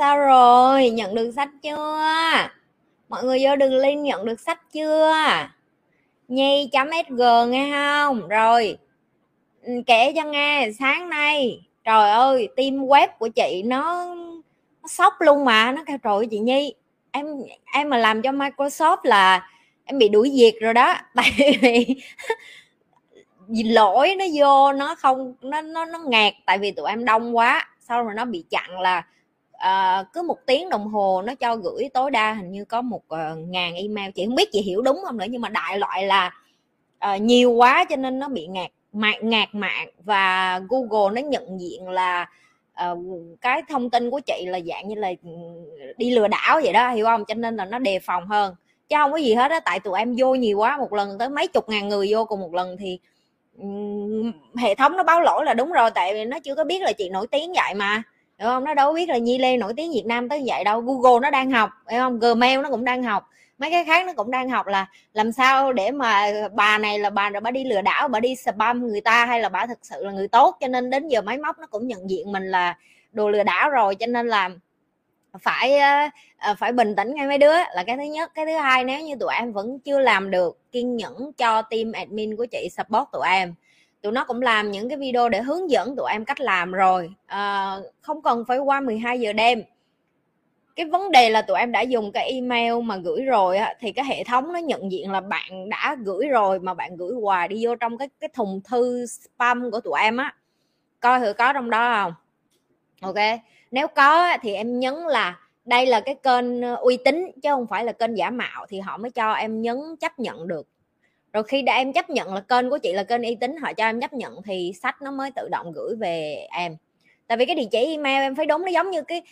Sao rồi? Nhận được sách chưa? Mọi người vô đường link nhận được sách chưa? Nhi sg nghe không? Rồi ừ, kể cho nghe, sáng nay, trời ơi, team web của chị nó nó sốc luôn mà, nó kêu, trời chị nhi, em em mà làm cho microsoft là em bị đuổi việc rồi đó. Tại vì lỗi nó vô, nó không, nó nó nó ngạt, tại vì tụi em đông quá, sau rồi nó bị chặn là à, cứ một tiếng đồng hồ nó cho gửi tối đa hình như có một uh, ngàn email. Chị không biết chị hiểu đúng không nữa nhưng mà đại loại là uh, nhiều quá cho nên nó bị ngạt mạng ngạt mạng. Và google nó nhận diện là uh, cái thông tin của chị là dạng như là ừ, đi lừa đảo vậy đó hiểu không? Cho nên là nó đề phòng hơn. Chứ không có gì hết á tại tụi em vô nhiều quá một lần tới mấy chục ngàn người vô cùng một lần thì um, hệ thống nó báo lỗi là đúng rồi tại vì nó chưa có biết là chị nổi tiếng vậy mà hiểu không? Nó đâu biết là nhi lê nổi tiếng việt nam tới vậy đâu. Google nó đang học hiểu không? Gmail nó cũng đang học. Mấy cái khác nó cũng đang học là làm sao để mà bà này là bà rồi bà đi lừa đảo, bà đi spam người ta hay là bà thực sự là người tốt. Cho nên đến giờ máy móc nó cũng nhận diện mình là đồ lừa đảo rồi. Cho nên là phải ờ, ờ, phải bình tĩnh ngay mấy đứa. Là cái thứ nhất. Cái thứ hai, nếu như tụi em vẫn chưa làm được, kiên nhẫn cho team admin của chị support tụi em tụi nó cũng làm những cái video để hướng dẫn tụi em cách làm rồi. À, không cần phải qua 12 giờ đêm. Cái vấn đề là tụi em đã dùng cái email mà gửi rồi á, thì cái hệ thống nó nhận diện là bạn đã gửi rồi mà bạn gửi hoài đi vô trong cái cái thùng thư spam của tụi em á. Coi thử có trong đó không? Ok. Nếu có thì em nhấn là đây là cái kênh uy tín chứ không phải là kênh giả mạo thì họ mới cho em nhấn chấp nhận được rồi khi đã em chấp nhận là kênh của chị là kênh uy tín họ cho em chấp nhận thì sách nó mới tự động gửi về em. Tại vì cái địa chỉ email em phải đúng nó giống như cái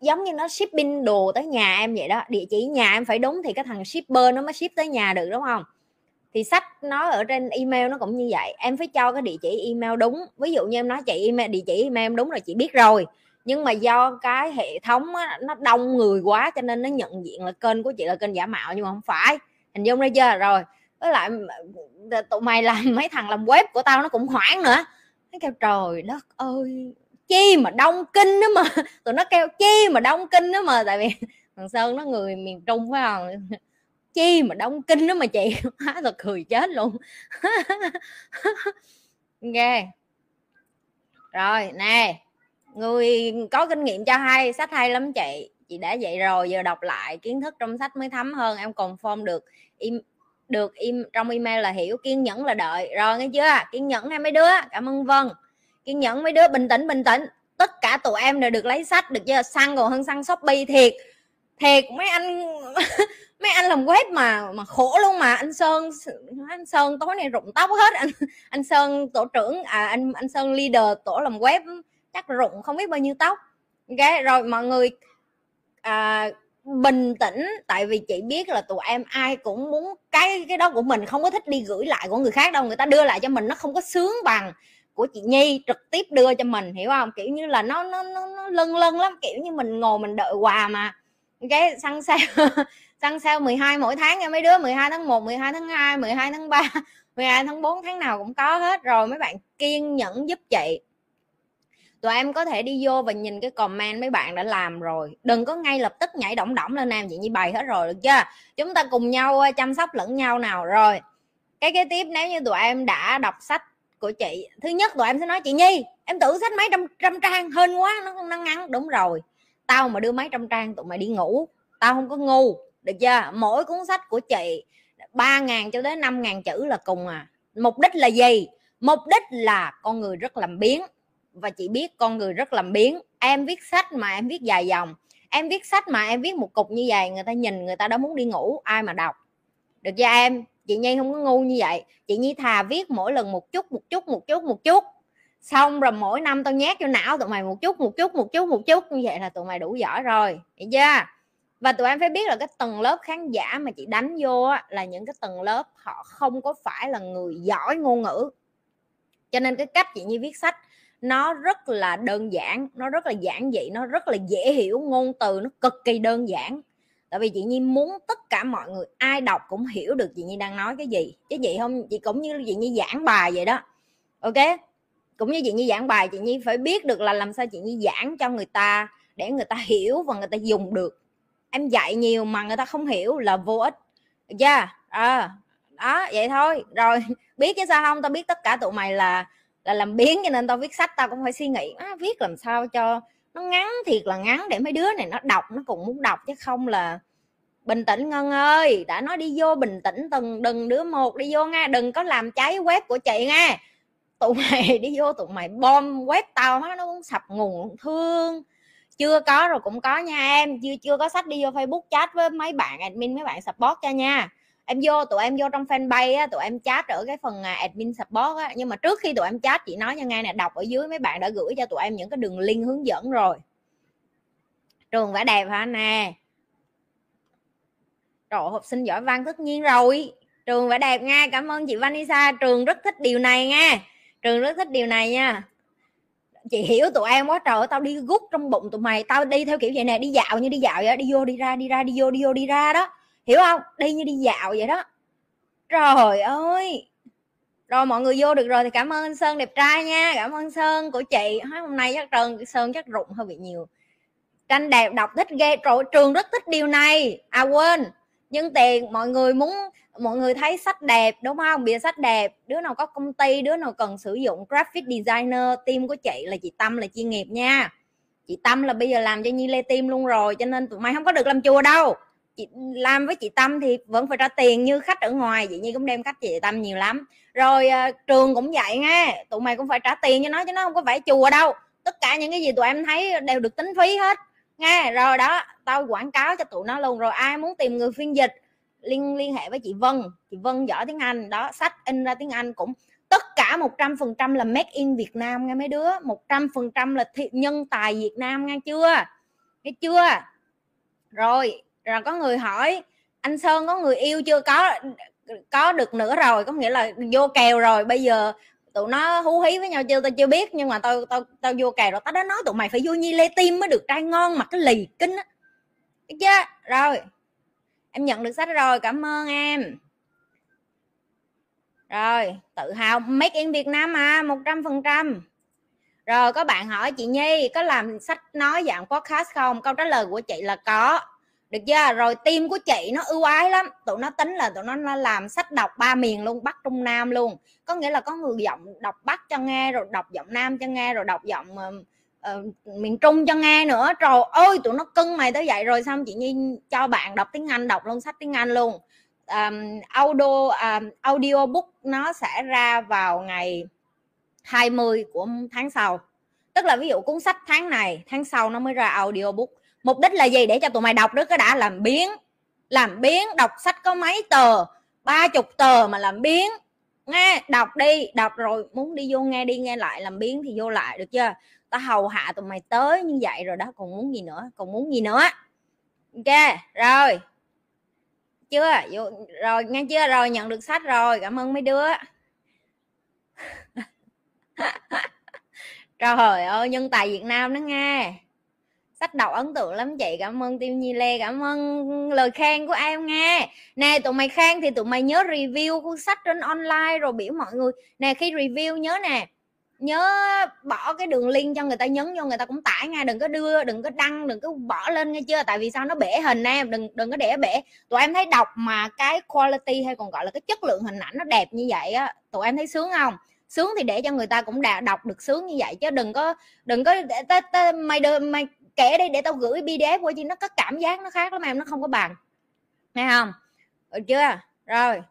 giống như nó shipping đồ tới nhà em vậy đó. Địa chỉ nhà em phải đúng thì cái thằng shipper nó mới ship tới nhà được đúng không? Thì sách nó ở trên email nó cũng như vậy. Em phải cho cái địa chỉ email đúng. Ví dụ như em nói chị email địa chỉ email em đúng rồi chị biết rồi. Nhưng mà do cái hệ thống á, nó đông người quá cho nên nó nhận diện là kênh của chị là kênh giả mạo nhưng mà không phải. Hình dung ra chưa? Rồi với lại tụi mày làm mấy thằng làm web của tao nó cũng hoảng nữa. Nó kêu, trời đất ơi, chi mà đông kinh đó mà. Tụi nó kêu, chi mà đông kinh đó mà. Tại vì thằng sơn nó người miền trung phải không? Chi mà đông kinh đó mà chị. Há thật cười chết luôn. Ok. Rồi, nè. Người có kinh nghiệm cho hay, sách hay lắm chị. Chị đã vậy rồi, giờ đọc lại kiến thức trong sách mới thấm hơn. Em còn form được được im trong email là hiểu kiên nhẫn là đợi. Rồi nghe chưa? Kiên nhẫn hai mấy đứa. Cảm ơn vân. Kiên nhẫn mấy đứa bình tĩnh bình tĩnh. Tất cả tụi em đều được lấy sách được chưa? Săn còn hơn săn shopee thiệt. Thiệt mấy anh mấy anh làm web mà mà khổ luôn mà. Anh sơn anh sơn tối nay rụng tóc hết. Anh anh sơn tổ trưởng à anh anh sơn leader tổ làm web chắc rụng không biết bao nhiêu tóc. Ok rồi mọi người à, bình tĩnh tại vì chị biết là tụi em ai cũng muốn cái cái đó của mình không có thích đi gửi lại của người khác đâu người ta đưa lại cho mình nó không có sướng bằng của chị Nhi trực tiếp đưa cho mình hiểu không? Kiểu như là nó nó nó, nó lân lân lắm kiểu như mình ngồi mình đợi quà mà. Cái săn sale săn sale 12 mỗi tháng nha mấy đứa 12 tháng 1 12 tháng 2 12 tháng 3 12 tháng 4 tháng nào cũng có hết rồi mấy bạn kiên nhẫn giúp chị tụi em có thể đi vô và nhìn cái comment mấy bạn đã làm rồi. Đừng có ngay lập tức nhảy động động lên em vậy như bày hết rồi được chưa? Chúng ta cùng nhau ờ, chăm sóc lẫn nhau nào. Rồi, cái kế tiếp nếu như tụi em đã đọc sách của chị, thứ nhất tụi em sẽ nói, chị nhi, em tự sách mấy trăm trăm trang hơn quá, nó nó ngắn. Đúng rồi. Tao mà đưa mấy trăm trang tụi mày đi ngủ, tao không có ngu, được chưa? Mỗi cuốn sách của chị, ba ngàn cho đến năm ngàn chữ là cùng à. Mục đích là gì? Mục đích là con người rất làm biến và chị biết con người rất làm biến. Em viết sách mà em viết dài dòng. Em viết sách mà em viết một cục như vậy người ta nhìn người ta đã muốn đi ngủ ai mà đọc? Được chưa em? Chị nhi không có ngu như vậy. Chị nhi thà viết mỗi lần một chút một chút một chút một chút. Xong rồi mỗi năm tao nhét vô não tụi mày một chút một chút một chút một chút. Như vậy là tụi mày đủ giỏi rồi. Hiểu chưa? Và tụi em phải biết là cái tầng lớp khán giả mà chị đánh vô á, là những cái tầng lớp họ không có phải là người giỏi ngôn ngữ. Cho nên cái cách chị nhi viết sách nó rất là đơn giản nó rất là giản dị nó rất là dễ hiểu ngôn từ nó cực kỳ đơn giản. Tại vì chị nhi muốn tất cả mọi người ai đọc cũng hiểu được chị nhi đang nói cái gì. Chứ chị không chị cũng như chị nhi giảng bài vậy đó. Ok? Cũng như chị nhi giảng bài chị nhi phải biết được là làm sao chị nhi giảng cho người ta để người ta hiểu và người ta dùng được. Em dạy nhiều mà người ta không hiểu là vô ích. Được à, ờ, đó vậy thôi. Rồi biết chứ sao không? Tao biết tất cả tụi mày là là làm biến cho nên tao viết sách tao cũng phải suy nghĩ à, viết làm sao cho nó ngắn thiệt là ngắn để mấy đứa này nó đọc nó cũng muốn đọc chứ không là bình tĩnh. Ngân ơi đã nói đi vô bình tĩnh từng đừng đứa một đi vô nghe đừng có làm cháy web của chị nghe tụi mày đi vô tụi mày bom web tao nó muốn sập nguồn thương. Chưa có rồi cũng có nha em chưa chưa có sách đi vô facebook chat với mấy bạn admin mấy bạn support cho nha em vô, tụi em vô trong fanpage á, tụi em chat ở cái phần à, admin support á. Nhưng mà trước khi tụi em chat, chị nói cho ngay nè, đọc ở dưới mấy bạn đã gửi cho tụi em những cái đường link hướng dẫn rồi. Trường vẽ đẹp hả nè? Rồi học sinh giỏi văn tất nhiên rồi. Trường vẽ đẹp nha, cảm ơn chị Vanessa. Trường rất thích điều này nha. Trường rất thích điều này nha. Chị hiểu tụi em quá, trời tao đi gút trong bụng tụi mày. Tao đi theo kiểu vậy nè, đi dạo như đi dạo vậy đi vô, đi ra đi ra, đi vô đi vô, đi ra đó hiểu không? Đi như đi dạo vậy đó. Trời ơi! Rồi mọi người vô được rồi thì cảm ơn anh sơn đẹp trai nha. Cảm ơn sơn của chị. Hôm nay chắc trơn sơn chắc rụng hơi bị nhiều. Tranh đẹp đọc thích ghê. Rồi trường rất thích điều này. À quên. Nhưng tiền mọi người muốn, mọi người thấy sách đẹp, đúng không? Bìa sách đẹp. Đứa nào có công ty, đứa nào cần sử dụng graphic designer, team của chị là chị tâm, là chuyên nghiệp nha. Chị tâm là bây giờ làm cho nhi lê team luôn rồi, cho nên tụi mày không có được làm chùa đâu chị làm với chị tâm thì vẫn phải trả tiền như khách ở ngoài chị nhi cũng đem khách chị tâm nhiều lắm. Rồi ờ, trường cũng vậy nghe tụi mày cũng phải trả tiền cho nó chứ nó không có phải chùa đâu. Tất cả những cái gì tụi em thấy đều được tính phí hết nghe rồi đó, tao quảng cáo cho tụi nó luôn, rồi ai muốn tìm người phiên dịch, liên liên hệ với chị Vân. Chị Vân giỏi tiếng Anh, đó, sách in ra tiếng Anh cũng tất cả 100% là make in Việt Nam nghe mấy đứa 100% là thiện nhân tài Việt Nam nghe chưa? Nghe chưa? Rồi rồi có người hỏi, anh Sơn có người yêu chưa? Có có được nữa rồi. Có nghĩa là vô kèo rồi. Bây giờ tụi nó hú hí với nhau chưa? Tao chưa biết, nhưng mà tao tao tao vô kèo rồi. Tao đã nói tụi mày phải vô nhi lê tim mới được trai ngon mà cái lì kinh á. Chứ rồi, em nhận được sách rồi. Cảm ơn em. Rồi, tự hào. Make in Việt Nam à một trăm phần trăm. Rồi, có bạn hỏi chị Nhi, có làm sách nói dạng podcast không? Câu trả lời của chị là có được chưa? Rồi tim của chị nó ưu ái lắm. Tụi nó tính là tụi nó làm sách đọc ba miền luôn bắc trung nam luôn. Có nghĩa là có người giọng đọc bắc cho nghe rồi đọc giọng nam cho nghe rồi đọc giọng uh, uh, miền trung cho nghe nữa. Trời ơi tụi nó cưng mày tới vậy. Rồi xong chị nhi cho bạn đọc tiếng anh đọc luôn sách tiếng anh luôn. Um, audio um, audio book nó sẽ ra vào ngày 20 của tháng sau. Tức là ví dụ cuốn sách tháng này tháng sau nó mới ra audio book mục đích là gì? Để cho tụi mày đọc được cái đã làm biến. Làm biến đọc sách có mấy tờ? Ba chục tờ mà làm biến. Nghe đọc đi. Đọc rồi muốn đi vô nghe đi nghe lại làm biến thì vô lại được chưa? Ta hầu hạ tụi mày tới như vậy rồi đó. Còn muốn gì nữa? Còn muốn gì nữa? Ok rồi. Chưa? Vô, rồi nghe chưa? Rồi nhận được sách rồi. Cảm ơn mấy đứa. Trời ơi nhân tài việt nam đó nghe sách đọc ấn tượng lắm chị cảm ơn tiêu nhi lê cảm ơn lời khen của em nghe. Nè tụi mày khen thì tụi mày nhớ review cuốn sách trên online rồi biểu mọi người. Nè khi review nhớ nè nhớ bỏ cái đường link cho người ta nhấn vô người ta cũng tải ngay đừng có đưa đừng có đăng đừng có bỏ lên nghe chưa? Tại vì sao? Nó bể hình em đừng đừng có để bể. Tụi em thấy đọc mà cái quality hay còn gọi là cái chất lượng hình ảnh nó đẹp như vậy á tụi em thấy sướng không? Sướng thì để cho người ta cũng đã đọc được sướng như vậy chứ đừng có đừng có để, mày đưa mày kể đây để tao gửi pdf qua chứ nó có cảm giác nó khác lắm em, nó không có bằng. Nghe không? Được chưa? Rồi.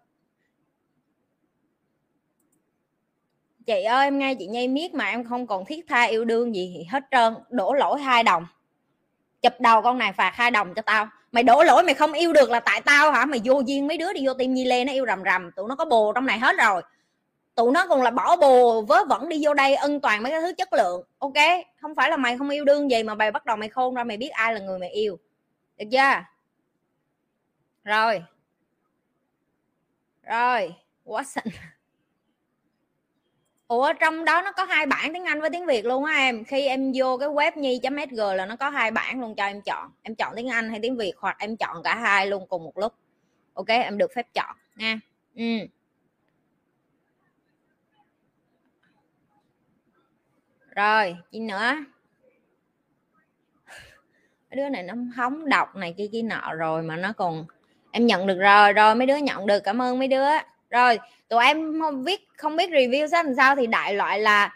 Chị ơi, em nghe chị nhây miết mà em không còn thiết tha yêu đương gì hết trơn, đổ lỗi hai đồng. Chụp đầu con này phạt hai đồng cho tao. Mày đổ lỗi mày không yêu được là tại tao hả? Mày vô duyên mấy đứa đi vô tim nhi lê nó yêu rầm rầm, tụi nó có bồ trong này hết rồi tụi nó còn là bỏ bồ, vớ vẩn đi vô đây ân toàn mấy cái thứ chất lượng. Ok, không phải là mày không yêu đương gì mà mày bắt đầu mày khôn ra, mày biết ai là người mày yêu. Được chưa? Rồi. Rồi, Watson. Ủa, trong đó nó có hai bản tiếng Anh với tiếng Việt luôn á em. Khi em vô cái web nhi.sg là nó có hai bản luôn cho em chọn. Em chọn tiếng Anh hay tiếng Việt hoặc em chọn cả hai luôn cùng một lúc. Ok, em được phép chọn nha. Ừ. Rồi, chi nữa? Đứa này nó hóng đọc này kia kia nọ rồi mà nó còn em nhận được rồi rồi mấy đứa nhận được, cảm ơn mấy đứa. Rồi, tụi em không viết không biết review sao làm sao thì đại loại là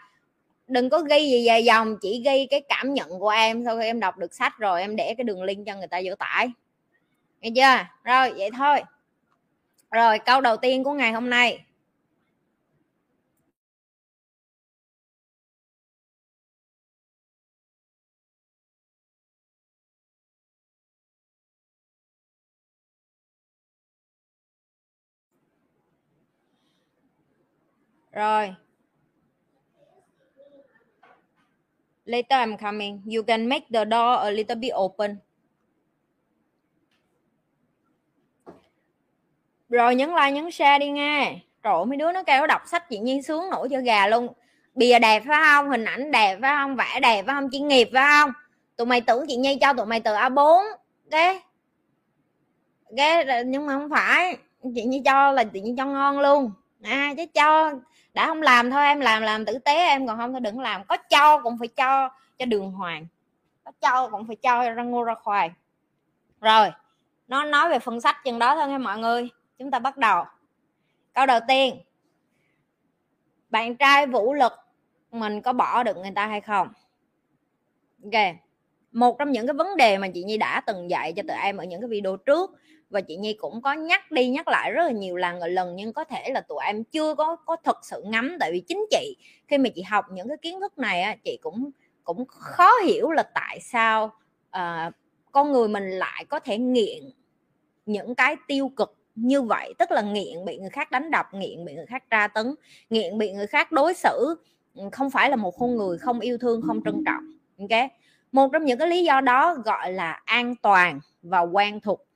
đừng có ghi gì dài dòng, chỉ ghi cái cảm nhận của em sau khi em đọc được sách rồi em để cái đường link cho người ta vô tải. Nghe chưa? Rồi, vậy thôi. Rồi, câu đầu tiên của ngày hôm nay. Rồi. Later I'm coming. You can make the door a little bit open. Rồi, nhấn like, nhấn share đi nghe. Trời mấy đứa nó kêu đọc sách chị Nhi sướng nổi cho gà luôn. Bìa đẹp phải không? Hình ảnh đẹp phải không? Vẽ đẹp phải không? Chuyên nghiệp phải không? Tụi mày tưởng chị Nhi cho tụi mày từ A4. Cái cái, nhưng mà không phải chị Nhi cho là chị Nhi cho ngon luôn à chứ cho đã không làm thôi, em làm làm tử tế, em còn không thôi, đừng làm. Có cho cũng phải cho cho đường hoàng. Có cho cũng phải cho ra ngô ra khoai rồi, nó nói về phần sách chừng đó thôi nha mọi người. Chúng ta bắt đầu. Câu đầu tiên. Bạn trai vũ lực, mình có bỏ được người ta hay không? Ok. Một trong những cái vấn đề mà chị nhi đã từng dạy cho tụi em ở những cái video trước và chị nhi cũng có nhắc đi nhắc lại rất là nhiều lần rồi lần nhưng có thể là tụi em chưa có có thực sự ngắm. Tại vì chính chị khi mà chị học những cái kiến thức này á chị cũng cũng khó hiểu là tại sao uh, con người mình lại có thể nghiện những cái tiêu cực như vậy. Tức là nghiện bị người khác đánh đập nghiện bị người khác tra tấn nghiện bị người khác đối xử. Ừ, không phải là một con người không yêu thương không trân trọng ok? Một trong những cái lý do đó gọi là an toàn và quen thuộc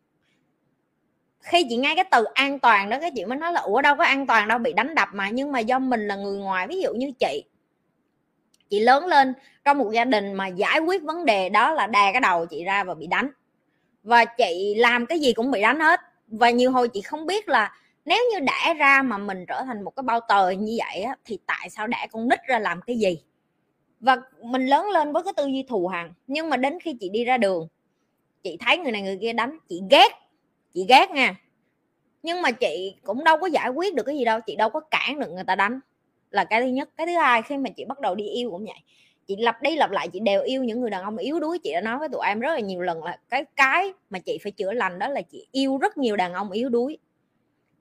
khi chị nghe cái từ an toàn đó cái chị mới nói là ủa đâu có an toàn đâu bị đánh đập mà. Nhưng mà do mình là người ngoài ví dụ như chị chị lớn lên trong một gia đình mà giải quyết vấn đề đó là đè cái đầu chị ra và bị đánh. Và chị làm cái gì cũng bị đánh hết. Và nhiều hồi chị không biết là nếu như đẻ ra mà mình trở thành một cái bao tờ như vậy á, thì tại sao đẻ con nít ra làm cái gì? Và mình lớn lên với cái tư duy thù hằn nhưng mà đến khi chị đi ra đường chị thấy người này người kia đánh chị ghét chị ghét nha. Nhưng mà chị cũng đâu có giải quyết được cái gì đâu, chị đâu có cản được người ta đánh. Là cái thứ nhất. Cái thứ hai, khi mà chị bắt đầu đi yêu cũng vậy. Chị lặp đi lặp lại, chị đều yêu những người đàn ông yếu đuối. Chị đã nói với tụi em rất là nhiều lần là cái cái mà chị phải chữa lành đó là chị yêu rất nhiều đàn ông yếu đuối.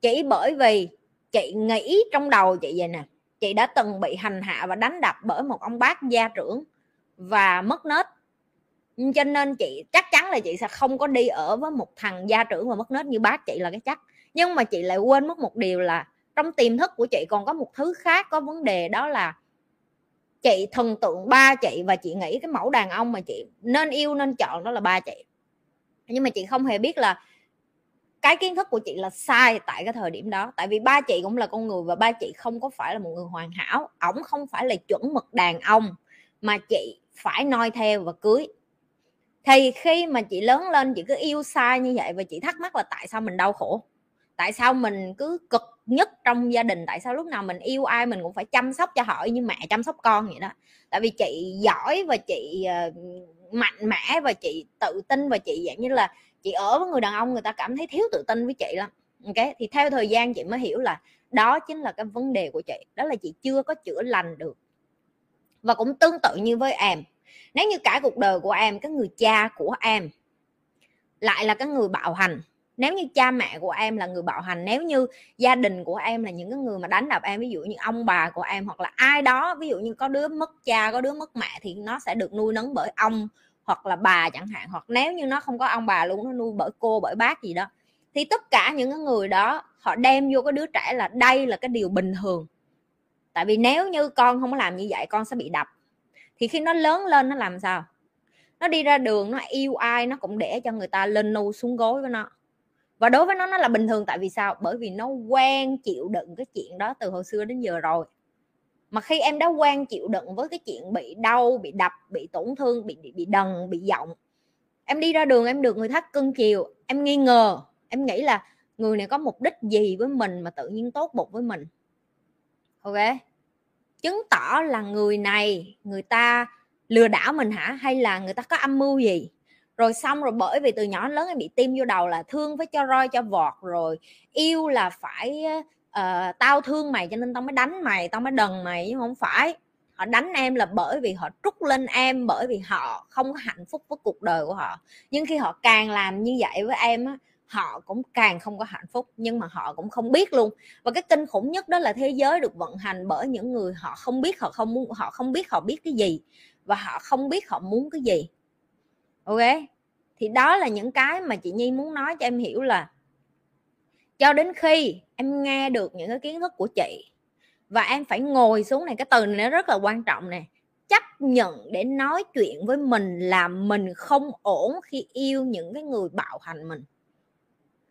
Chỉ bởi vì chị nghĩ trong đầu chị vậy nè, chị đã từng bị hành hạ và đánh đập bởi một ông bác gia trưởng và mất nết cho nên chị, chắc chắn là chị sẽ không có đi ở với một thằng gia trưởng và mất nết như bác chị là cái chắc. Nhưng mà chị lại quên mất một điều là trong tiềm thức của chị còn có một thứ khác có vấn đề, đó là chị thần tượng ba chị và chị nghĩ cái mẫu đàn ông mà chị nên yêu, nên chọn đó là ba chị. Nhưng mà chị không hề biết là cái kiến thức của chị là sai tại cái thời điểm đó. Tại vì ba chị cũng là con người và ba chị không có phải là một người hoàn hảo. Ổng không phải là chuẩn mực đàn ông mà chị phải noi theo và cưới thì khi mà chị lớn lên, chị cứ yêu sai như vậy và chị thắc mắc là tại sao mình đau khổ? Tại sao mình cứ cực nhất trong gia đình? Tại sao lúc nào mình yêu ai mình cũng phải chăm sóc cho họ như mẹ chăm sóc con vậy đó? Tại vì chị giỏi và chị ờ, mạnh mẽ và chị tự tin và chị dạng như là chị ở với người đàn ông, người ta cảm thấy thiếu tự tin với chị lắm. Ok? Thì theo thời gian chị mới hiểu là đó chính là cái vấn đề của chị. Đó là chị chưa có chữa lành được. Và cũng tương tự như với em nếu như cả cuộc đời của em, cái người cha của em lại là cái người bạo hành, nếu như cha mẹ của em là người bạo hành, nếu như gia đình của em là những cái người mà đánh đập em, ví dụ như ông bà của em hoặc là ai đó, ví dụ như có đứa mất cha, có đứa mất mẹ thì nó sẽ được nuôi nấng bởi ông hoặc là bà chẳng hạn, hoặc nếu như nó không có ông bà luôn, nó nuôi bởi cô, bởi bác gì đó, thì tất cả những cái người đó họ đem vô cái đứa trẻ là đây là cái điều bình thường. Tại vì nếu như con không có làm như vậy, con sẽ bị đập thì khi nó lớn lên nó làm sao? Nó đi ra đường nó yêu ai nó cũng để cho người ta lên nu xuống gối với nó. Và đối với nó nó là bình thường. Tại vì sao? Bởi vì nó quen chịu đựng cái chuyện đó từ hồi xưa đến giờ rồi. Mà khi em đã quen chịu đựng với cái chuyện bị đau bị đập bị tổn thương bị bị, bị đần bị giọng em đi ra đường em được người khác cưng chiều em nghi ngờ. Em nghĩ là người này có mục đích gì với mình mà tự nhiên tốt bụng với mình? Ok? Chứng tỏ là người này người ta lừa đảo mình hả? Hay là người ta có âm mưu gì? Rồi xong rồi bởi vì từ nhỏ đến lớn em bị tim vô đầu là thương phải cho roi cho vọt rồi yêu là phải uh, tao thương mày cho nên tao mới đánh mày tao mới đần mày chứ không phải. Họ đánh em là bởi vì họ trút lên em bởi vì họ không có hạnh phúc với cuộc đời của họ. Nhưng khi họ càng làm như vậy với em á họ cũng càng không có hạnh phúc, nhưng mà họ cũng không biết luôn. Và cái kinh khủng nhất đó là thế giới được vận hành bởi những người họ không biết họ không muốn, họ không biết họ biết cái gì và họ không biết họ muốn cái gì. Ok? Thì đó là những cái mà chị nhi muốn nói cho em hiểu là cho đến khi em nghe được những cái kiến thức của chị và em phải ngồi xuống này, cái từ này nó rất là quan trọng nè, chấp nhận để nói chuyện với mình là mình không ổn khi yêu những cái người bạo hành mình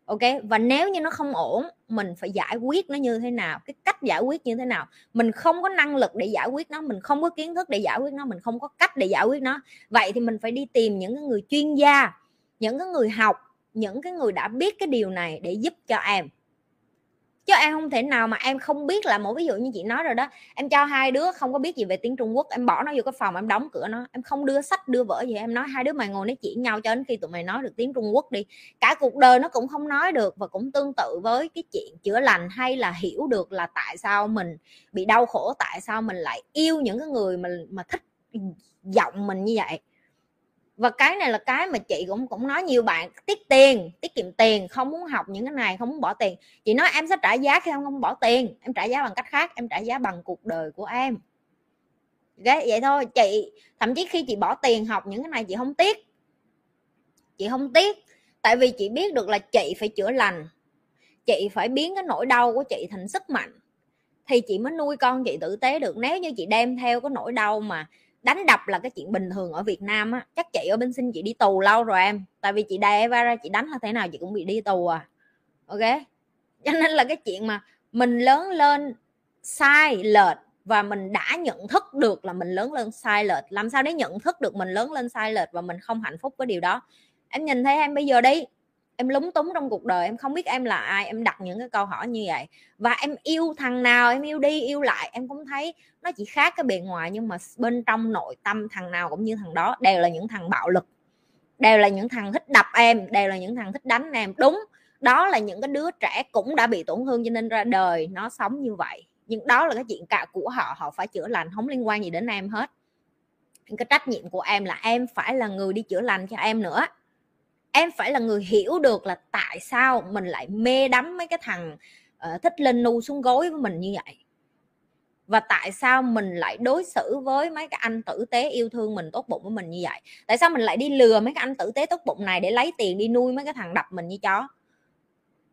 ok? Và nếu như nó không ổn, mình phải giải quyết nó như thế nào? Cái cách giải quyết như thế nào? Mình không có năng lực để giải quyết nó, mình không có kiến thức để giải quyết nó, mình không có cách để giải quyết nó. Vậy thì mình phải đi tìm những cái người chuyên gia, những cái người học, những cái người đã biết cái điều này để giúp cho em chứ em không thể nào mà em không biết là một ví dụ như chị nói rồi đó, em cho hai đứa không có biết gì về tiếng trung quốc, em bỏ nó vô cái phòng, em đóng cửa nó, em không đưa sách, đưa vở gì, em nói hai đứa mày ngồi nói chuyện nhau cho đến khi tụi mày nói được tiếng trung quốc đi. Cả cuộc đời nó cũng không nói được và cũng tương tự với cái chuyện chữa lành hay là hiểu được là tại sao mình bị đau khổ, tại sao mình lại yêu những cái người mà mà thích giọng mình như vậy và cái này là cái mà chị cũng cũng nói nhiều bạn tiết tiền tiết kiệm tiền không muốn học những cái này không muốn bỏ tiền. Chị nói em sẽ trả giá khi em không bỏ tiền em trả giá bằng cách khác em trả giá bằng cuộc đời của em. Okay, vậy thôi chị thậm chí khi chị bỏ tiền học những cái này chị không tiếc. Chị không tiếc tại vì chị biết được là chị phải chữa lành chị phải biến cái nỗi đau của chị thành sức mạnh thì chị mới nuôi con chị tử tế được. Nếu như chị đem theo cái nỗi đau mà đánh đập là cái chuyện bình thường ở Việt Nam á. Chắc chị ở bên sinh chị đi tù lâu rồi em. Tại vì chị đè Eva ra chị đánh là thế nào chị cũng bị đi tù à. Ok? Cho nên là cái chuyện mà mình lớn lên sai lệch và mình đã nhận thức được là mình lớn lên sai lệch. Làm sao để nhận thức được mình lớn lên sai lệch và mình không hạnh phúc với điều đó? Em nhìn thấy em bây giờ đi em lúng túng trong cuộc đời, em không biết em là ai, em đặt những cái câu hỏi như vậy. Và em yêu thằng nào, em yêu đi, yêu lại. Em cũng thấy nó chỉ khác cái bề ngoài, nhưng mà bên trong nội tâm thằng nào cũng như thằng đó đều là những thằng bạo lực. Đều là những thằng thích đập em, đều là những thằng thích đánh em. Đúng, đó là những cái đứa trẻ cũng đã bị tổn thương cho nên ra đời nó sống như vậy. Nhưng đó là cái chuyện cả của họ họ phải chữa lành, không liên quan gì đến em hết. Cái trách nhiệm của em là em phải là người đi chữa lành cho em nữa em phải là người hiểu được là tại sao mình lại mê đắm mấy cái thằng uh, thích lên nu xuống gối với mình như vậy. Và tại sao mình lại đối xử với mấy cái anh tử tế yêu thương mình tốt bụng với mình như vậy? Tại sao mình lại đi lừa mấy cái anh tử tế tốt bụng này để lấy tiền đi nuôi mấy cái thằng đập mình như chó?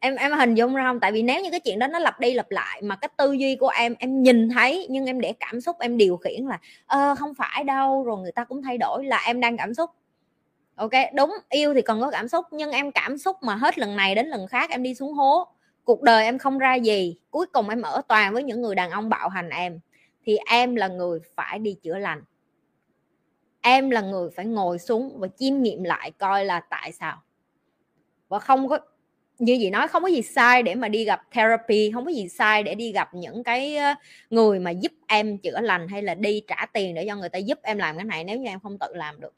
Em em hình dung ra không? Tại vì nếu như cái chuyện đó nó lặp đi lặp lại mà cái tư duy của em em nhìn thấy nhưng em để cảm xúc em điều khiển là ờ, không phải đâu rồi người ta cũng thay đổi là em đang cảm xúc ok, đúng, yêu thì còn có cảm xúc, nhưng em cảm xúc mà hết lần này đến lần khác em đi xuống hố. Cuộc đời em không ra gì, cuối cùng em ở toàn với những người đàn ông bạo hành em. Thì em là người phải đi chữa lành. Em là người phải ngồi xuống và chiêm nghiệm lại coi là tại sao. Và không có, như vậy nói, không có gì sai để mà đi gặp therapy, không có gì sai để đi gặp những cái ờ, người mà giúp em chữa lành hay là đi trả tiền để cho người ta giúp em làm cái này, nếu như em không tự làm được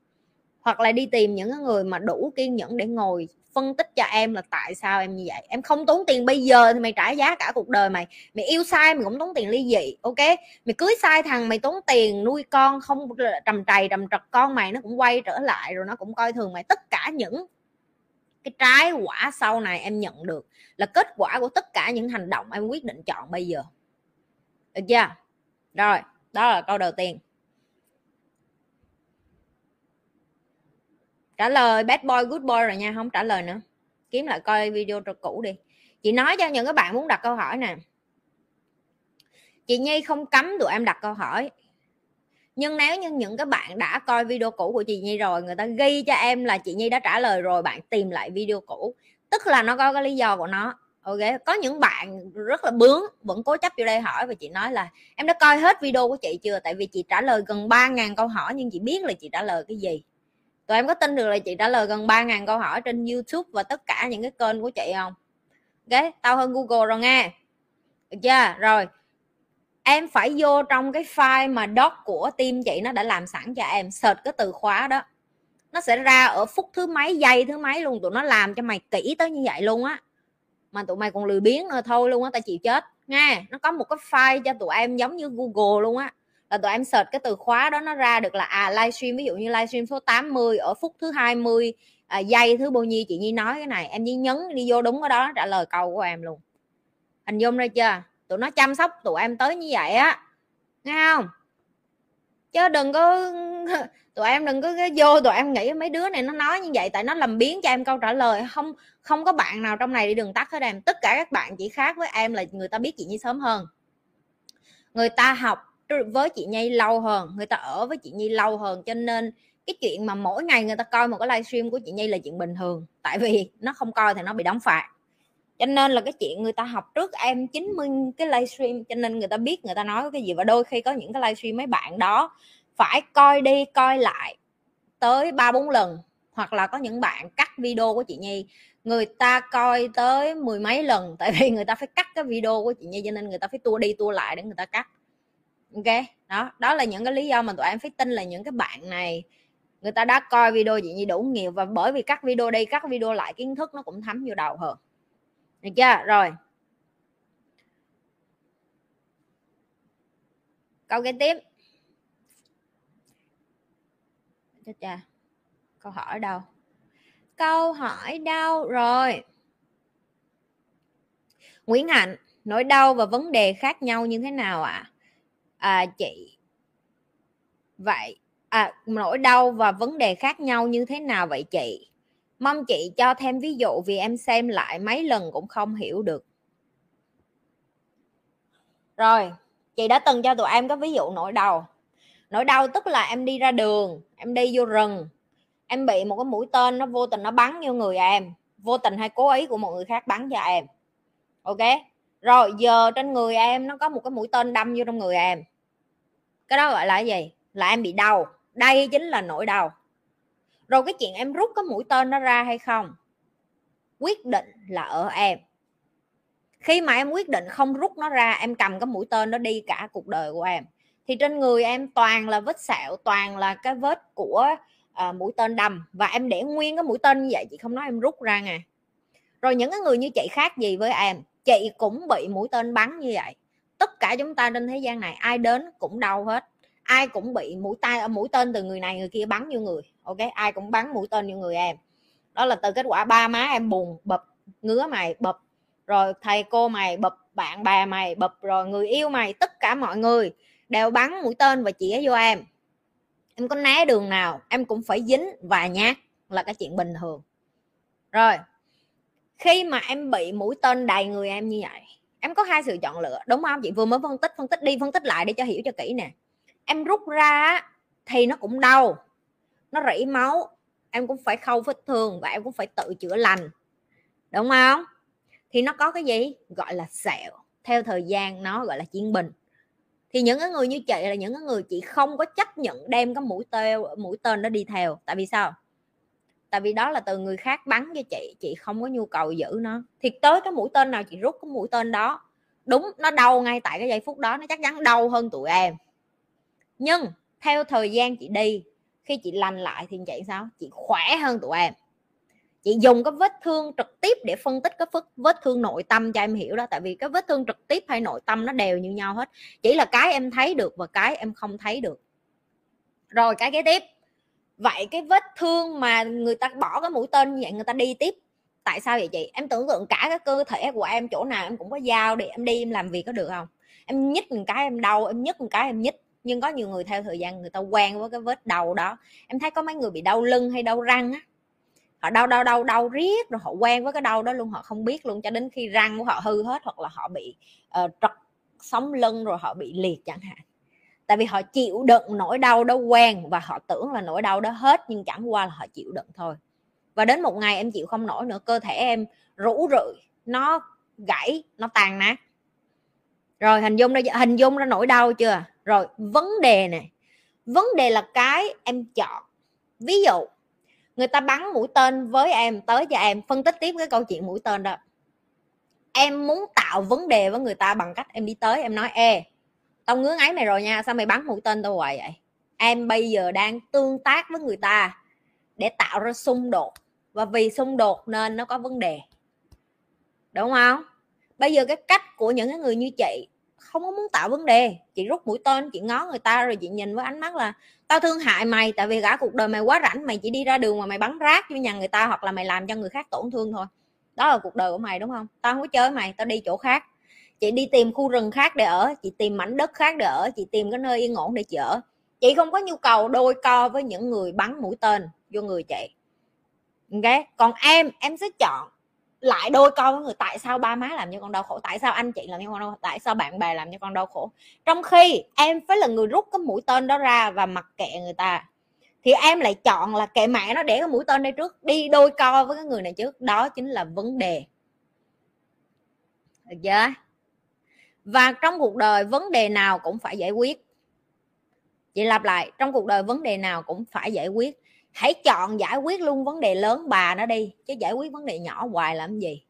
hoặc là đi tìm những người mà đủ kiên nhẫn để ngồi phân tích cho em là tại sao em như vậy. Em không tốn tiền bây giờ thì mày trả giá cả cuộc đời mày. Mày yêu sai mày cũng tốn tiền ly dị, ok? Mày cưới sai thằng mày tốn tiền nuôi con không trầm trầy, trầm trật con mày nó cũng quay trở lại rồi nó cũng coi thường mày. Tất cả những cái trái quả sau này em nhận được là kết quả của tất cả những hành động em quyết định chọn bây giờ. Được chưa? Rồi, đó là câu đầu tiên. Trả lời bad boy, good boy rồi nha, không trả lời nữa. Kiếm lại coi video cũ đi. Chị nói cho những các bạn muốn đặt câu hỏi nè. Chị nhi không cấm tụi em đặt câu hỏi. Nhưng nếu như những các bạn đã coi video cũ của chị nhi rồi, người ta ghi cho em là chị nhi đã trả lời rồi, bạn tìm lại video cũ. Tức là nó có cái lý do của nó. Ok? Có những bạn rất là bướng, vẫn cố chấp vô đây hỏi và chị nói là, em đã coi hết video của chị chưa? Tại vì chị trả lời gần 3.000 câu hỏi nhưng chị biết là chị trả lời cái gì tụi em có tin được là chị trả lời gần 3.000 câu hỏi trên youtube và tất cả những cái kênh của chị không? Ok, tao hơn google rồi nghe. Được chưa? Rồi, em phải vô trong cái file mà doc của team chị nó đã làm sẵn cho em, search cái từ khóa đó. Nó sẽ ra ở phút thứ mấy, giây thứ mấy luôn, tụi nó làm cho mày kỹ tới như vậy luôn á. Mà tụi mày còn lười biếng nữa, thôi luôn á, tao chịu chết. Nghe, nó có một cái file cho tụi em giống như google luôn á là tụi em search cái từ khóa đó nó ra được là à livestream ví dụ như livestream số 80 ở phút thứ 20 à, giây thứ bao nhiêu chị Nhi nói cái này em chỉ nhấn đi vô đúng cái đó trả lời câu của em luôn. Hình dung ra chưa? Tụi nó chăm sóc tụi em tới như vậy á nghe không? Chứ đừng có tụi em đừng có vô tụi em nghĩ mấy đứa này nó nói như vậy tại nó làm biến cho em câu trả lời. Không không có bạn nào trong này đi đường tắt hết em tất cả các bạn chỉ khác với em là người ta biết chị nhi sớm hơn. Người ta học với chị nhi lâu hơn, người ta ở với chị nhi lâu hơn, cho nên cái chuyện mà mỗi ngày người ta coi một cái livestream của chị nhi là chuyện bình thường. Tại vì nó không coi thì nó bị đóng phạt. Cho nên là cái chuyện người ta học trước em 90 cái livestream cho nên người ta biết người ta nói cái gì. Và đôi khi có những cái livestream mấy bạn đó phải coi đi, coi lại tới ba bốn lần. Hoặc là có những bạn cắt video của chị Nhi, người ta coi tới mười mấy lần. Tại vì người ta phải cắt cái video của chị Nhi, cho nên người ta phải tua đi tua lại để người ta cắt ok, đó đó là những cái lý do mà tụi em phải tin là những cái bạn này, người ta đã coi video chị Nhi đủ nhiều và bởi vì các video đi các video lại, kiến thức nó cũng thấm vô đầu hơn. Được chưa? Rồi. Câu kế tiếp. Chết cha, câu hỏi đâu? Câu hỏi đâu rồi? Nguyễn Hạnh, nỗi đau và vấn đề khác nhau như thế nào ạ? à? À, chị vậy à, nỗi đau và vấn đề khác nhau như thế nào vậy chị? Mong chị cho thêm ví dụ vì em xem lại mấy lần cũng không hiểu được. Rồi chị đã từng cho tụi em có ví dụ nỗi đau. Nỗi đau tức là em đi ra đường em đi vô rừng. Em bị một cái mũi tên nó vô tình nó bắn vô người em. Vô tình hay cố ý của một người khác bắn cho em. Ok? Rồi giờ trên người em nó có một cái mũi tên đâm vô trong người em cái đó gọi là cái gì? Là em bị đau. Đây chính là nỗi đau. Rồi cái chuyện em rút cái mũi tên nó ra hay không? Quyết định là ở em. Khi mà em quyết định không rút nó ra em cầm cái mũi tên nó đi cả cuộc đời của em. Thì trên người em toàn là vết sẹo toàn là cái vết của uh, mũi tên đâm. Và em để nguyên cái mũi tên như vậy chị không nói em rút ra nè. Rồi những cái người như chị khác gì với em chị cũng bị mũi tên bắn như vậy tất cả chúng ta trên thế gian này, ai đến cũng đau hết. Ai cũng bị mũi tay à, mũi tên từ người này người kia bắn vô người, ok? Ai cũng bắn mũi tên vô người em. Đó là từ kết quả ba má em buồn, bập, ngứa mày, bập. Rồi thầy cô mày bập, bạn bè mày bập, rồi người yêu mày, tất cả mọi người đều bắn mũi tên và chĩa vô em. Em có né đường nào, em cũng phải dính và nhát là cái chuyện bình thường. Rồi, khi mà em bị mũi tên đầy người em như vậy em có hai sự chọn lựa, đúng không? Chị vừa mới phân tích phân tích đi, phân tích lại để cho hiểu cho kỹ nè. Em rút ra thì nó cũng đau, nó rỉ máu, em cũng phải khâu vết thương và em cũng phải tự chữa lành, đúng không? Thì nó có cái gì? Gọi là sẹo, theo thời gian nó gọi là chiến bình thì những cái người như chị là những cái người chị không có chấp nhận đem cái mũi tên mũi tên đó đi theo. Tại vì sao? Tại vì đó là từ người khác bắn cho chị chị không có nhu cầu giữ nó. Thì tới cái mũi tên nào chị rút cái mũi tên đó. Đúng, nó đau ngay tại cái giây phút đó, nó chắc chắn đau hơn tụi em. Nhưng, theo thời gian chị đi, khi chị lành lại thì chị sao? Chị khỏe hơn tụi em. Chị dùng cái vết thương trực tiếp để phân tích cái vết thương nội tâm cho em hiểu đó. Tại vì cái vết thương trực tiếp hay nội tâm nó đều như nhau hết. Chỉ là cái em thấy được và cái em không thấy được. Rồi, cái kế tiếp vậy cái vết thương mà người ta bỏ cái mũi tên như vậy người ta đi tiếp. Tại sao vậy chị? Em tưởng tượng cả cái cơ thể của em chỗ nào em cũng có dao để em đi em làm việc có được không? Em nhích một cái em đau em nhích một cái em nhích. Nhưng có nhiều người theo thời gian người ta quen với cái vết đầu đó. Em thấy có mấy người bị đau lưng hay đau răng á. Họ đau đau đau đau riết rồi họ quen với cái đau đó luôn họ không biết luôn. Cho đến khi răng của họ hư hết hoặc là họ bị uh, trật sống lưng rồi họ bị liệt chẳng hạn tại vì họ chịu đựng nỗi đau đó quen và họ tưởng là nỗi đau đó hết, nhưng chẳng qua là họ chịu đựng thôi. Và đến một ngày em chịu không nổi nữa, cơ thể em rũ rượi, nó gãy, nó tàn nát. Rồi hình dung ra hình dung ra nỗi đau chưa? Rồi, vấn đề này vấn đề là cái em chọn. Ví dụ, người ta bắn mũi tên với em, tới cho em, phân tích tiếp cái câu chuyện mũi tên đó. Em muốn tạo vấn đề với người ta bằng cách em đi tới, em nói e tao ngứa ngáy mày rồi nha, sao mày bắn mũi tên tao hoài vậy? Em bây giờ đang tương tác với người ta để tạo ra xung đột. Và vì xung đột nên nó có vấn đề. Đúng không? Bây giờ cái cách của những cái người như chị không có muốn tạo vấn đề. Chị rút mũi tên, chị ngó người ta rồi chị nhìn với ánh mắt là, tao thương hại mày, tại vì cả cuộc đời mày quá rảnh, mày chỉ đi ra đường mà mày bắn rác vô nhà người ta hoặc là mày làm cho người khác tổn thương thôi. Đó là cuộc đời của mày, đúng không? Tao không có chơi mày, tao đi chỗ khác chị đi tìm khu rừng khác để ở, chị tìm mảnh đất khác để ở, chị tìm cái nơi yên ổn để chị ở. Chị không có nhu cầu đôi co với những người bắn mũi tên, vô người chị. Ok? Còn em em sẽ chọn lại đôi co với người tại sao ba má làm cho con đau khổ, tại sao anh chị làm cho con đau khổ, tại sao bạn bè làm cho con đau khổ. Trong khi em phải là người rút cái mũi tên đó ra và mặc kệ người ta, thì em lại chọn là kệ mẹ nó để cái mũi tên đây trước, đi đôi co với cái người này trước. Đó chính là vấn đề. Được chưa? Và trong cuộc đời vấn đề nào cũng phải giải quyết. Chị lặp lại, trong cuộc đời vấn đề nào cũng phải giải quyết. Hãy chọn giải quyết luôn vấn đề lớn bà nó đi, chứ giải quyết vấn đề nhỏ hoài làm gì?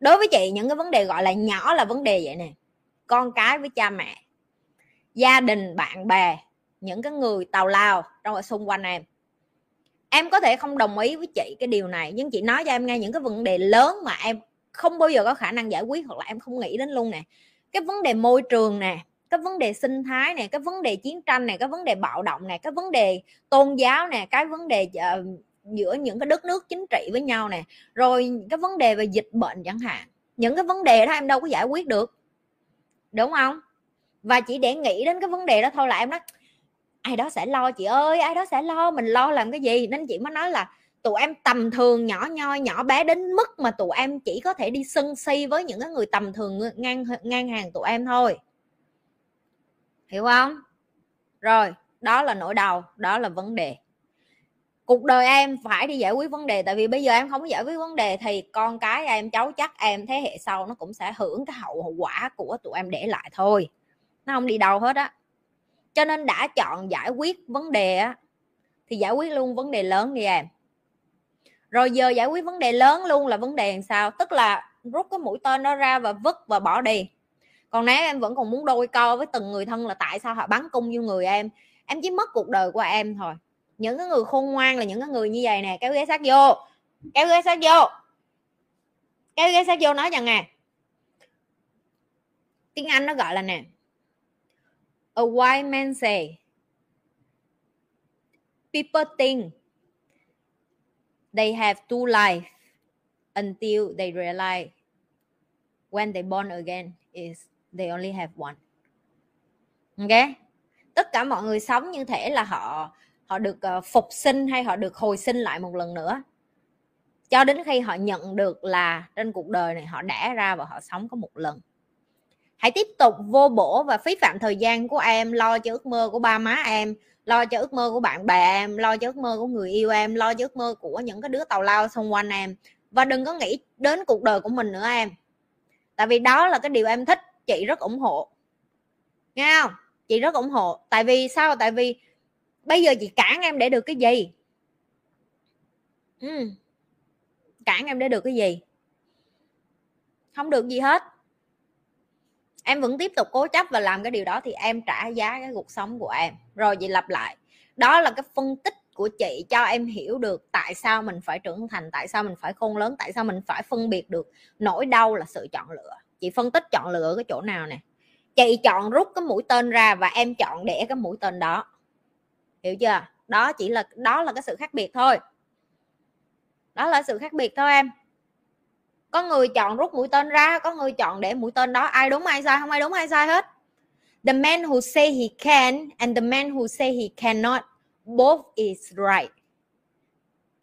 Đối với chị, những cái vấn đề gọi là nhỏ là vấn đề vậy nè. Con cái với cha mẹ, gia đình, bạn bè, những cái người tào lao trong, ở xung quanh em. Em có thể không đồng ý với chị cái điều này, nhưng chị nói cho em nghe những cái vấn đề lớn mà em không bao giờ có khả năng giải quyết, hoặc là em không nghĩ đến luôn nè cái vấn đề môi trường nè cái vấn đề sinh thái này cái vấn đề chiến tranh này cái vấn đề bạo động này cái vấn đề tôn giáo nè cái vấn đề uh, giữa những cái đất nước chính trị với nhau nè. Rồi cái vấn đề về dịch bệnh chẳng hạn. Những cái vấn đề đó em đâu có giải quyết được. Đúng không? Và chỉ để nghĩ đến cái vấn đề đó thôi là em nói ai đó sẽ lo chị ơi ai đó sẽ lo mình lo làm cái gì? Nên chị mới nói là tụi em tầm thường nhỏ nhoi, nhỏ bé đến mức mà tụi em chỉ có thể đi sân si với những cái người tầm thường ngang ngang hàng tụi em thôi. Hiểu không? Rồi, đó là nỗi đau, đó là vấn đề. Cuộc đời em phải đi giải quyết vấn đề, tại vì bây giờ em không có giải quyết vấn đề thì con cái em, cháu chắc em, thế hệ sau nó cũng sẽ hưởng cái hậu quả của tụi em để lại thôi. Nó không đi đâu hết á. Cho nên đã chọn giải quyết vấn đề á, thì giải quyết luôn vấn đề lớn đi em rồi giờ giải quyết vấn đề lớn luôn là vấn đề làm sao? Tức là rút cái mũi tên nó ra và vứt và bỏ đi. Còn nếu em vẫn còn muốn đôi co với từng người thân là tại sao họ bắn cung vô người em? Em chỉ mất cuộc đời của em thôi. Những cái người khôn ngoan là những cái người như vậy nè, kéo ghế sát vô. Kéo ghế sát vô. Kéo ghế sát vô nói rằng nè, tiếng anh nó gọi là nè, a white man say, people think they have two life until they realize when they born again is they only have one. Ok? Tất cả mọi người sống như thể là họ họ được ờ, phục sinh hay họ được hồi sinh lại một lần nữa. Cho đến khi họ nhận được là trên cuộc đời này họ đã ra và họ sống có một lần. Hãy tiếp tục vô bổ và phí phạm thời gian của em, lo cho ước mơ của ba má em lo cho ước mơ của bạn bè em, lo cho ước mơ của người yêu em, lo cho ước mơ của những cái đứa tàu lao xung quanh em. Và đừng có nghĩ đến cuộc đời của mình nữa em. Tại vì đó là cái điều em thích, chị rất ủng hộ. Nghe không? Chị rất ủng hộ. Tại vì sao? Tại vì bây giờ chị cản em để được cái gì? Ừ. cản em để được cái gì? Không được gì hết em vẫn tiếp tục cố chấp và làm cái điều đó thì em trả giá cái cuộc sống của em. Rồi chị lặp lại. Đó là cái phân tích của chị cho em hiểu được tại sao mình phải trưởng thành, tại sao mình phải khôn lớn, tại sao mình phải phân biệt được nỗi đau là sự chọn lựa. Chị phân tích chọn lựa cái chỗ nào nè. Chị chọn rút cái mũi tên ra và em chọn để cái mũi tên đó. Hiểu chưa? Đó chỉ là, đó là cái sự khác biệt thôi. Đó là sự khác biệt thôi em có người chọn rút mũi tên ra, có người chọn để mũi tên đó. Ai đúng, ai sai? Không ai đúng, ai sai hết. The man who say he can and the man who say he cannot, both is right.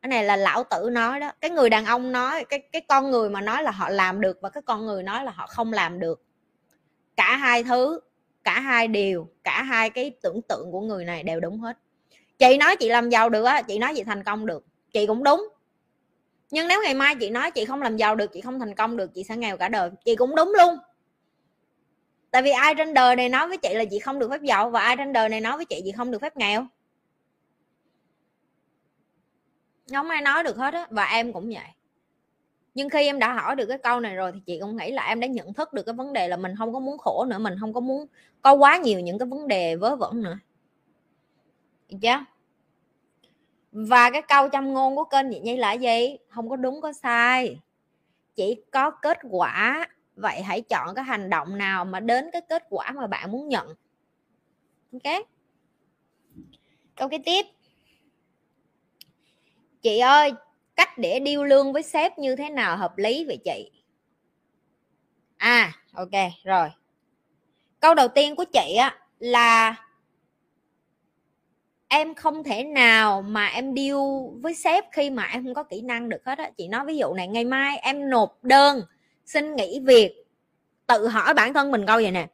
Cái này là lão tử nói đó. Cái người đàn ông nói, cái cái con người mà nói là họ làm được và cái con người nói là họ không làm được. Cả hai thứ, cả hai điều, cả hai cái tưởng tượng của người này đều đúng hết. Chị nói chị làm giàu được á, chị nói chị thành công được. Chị cũng đúng nhưng nếu ngày mai chị nói chị không làm giàu được, chị không thành công được, chị sẽ nghèo cả đời. Chị cũng đúng luôn. Tại vì ai trên đời này nói với chị là chị không được phép giàu và ai trên đời này nói với chị chị không được phép nghèo. Không ai nói được hết á, và em cũng vậy. Nhưng khi em đã hỏi được cái câu này rồi thì chị cũng nghĩ là em đã nhận thức được cái vấn đề là mình không có muốn khổ nữa, mình không có muốn có quá nhiều những cái vấn đề vớ vẩn nữa. Được chưa? Và cái câu châm ngôn của kênh chị nhi là gì? Không có đúng, có sai. Chỉ có kết quả. Vậy hãy chọn cái hành động nào mà đến cái kết quả mà bạn muốn nhận. Ok? Câu kế tiếp. Chị ơi, cách để điêu lương với sếp như thế nào hợp lý vậy chị? À ok, rồi. Câu đầu tiên của chị á là em không thể nào mà em điêu với sếp khi mà em không có kỹ năng được hết á. Chị nói ví dụ này, ngày mai em nộp đơn, xin nghỉ việc, tự hỏi bản thân mình câu vậy nè.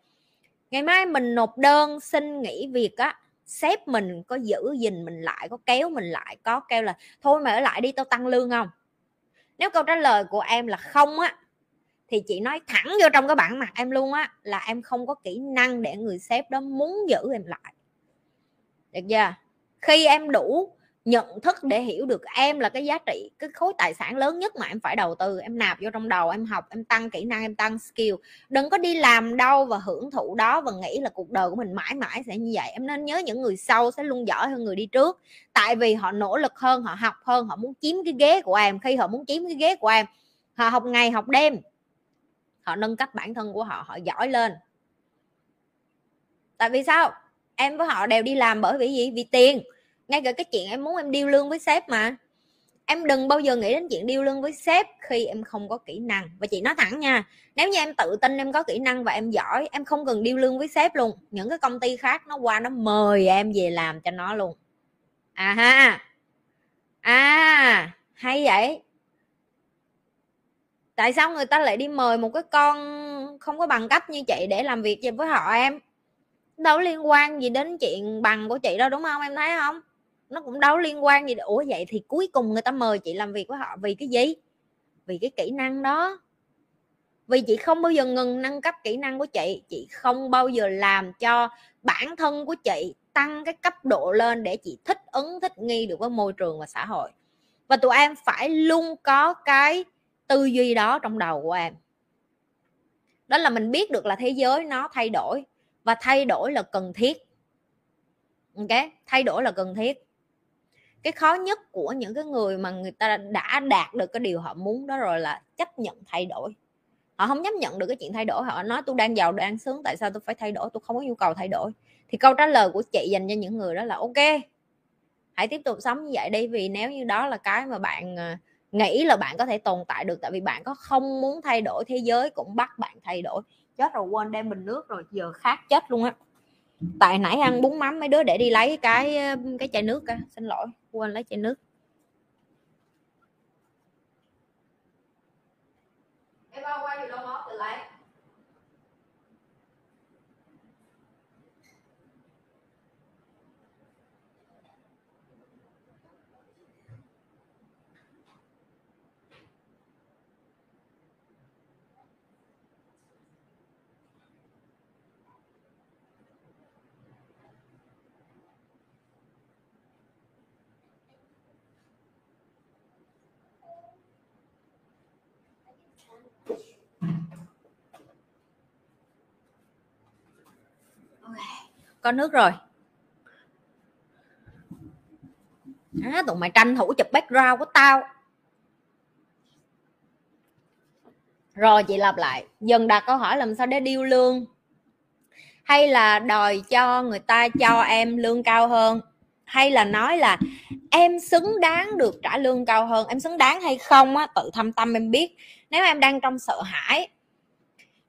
Ngày mai mình nộp đơn, xin nghỉ việc á, sếp mình có giữ gìn mình lại, có kéo mình lại, có kêu là, thôi mày ở lại đi, tao tăng lương không? Nếu câu trả lời của em là không á, thì chị nói thẳng vô trong cái bản mặt em luôn á, là em không có kỹ năng để người sếp đó muốn giữ em lại. Được chưa? Khi em đủ nhận thức để hiểu được em là cái giá trị, cái khối tài sản lớn nhất mà em phải đầu tư, em nạp vô trong đầu, em học, em tăng kỹ năng, em tăng skill. Đừng có đi làm đâu và hưởng thụ đó và nghĩ là cuộc đời của mình mãi mãi sẽ như vậy. Em nên nhớ những người sau sẽ luôn giỏi hơn người đi trước. Tại vì họ nỗ lực hơn, họ học hơn, họ muốn chiếm cái ghế của em. Khi họ muốn chiếm cái ghế của em, họ học ngày, học đêm. Họ nâng cấp bản thân của họ họ giỏi lên. Tại vì sao? Em với họ đều đi làm bởi vì gì? Vì tiền ngay cả cái chuyện em muốn em điêu lương với sếp mà. Em đừng bao giờ nghĩ đến chuyện điêu lương với sếp khi em không có kỹ năng. Và chị nói thẳng nha, nếu như em tự tin em có kỹ năng và em giỏi, em không cần điêu lương với sếp luôn. Những cái công ty khác nó qua nó mời em về làm cho nó luôn. À ha. À hay vậy. Tại sao người ta lại đi mời một cái con không có bằng cấp như chị để làm việc với họ em? Đâu liên quan gì đến chuyện bằng của chị đâu, đúng không? Em thấy không? Nó cũng đâu liên quan gì ủa, vậy thì cuối cùng người ta mời chị làm việc với họ vì cái gì? Vì cái kỹ năng đó. Vì chị không bao giờ ngừng nâng cấp kỹ năng của chị chị không bao giờ làm cho bản thân của chị tăng cái cấp độ lên để chị thích ứng, thích nghi được với môi trường và xã hội. Và tụi em phải luôn có cái tư duy đó trong đầu của em. Đó là mình biết được là thế giới nó thay đổi và thay đổi là cần thiết. Ok? Thay đổi là cần thiết cái khó nhất của những cái người mà người ta đã đạt được cái điều họ muốn đó rồi là chấp nhận thay đổi. Họ không chấp nhận được cái chuyện thay đổi, họ nói tôi đang giàu đang sướng, tại sao tôi phải thay đổi? Tôi không có nhu cầu thay đổi. Thì câu trả lời của chị dành cho những người đó là ok, hãy tiếp tục sống như vậy đi, vì nếu như đó là cái mà bạn ờ, nghĩ là bạn có thể tồn tại được, tại vì bạn có không muốn thay đổi, thế giới cũng bắt bạn thay đổi. Chết rồi, quên đem bình nước rồi, giờ khát chết luôn á tại nãy ăn bún mắm, mấy đứa để đi lấy cái cái chai nước à xin lỗi, quên lấy chai nước em qua gì đâu mót tự lấy có nước rồi. Tụi mày tranh thủ chụp background của tao. Rồi, chị lặp lại. Dần đặt câu hỏi làm sao để điêu lương? Hay là đòi cho người ta cho em lương cao hơn? Hay là nói là em xứng đáng được trả lương cao hơn? Em xứng đáng hay không á, tự thâm tâm em biết. Nếu em đang trong sợ hãi,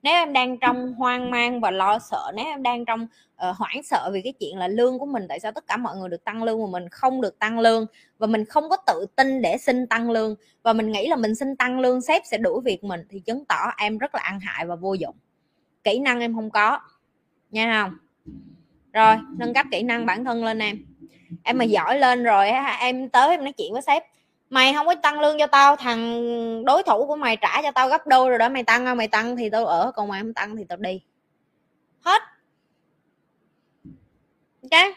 nếu em đang trong hoang mang và lo sợ, nếu em đang trong uh, hoảng sợ vì cái chuyện là lương của mình tại sao tất cả mọi người được tăng lương mà mình không được tăng lương? Và mình không có tự tin để xin tăng lương. Và mình nghĩ là mình xin tăng lương sếp sẽ đuổi việc mình thì chứng tỏ em rất là ăn hại và vô dụng. Kỹ năng em không có nha không? Rồi nâng cấp kỹ năng bản thân lên em. Em mà giỏi lên rồi em tới em nói chuyện với sếp mày không có tăng lương cho tao thằng đối thủ của mày trả cho tao gấp đôi rồi đó mày tăng không? Mày tăng thì tao ở còn mày không tăng thì tao đi. Hết ok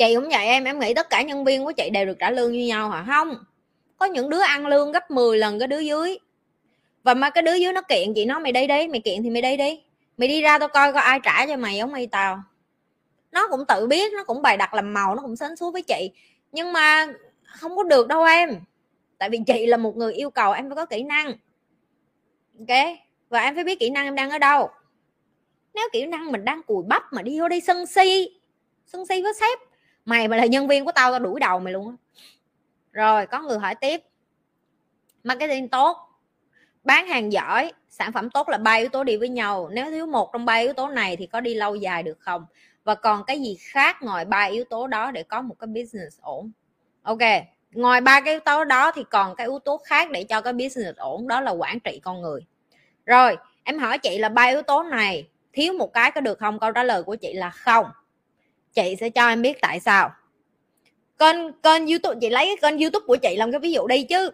chị cũng vậy em em nghĩ tất cả nhân viên của chị đều được trả lương như nhau hả? Không. Có những đứa ăn lương gấp 10 lần cái đứa dưới. Và mà cái đứa dưới nó kiện, chị nói mày đi đi, mày kiện thì mày đi đi. Mày đi ra tao coi có ai trả cho mày, giống mày tao. Nó cũng tự biết, nó cũng bày đặt làm màu, nó cũng sến xuống với chị. Nhưng mà không có được đâu em. Tại vì chị là một người yêu cầu, em phải có kỹ năng. Ok? Và em phải biết kỹ năng em đang ở đâu nếu kỹ năng mình đang cùi bắp mà đi vô đây sân si sân si với sếp, mày mà là nhân viên của tao tao đuổi đầu mày luôn rồi, có người hỏi tiếp. Marketing tốt, bán hàng giỏi, sản phẩm tốt là ba yếu tố đi với nhau. Nếu thiếu một trong ba yếu tố này thì có đi lâu dài được không? Và còn cái gì khác ngoài ba yếu tố đó để có một cái business ổn? Ok, ngoài ba cái yếu tố đó thì còn cái yếu tố khác để cho cái business ổn, đó là quản trị con người. Rồi, em hỏi chị là ba yếu tố này thiếu một cái có được không? Câu trả lời của chị là không. Chị sẽ cho em biết tại sao. Kênh kênh youtube, chị lấy cái kênh youtube của chị làm cái ví dụ đi chứ.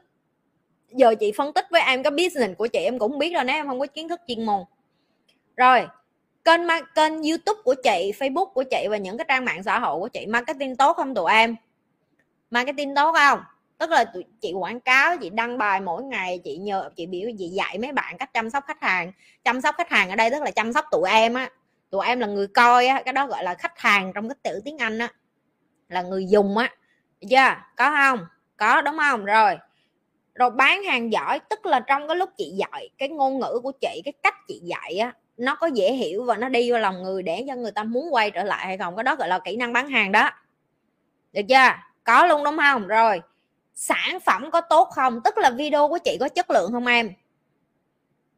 Giờ chị phân tích với em cái business của chị, em cũng biết rồi nếu em không có kiến thức chuyên môn. Rồi, kênh kênh youtube của chị, facebook của chị và những cái trang mạng xã hội của chị, marketing tốt không tụi em? Marketing tốt không? Tức là chị quảng cáo, chị đăng bài mỗi ngày, chị nhờ, chị biểu, chị dạy mấy bạn cách chăm sóc khách hàng. Chăm sóc khách hàng ở đây tức là chăm sóc tụi em á. Tụi em là người coi á, cái đó gọi là khách hàng trong cái chữ tiếng anh á. Là người dùng á. Chưa? Có không? Có, đúng không? Rồi. Rồi bán hàng giỏi, tức là trong cái lúc chị dạy, cái ngôn ngữ của chị, cái cách chị dạy á, nó có dễ hiểu và nó đi vào lòng người để cho người ta muốn quay trở lại hay không? Cái đó gọi là kỹ năng bán hàng đó. Được chưa? Có luôn, đúng không? Rồi sản phẩm có tốt không? Tức là video của chị có chất lượng không em?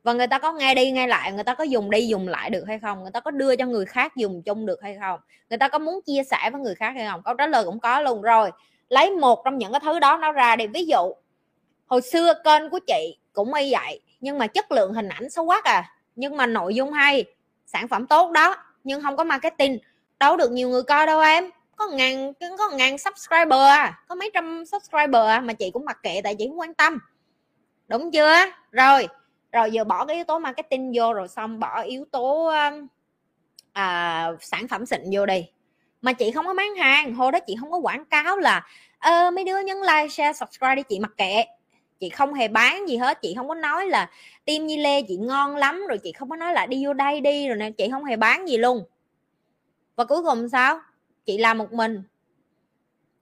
Và người ta có nghe đi nghe lại, người ta có dùng đi dùng lại được hay không? Người ta có đưa cho người khác dùng chung được hay không? Người ta có muốn chia sẻ với người khác hay không? Câu trả lời cũng có luôn. Rồi, lấy một trong những cái thứ đó nó ra đi. Ví dụ, hồi xưa kênh của chị cũng y vậy, nhưng mà chất lượng hình ảnh xấu quá à. Nhưng mà nội dung hay, sản phẩm tốt đó, nhưng không có marketing, đâu được nhiều người coi đâu em có ngàn có ngàn subscriber à có mấy trăm subscriber à mà chị cũng mặc kệ tại chị không quan tâm. Đúng chưa? Rồi rồi giờ bỏ cái yếu tố marketing vô rồi xong bỏ yếu tố à, sản phẩm xịn vô đi. Mà chị không có bán hàng hồi đó chị không có quảng cáo là ờ, mấy đứa nhấn like share subscribe đi chị mặc kệ. Chị không hề bán gì hết chị không có nói là tim nhi lê chị ngon lắm rồi chị không có nói là đi vô đây đi rồi nè chị không hề bán gì luôn. Và cuối cùng sao? Chị làm một mình.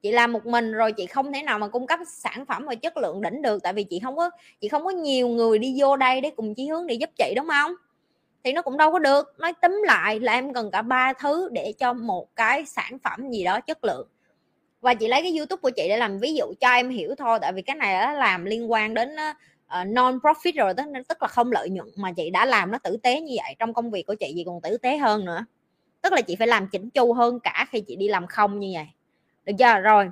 Chị làm một mình rồi chị không thể nào mà cung cấp sản phẩm và chất lượng đỉnh được tại vì chị không có chị không có nhiều người đi vô đây để cùng chí hướng để giúp chị đúng không? Thì nó cũng đâu có được. Nói tóm lại là em cần cả ba thứ để cho một cái sản phẩm gì đó chất lượng. Và chị lấy cái youtube của chị để làm ví dụ cho em hiểu thôi tại vì cái này đã làm liên quan đến uh, ờ, non profit rồi tức, tức là không lợi nhuận mà chị đã làm nó tử tế như vậy trong công việc của chị gì còn tử tế hơn nữa tức là chị phải làm chỉnh chu hơn cả khi chị đi làm không như vậy. Được chưa? Rồi,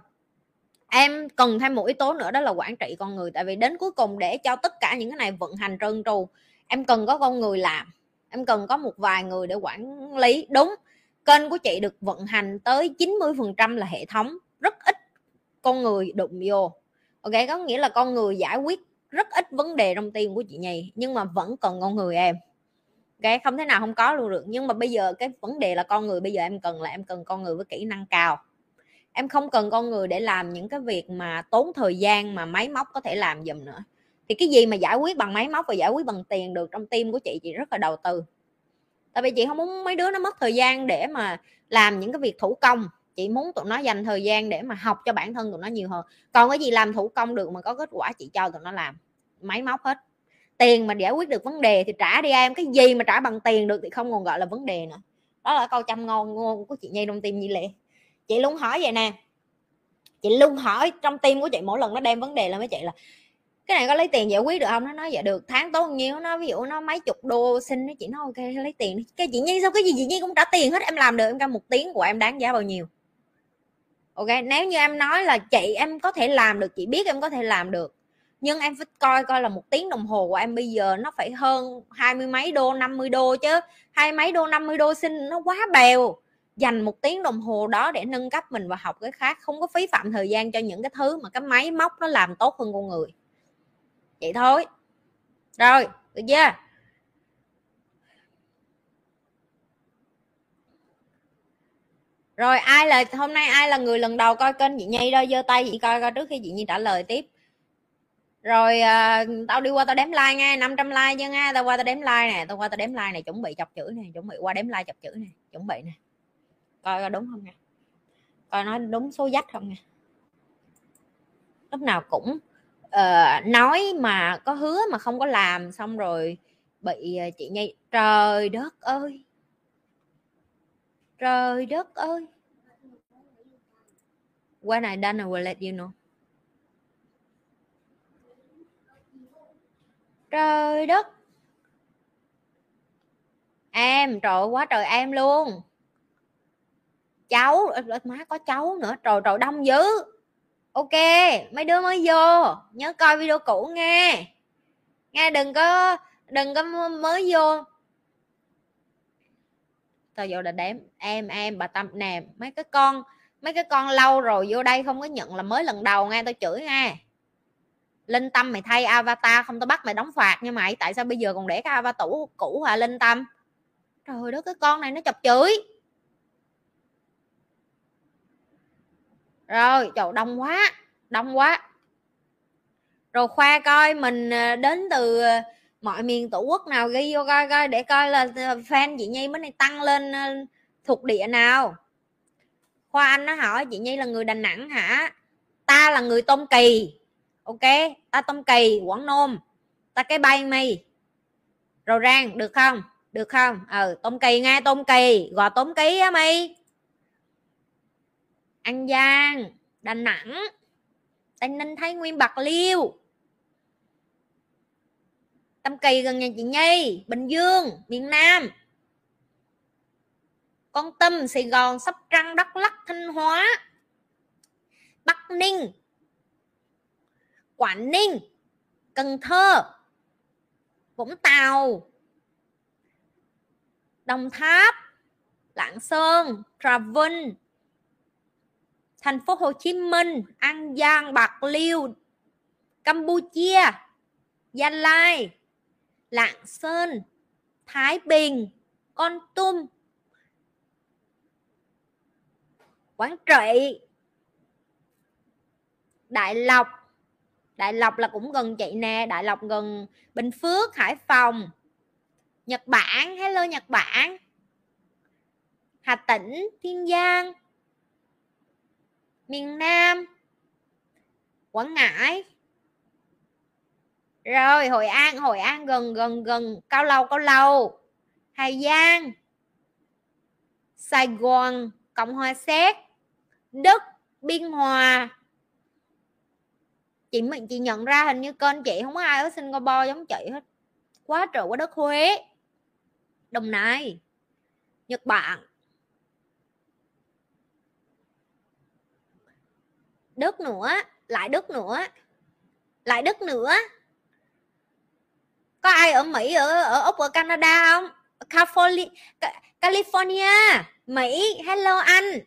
em cần thêm một yếu tố nữa đó là quản trị con người. Tại vì đến cuối cùng để cho tất cả những cái này vận hành trơn tru, em cần có con người làm. Em cần có một vài người để quản lý. Đúng, kênh của chị được vận hành tới 90% là hệ thống. Rất ít con người đụng vô. Ok, có nghĩa là con người giải quyết rất ít vấn đề trong tim của chị nhì nhưng mà vẫn cần con người em cái không thể nào không có luôn được. Nhưng mà bây giờ cái vấn đề là con người bây giờ em cần là em cần con người với kỹ năng cao. Em không cần con người để làm những cái việc mà tốn thời gian mà máy móc có thể làm giùm nữa. Thì cái gì mà giải quyết bằng máy móc và giải quyết bằng tiền được trong tim của chị chị rất là đầu tư. Tại vì chị không muốn mấy đứa nó mất thời gian để mà làm những cái việc thủ công. Chị muốn tụi nó dành thời gian để mà học cho bản thân tụi nó nhiều hơn. Còn cái gì làm thủ công được mà có kết quả chị cho tụi nó làm, máy móc hết tiền mà giải quyết được vấn đề thì trả đi em, cái gì mà trả bằng tiền được thì không còn gọi là vấn đề nữa. Đó là câu chăm ngon ngôn của chị nhi trong tim như lệ chị luôn hỏi vậy nè. Chị luôn hỏi trong tim của chị mỗi lần nó đem vấn đề lên với chị là, cái này có lấy tiền giải quyết được không? Nó nói dạ được, tháng tốt nhiêu? Nó ví dụ nó mấy chục đô xin, nó chị nói, ok lấy tiền cái chị nhi sao, cái gì chị nhi cũng trả tiền hết, em làm được em ra một tiếng của em đáng giá bao nhiêu. Ok, nếu như em nói là chị em có thể làm được, chị biết em có thể làm được nhưng em phải coi coi là một tiếng đồng hồ của em bây giờ nó phải hơn hai mươi mấy đô 50 đô chứ. Hai mấy đô 50 đô xin nó quá bèo. Dành một tiếng đồng hồ đó để nâng cấp mình và học cái khác, không có phí phạm thời gian cho những cái thứ mà cái máy móc nó làm tốt hơn con người. Vậy thôi. Rồi, được chưa? Rồi, ai là, hôm nay ai là người lần đầu coi kênh chị nhi? Đó giơ tay chị coi coi trước khi chị nhi trả lời tiếp rồi à, tao đi qua tao đếm like nghe 500 like chứ nghe tao qua tao đếm like nè tao qua tao đếm like này chuẩn bị chọc chữ này chuẩn bị qua đếm like chọc chữ này chuẩn bị nè. Coi coi đúng không nè coi nói đúng số dắt không nè lúc nào cũng uh, nói mà có hứa mà không có làm xong rồi bị uh, chị nhây trời đất ơi! Trời đất ơi! When I done I will let you know. Trời đất. Em, trời quá trời em luôn. Cháu má có cháu nữa, trời trời đông dữ. Ok, mấy đứa mới vô, nhớ coi video cũ nghe. Nghe đừng có đừng có mới vô. Tao vô là đếm, em em, bà tâm, nè, mấy cái con, mấy cái con lâu rồi vô đây không có nhận là mới lần đầu nghe, tao chửi nghe linh tâm mày thay avatar không tao bắt mày đóng phạt nha mày. Tại sao bây giờ còn để cái avatar cũ hả, linh tâm? Trời đất cái con này nó chọc chửi. Rồi, trời, đông quá đông quá. Rồi khoa coi mình ờ, đến từ ờ, mọi miền tổ quốc nào ghi vô coi coi để coi là ờ, fan chị nhi mới này tăng lên thuộc địa nào. Khoa anh nó hỏi chị nhi là người đà nẵng hả? Ta là người tôn kỳ ok, ta tông kỳ quảng nôm. Ta cái bay mi rồi rang, được không? Được không? Ờ tông kỳ nghe tông kỳ gọi tống ký á mi an giang, đà nẵng. Tây ninh thái nguyên, bạc liêu. Tâm kỳ gần nhà chị nhi bình dương, miền nam. Con tâm sài gòn, sóc trăng, đắk lắc thanh hóa. Bắc ninh quảng ninh cần thơ vũng tàu đồng tháp lạng sơn trà vinh thành phố Hồ Chí Minh, An Giang, Bạc Liêu, Campuchia, Gia Lai, Lạng Sơn, Thái Bình, Con Tum, Quảng Trị, Đại Lộc, Đại Lộc là cũng gần chị nè, Đại Lộc gần Bình Phước, Hải Phòng, Nhật Bản, hello Nhật Bản, Hà Tĩnh, Thiên Giang, miền Nam Quảng Ngãi. Rồi Hội An Hội An gần gần gần Cao Lâu Cao Lâu Hà Giang Sài Gòn Cộng hòa Séc Đức Biên Hòa chị mình, chị nhận ra hình như kênh chị không có ai ở Singapore giống chị hết. Quá trời quá đất Huế. Đồng Nai, Nhật Bản. Đức nữa, lại Đức nữa, lại Đức nữa. Có ai ở Mỹ, ở ở Úc, ở Canada không? California California, Mỹ. Hello anh.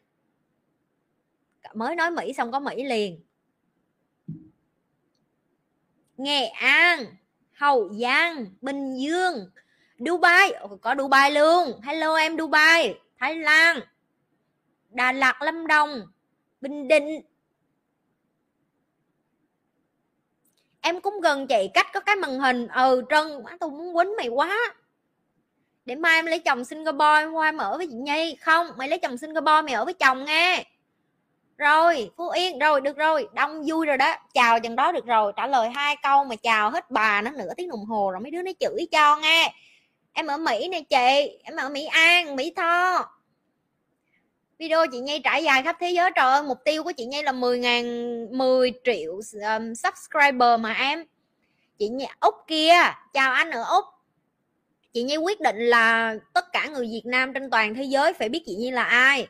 Mới nói Mỹ xong có Mỹ liền. Nghệ An, Hậu Giang, Bình Dương, Dubai. Có Dubai luôn. Hello, em Dubai, Thái Lan, Đà Lạt, Lâm Đồng, Bình Định. Em cũng gần chị, cách có cái màn hình. Ừ trân má tôi muốn quýnh mày quá. Để mai em lấy chồng singapore, em qua em ở với chị nhi. Không, mày lấy chồng singapore, mày ở với chồng nghe rồi phú yên rồi được rồi đông vui rồi đó. Chào chừng đó được rồi trả lời hai câu mà chào hết bà nó nửa tiếng đồng hồ rồi mấy đứa nó chửi cho nghe. Em ở mỹ nè chị em ở mỹ an mỹ tho. Video chị Nhi trải dài khắp thế giới trời ơi mục tiêu của chị Nhi là 10 ngàn 10 triệu um, subscriber mà em. Chị Nhi Úc kia chào anh ở Úc. Chị Nhi quyết định là tất cả người Việt Nam trên toàn thế giới phải biết chị Nhi là ai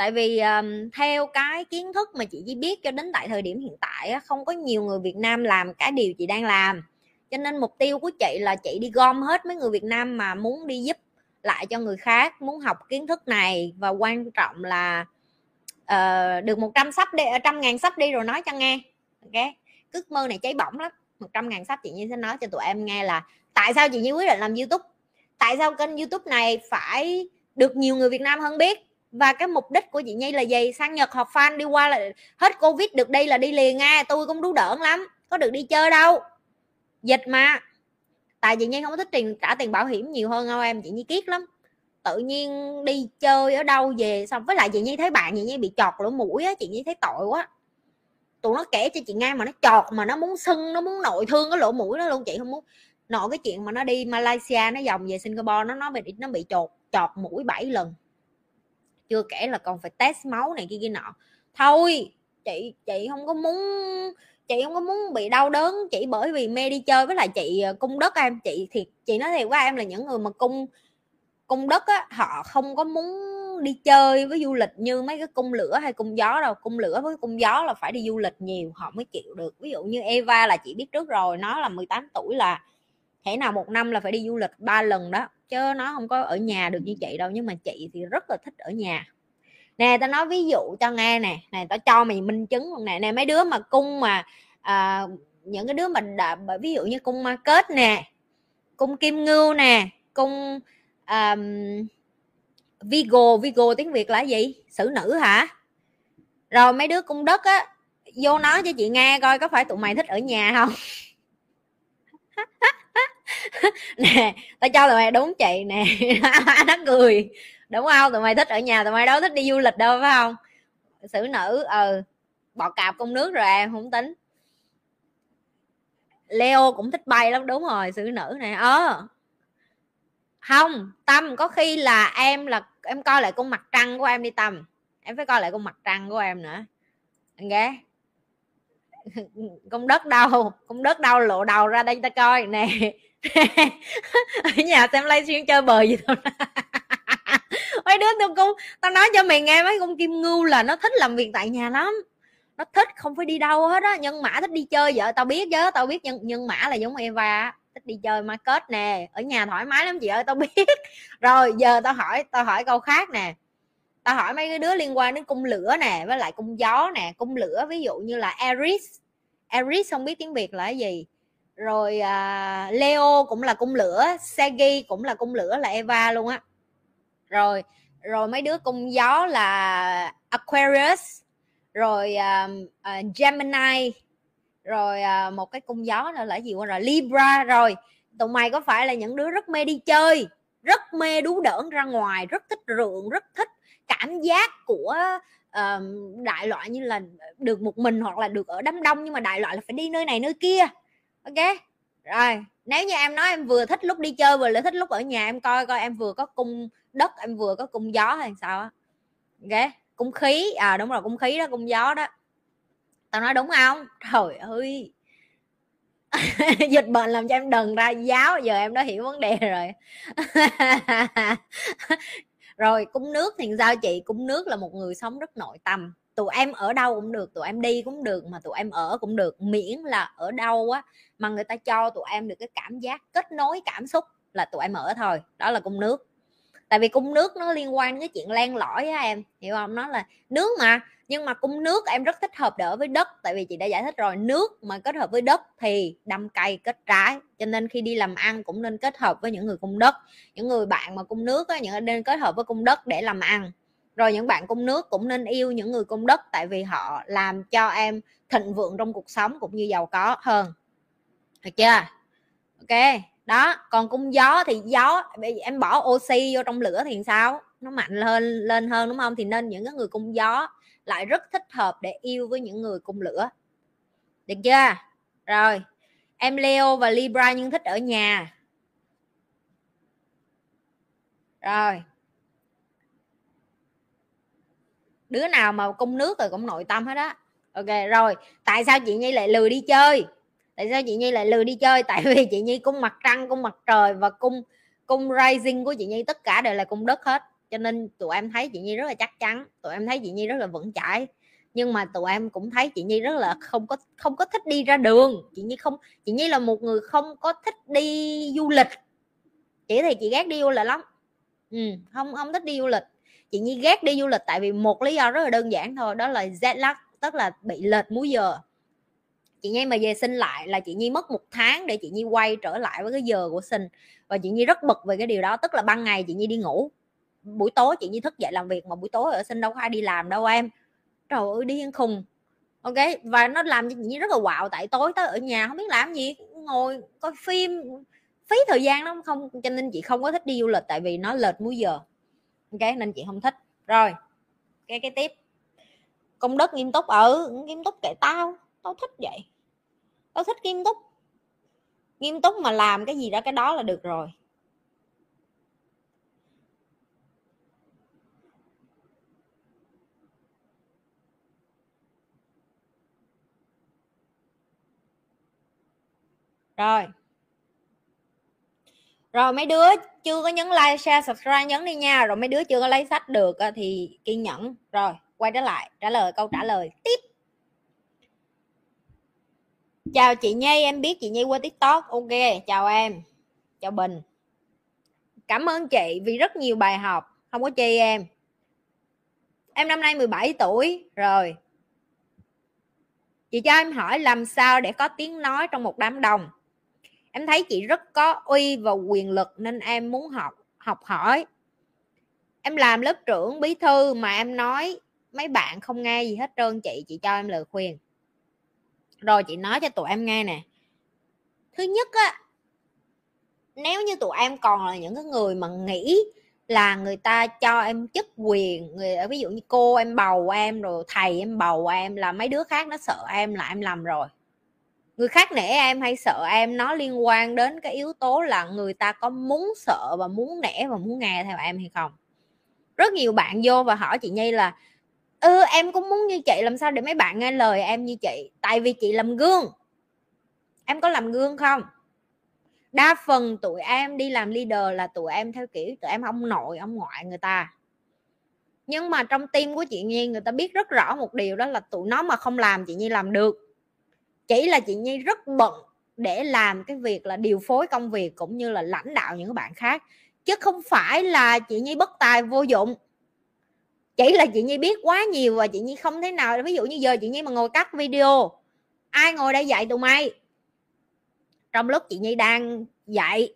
tại vì um, theo cái kiến thức mà chị chỉ biết cho đến tại thời điểm hiện tại không có nhiều người Việt Nam làm cái điều chị đang làm. Cho nên mục tiêu của chị là chị đi gom hết mấy người Việt Nam mà muốn đi giúp lại cho người khác muốn học kiến thức này. Và quan trọng là uh, được 100 sắp đi trăm ngàn sắp đi rồi nói cho nghe ok? Ước mơ này cháy bỏng lắm. 100 ngàn sắp chị như sẽ nói cho tụi em nghe là tại sao chị như quyết định làm YouTube? Tại sao kênh YouTube này phải được nhiều người Việt Nam hơn biết? Và cái mục đích của chị Nhi là gì? Sang Nhật học fan, đi qua là hết Covid được đây là đi liền nha tôi cũng đú đỡn lắm, có được đi chơi đâu. Dịch mà. Tại chị nhi không có thích tiền, trả tiền bảo hiểm nhiều hơn đâu em, chị nhi kiết lắm. Tự nhiên đi chơi ở đâu về, xong với lại chị nhi thấy bạn chị nhi bị chọt lỗ mũi á, chị nhi thấy tội quá. Tụi nó kể cho chị nghe mà nó chọt, mà nó muốn sưng, nó muốn nội thương cái lỗ mũi nó luôn, chị không muốn. Nội cái chuyện mà nó đi Malaysia, nó vòng về Singapore, nó nói bị nó bị chọt chọt mũi 7 lần chưa kể là còn phải test máu này kia kia nọ. Thôi, chị chị không có muốn, chị không có muốn bị đau đớn chỉ bởi vì mê đi chơi với lại chị ờ, cung đất em. Chị thì chị nói thiệt với em là những người mà cung cung đất á, họ không có muốn đi chơi với du lịch như mấy cái cung lửa hay cung gió đâu. Cung lửa với cung gió là phải đi du lịch nhiều, họ mới chịu được. Ví dụ như Eva là chị biết trước rồi, nó là 18 tuổi là thể nào một năm là phải đi du lịch ba lần đó chứ nó không có ở nhà được như chị đâu nhưng mà chị thì rất là thích ở nhà. Nè tao nói ví dụ cho nghe nè này tao cho mày minh chứng luôn nè. Nè mấy đứa mà cung mà à, những cái đứa mà đã, ví dụ như cung ma kết nè cung kim ngưu nè cung um, vigo vigo tiếng việt là gì? Xử nữ hả? Rồi mấy đứa cung đất á vô nói cho chị nghe coi có phải tụi mày thích ở nhà không? nè, tao cho tụi mày đúng chị nè. Nó cười. Đúng không? Tụi mày thích ở nhà, tụi mày đâu thích đi du lịch đâu, phải không? Xử nữ ờ, ừ bọ cạp công nước rồi em không tính. Leo cũng thích bay lắm, đúng rồi, xử nữ này ờ. Không, tâm, có khi là em là, em coi lại con mặt trăng của em đi tâm. Em phải coi lại con mặt trăng của em nữa. Anh ghé. công đất đâu công đất đâu lộ đầu ra đây ta coi, nè. Ở nhà xem livestream chơi bời gì thôi. Mấy đứa tôi cũng, tao nói cho mày nghe, mấy con kim ngưu là nó thích làm việc tại nhà lắm. Nó thích, không phải đi đâu hết á. Nhân mã thích đi chơi vợ tao biết chứ, tao biết nhân nhân mã là giống Eva thích đi chơi market nè. Ở nhà thoải mái lắm chị ơi, tao biết. Rồi, giờ tao hỏi tao hỏi câu khác nè tao hỏi mấy cái đứa liên quan đến cung lửa nè với lại cung gió nè cung lửa ví dụ như là Aries Aries không biết tiếng Việt là cái gì. Rồi uh, Leo cũng là cung lửa Sagi cũng là cung lửa là Eva luôn á. Rồi rồi mấy đứa cung gió là Aquarius. Rồi uh, uh, Gemini. Rồi uh, một cái cung gió nữa là gì quên rồi? Libra. Rồi tụi mày có phải là những đứa rất mê đi chơi rất mê đú đỡn ra ngoài rất thích rượu rất thích cảm giác của uh, đại loại như là được một mình hoặc là được ở đám đông nhưng mà đại loại là phải đi nơi này nơi kia. Ok? Rồi nếu như em nói em vừa thích lúc đi chơi vừa lại thích lúc ở nhà em coi coi em vừa có cung đất em vừa có cung gió hay sao á? Ok? Cung khí à đúng rồi cung khí đó cung gió đó. Tao nói đúng không? Trời ơi! Dịch bệnh làm cho em đần ra giáo giờ em đã hiểu vấn đề rồi. rồi cung nước thì sao chị? Cung nước là một người sống rất nội tâm. Tụi em ở đâu cũng được, tụi em đi cũng được, mà tụi em ở cũng được. Miễn là ở đâu á, mà người ta cho tụi em được cái cảm giác, kết nối cảm xúc là tụi em ở thôi. Đó là cung nước tại vì cung nước nó liên quan đến cái chuyện len lỏi á em, hiểu không? Nó là nước mà, nhưng mà cung nước em rất thích hợp đỡ với đất, tại vì chị đã giải thích rồi, nước mà kết hợp với đất thì đâm cây kết trái, cho nên khi đi làm ăn cũng nên kết hợp với những người cung đất. Những người bạn mà cung nước á, những nên kết hợp với cung đất để làm ăn. Rồi những bạn cung nước cũng nên yêu những người cung đất, tại vì họ làm cho em thịnh vượng trong cuộc sống cũng như giàu có hơn. Được chưa? Ok đó, còn cung gió thì gió em bỏ oxy vô trong lửa thì sao? Nó mạnh lên lên hơn đúng không? Thì nên những cái người cung gió lại rất thích hợp để yêu với những người cung lửa. Được chưa? Rồi, em leo và libra nhưng thích ở nhà. Rồi. Đứa nào mà cung nước rồi cũng nội tâm hết á. Ok, rồi, tại sao chị nhi lại lười đi chơi? Tại sao chị nhi lại lừa đi chơi? Tại vì chị nhi cung mặt trăng cung mặt trời và cung cung rising của chị nhi tất cả đều là cung đất hết. Cho nên tụi em thấy chị nhi rất là chắc chắn tụi em thấy chị nhi rất là vững chãi. Nhưng mà tụi em cũng thấy chị nhi rất là không có không có thích đi ra đường. Chị nhi không chị nhi là một người không có thích đi du lịch. Chị thì chị ghét đi du lịch lắm. Ừ, không không thích đi du lịch. Chị nhi ghét đi du lịch tại vì một lý do rất là đơn giản thôi đó là jet lag tức là bị lệch múi giờ chị nhi mà về sinh lại là chị nhi mất một tháng để chị nhi quay trở lại với cái giờ của sinh. Và chị nhi rất bực về cái điều đó, tức là ban ngày chị nhi đi ngủ. Buổi tối chị nhi thức dậy làm việc mà buổi tối ở sinh đâu có ai đi làm đâu em. Trời ơi điên khùng. Ok, và nó làm cho chị nhi rất là quạo tại tối tới ở nhà không biết làm gì, ngồi coi phim. Phí thời gian lắm, không, cho nên chị không có thích đi du lịch tại vì nó lệch múi giờ. Ok, nên chị không thích. Rồi, cái cái tiếp. Công đất nghiêm túc ở nghiêm túc kệ tao tao thích vậy tôi thích nghiêm túc. Nghiêm túc mà làm cái gì đó, cái đó là được rồi. Rồi. Rồi, mấy đứa chưa có nhấn like, share, subscribe nhấn đi nha. Rồi mấy đứa chưa có lấy sách được thì kiên nhẫn. Rồi, quay trở lại, trả lời câu trả lời tiếp chào chị Nhi, em biết chị Nhi qua tiktok. Ok, chào em. Chào Bình. Cảm ơn chị vì rất nhiều bài học. Không có chi em. Em năm nay 17 tuổi. Rồi. Chị cho em hỏi làm sao để có tiếng nói trong một đám đông. Em thấy chị rất có uy và quyền lực nên em muốn học học hỏi. Em làm lớp trưởng bí thư mà em nói mấy bạn không nghe gì hết trơn chị. Chị cho em lời khuyên rồi chị nói cho tụi em nghe nè. Thứ nhất á, nếu như tụi em còn là những cái người mà nghĩ là người ta cho em chức quyền, người, ví dụ như cô em bầu em, rồi thầy em bầu em, là mấy đứa khác nó sợ em là em làm rồi. Người khác nể em hay sợ em, nó liên quan đến cái yếu tố là người ta có muốn sợ và muốn nể và muốn nghe theo em hay không. Rất nhiều bạn vô và hỏi chị nhi là ừ em cũng muốn như chị, làm sao để mấy bạn nghe lời em như chị? Tại vì chị làm gương. Em có làm gương không? Đa phần tụi em đi làm leader là tụi em theo kiểu tụi em ông nội, ông ngoại người ta. Nhưng mà trong tim của chị nhi, người ta biết rất rõ một điều đó là tụi nó mà không làm, chị nhi làm được. Chỉ là chị nhi rất bận để làm cái việc là điều phối công việc cũng như là lãnh đạo những bạn khác. Chứ không phải là chị nhi bất tài vô dụng chỉ là chị nhi biết quá nhiều và chị nhi không thế nào. Ví dụ như giờ chị nhi mà ngồi cắt video, ai ngồi đây dạy tụi mày? Trong lúc chị nhi đang dạy,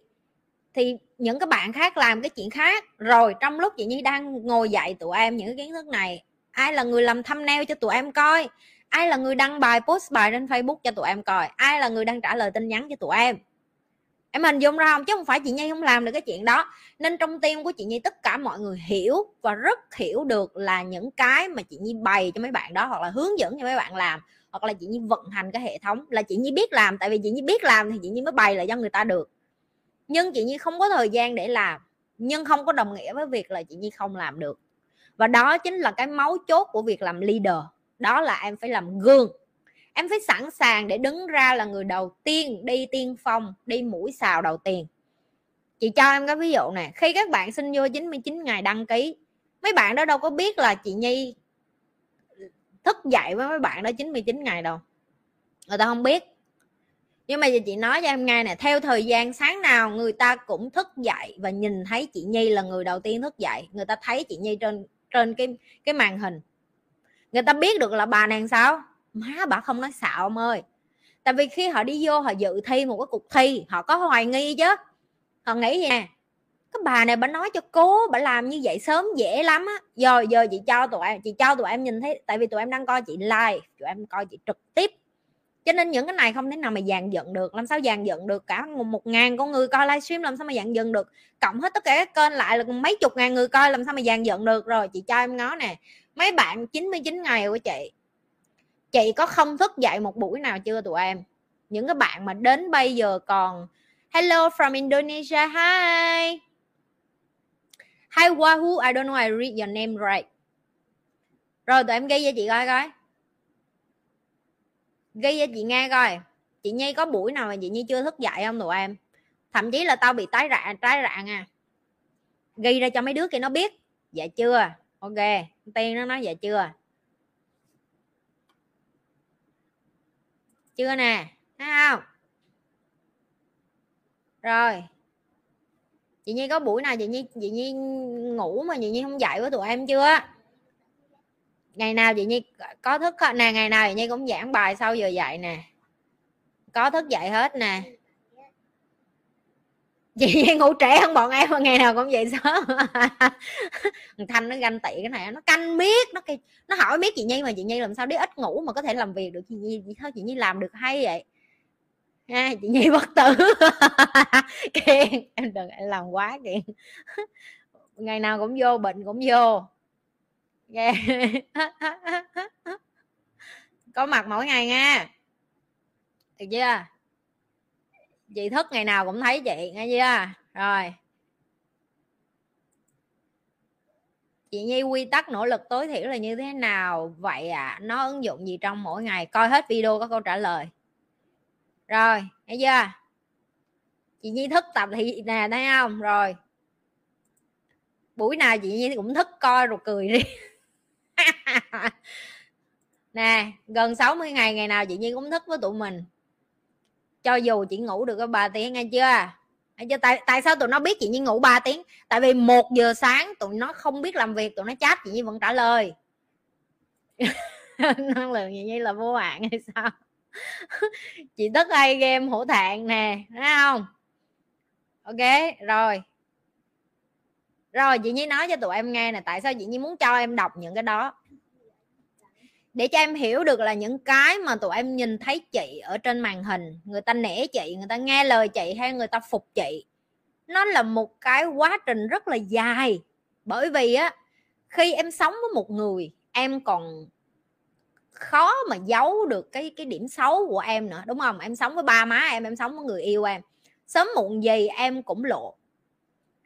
thì những cái bạn khác làm cái chuyện khác. Rồi trong lúc chị nhi đang ngồi dạy tụi em những cái kiến thức này, ai là người làm thumbnail cho tụi em coi? Ai là người đăng bài, post bài trên facebook cho tụi em coi? Ai là người đang trả lời tin nhắn cho tụi em? Em hình dung ra không? Chứ không phải chị nhi không làm được cái chuyện đó. Nên trong tim của chị nhi tất cả mọi người hiểu và rất hiểu được là những cái mà chị nhi bày cho mấy bạn đó, hoặc là hướng dẫn cho mấy bạn làm, hoặc là chị nhi vận hành cái hệ thống. Là chị nhi biết làm, tại vì chị nhi biết làm thì chị nhi mới bày lại cho người ta được. Nhưng chị nhi không có thời gian để làm, nhưng không có đồng nghĩa với việc là chị nhi không làm được. Và đó chính là cái máu chốt của việc làm leader. Đó là em phải làm gương em phải sẵn sàng để đứng ra là người đầu tiên đi tiên phong, đi mũi xào đầu tiên chị cho em cái ví dụ này khi các bạn xin vô 99 ngày đăng ký, mấy bạn đó đâu có biết là chị Nhi thức dậy với mấy bạn đó 99 ngày đâu. Người ta không biết. Nhưng mà chị nói cho em nghe nè, theo thời gian sáng nào người ta cũng thức dậy và nhìn thấy chị Nhi là người đầu tiên thức dậy. Người ta thấy chị Nhi trên trên cái cái màn hình. Người ta biết được là bà nàng sao? Má bà không nói xạo ông ơi. Tại vì khi họ đi vô họ dự thi một cái cuộc thi, họ có hoài nghi chứ. Họ nghĩ gì nè? Cái bà này bà nói cho cố, bà làm như vậy sớm dễ lắm á. Giờ giờ chị cho tụi em, chị cho tụi em nhìn thấy, tại vì tụi em đang coi chị live, tụi em coi chị trực tiếp. Cho nên những cái này không thể nào mà dàn dựng được, làm sao dàn dựng được cả một ngàn con người coi livestream, làm sao mà dàn dựng được? Cộng hết tất cả các kênh lại là mấy chục ngàn người coi, làm sao mà dàn dựng được? Rồi chị cho em ngó nè, mấy bạn 99 ngày của chị chị có không thức dậy một buổi nào chưa tụi em? Những cái bạn mà đến bây giờ còn, hello from Indonesia, hi. Hi, Wahoo, I don't know I read your name right. Rồi tụi em ghi cho chị coi coi. Ghi cho chị nghe coi. Chị nhi có buổi nào mà chị nhi chưa thức dậy không tụi em? Thậm chí là tao bị tái rạn tái rạn à. Ghi ra cho mấy đứa kia nó biết. Dạ chưa? Ok tiên nó nói dạ chưa? Chưa nè, thấy không? Rồi. Chị nhi có buổi nào chị nhi chị nhi ngủ mà chị nhi không dậy với tụi em chưa? Ngày nào chị nhi có thức nè, ngày nào chị nhi cũng giảng bài sau giờ dạy nè. Có thức dậy hết nè chị ngủ trễ hơn bọn em mà ngày nào cũng vậy sớm thanh nó ganh tị cái này, nó canh miết, nó nó hỏi miết chị nhi mà chị nhi làm sao đi ít ngủ mà có thể làm việc được, chị nhi thôi chị nhi làm được hay vậy? Ha, chị nhi bất tử. Kiên em đừng làm quá kiên ngày nào cũng vô, bệnh cũng vô. Yeah. có mặt mỗi ngày nha. Được chưa? Chị thức ngày nào cũng thấy chị, nghe chưa? Rồi. Chị nhi, quy tắc nỗ lực tối thiểu là như thế nào? Vậy ạ à? nó ứng dụng gì trong mỗi ngày? Coi hết video có câu trả lời. Rồi, nghe chưa? Chị nhi thức tập thì nè, thấy không? Rồi. Buổi nào chị nhi cũng thức coi rồi cười đi. Nè, gần 60 ngày ngày nào chị nhi cũng thức với tụi mình cho dù chị ngủ được có 3 tiếng nghe chưa? Chưa? Tại, tại sao tụi nó biết chị Nhi ngủ 3 tiếng? Tại vì một giờ sáng tụi nó không biết làm việc tụi nó chat chị Nhi vẫn trả lời. Năng lượng chị Nhi là vô hạn hay sao? Chị tất hay game hổ thẹn nè thấy không? Ok rồi. Rồi chị nhi nói cho tụi em nghe nè tại sao chị nhi muốn cho em đọc những cái đó? Để cho em hiểu được là những cái mà tụi em nhìn thấy chị ở trên màn hình, người ta nể chị, người ta nghe lời chị hay người ta phục chị, nó là một cái quá trình rất là dài. Bởi vì á, khi em sống với một người, em còn khó mà giấu được cái cái điểm xấu của em nữa, đúng không? Em sống với ba má em em sống với người yêu em. Sớm muộn gì em cũng lộ.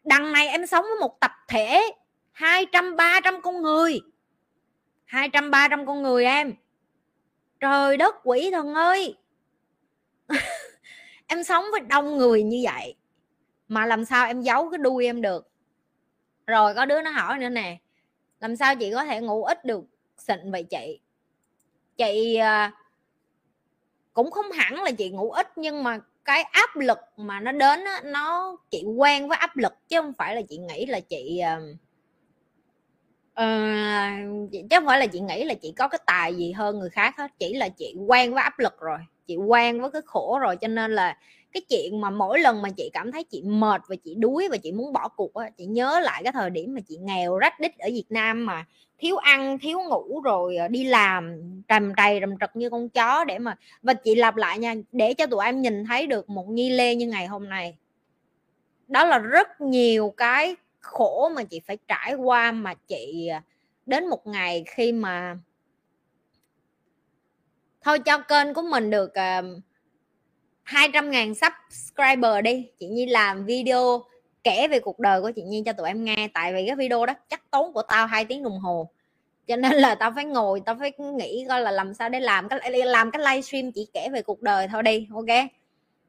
Đằng này em sống với một tập thể hai trăm, ba trăm con người hai trăm ba trăm con người em. Trời đất quỷ thần ơi. Em sống với đông người như vậy mà làm sao em giấu cái đuôi em được? Rồi có đứa nó hỏi nữa nè làm sao chị có thể ngủ ít được xịn vậy chị? Chị à, cũng không hẳn là chị ngủ ít nhưng mà cái áp lực mà nó đến đó, nó chị quen với áp lực chứ không phải là chị nghĩ là chị uh, Ờ, chứ không phải là chị nghĩ là chị có cái tài gì hơn người khác hết, chỉ là chị quen với áp lực rồi, chị quen với cái khổ rồi, cho nên là cái chuyện mà mỗi lần mà chị cảm thấy chị mệt và chị đuối và chị muốn bỏ cuộc á, chị nhớ lại cái thời điểm mà chị nghèo rách đít ở Việt Nam mà thiếu ăn, thiếu ngủ rồi ờ, đi làm trầm trầy rầm trật như con chó để mà, và chị lặp lại nha, để cho tụi em nhìn thấy được một nhi lê như ngày hôm nay. Đó là rất nhiều cái khổ mà chị phải trải qua mà chị à, đến một ngày khi mà thôi cho kênh của mình được à, uh, 200 ngàn subscriber đi. Chị Nhi làm video kể về cuộc đời của chị Nhi cho tụi em nghe. Tại vì cái video đó chắc tốn của tao hai tiếng đồng hồ. Cho nên là tao phải ngồi tao phải nghĩ coi là làm sao để làm cái làm cái livestream chỉ kể về cuộc đời thôi đi ok?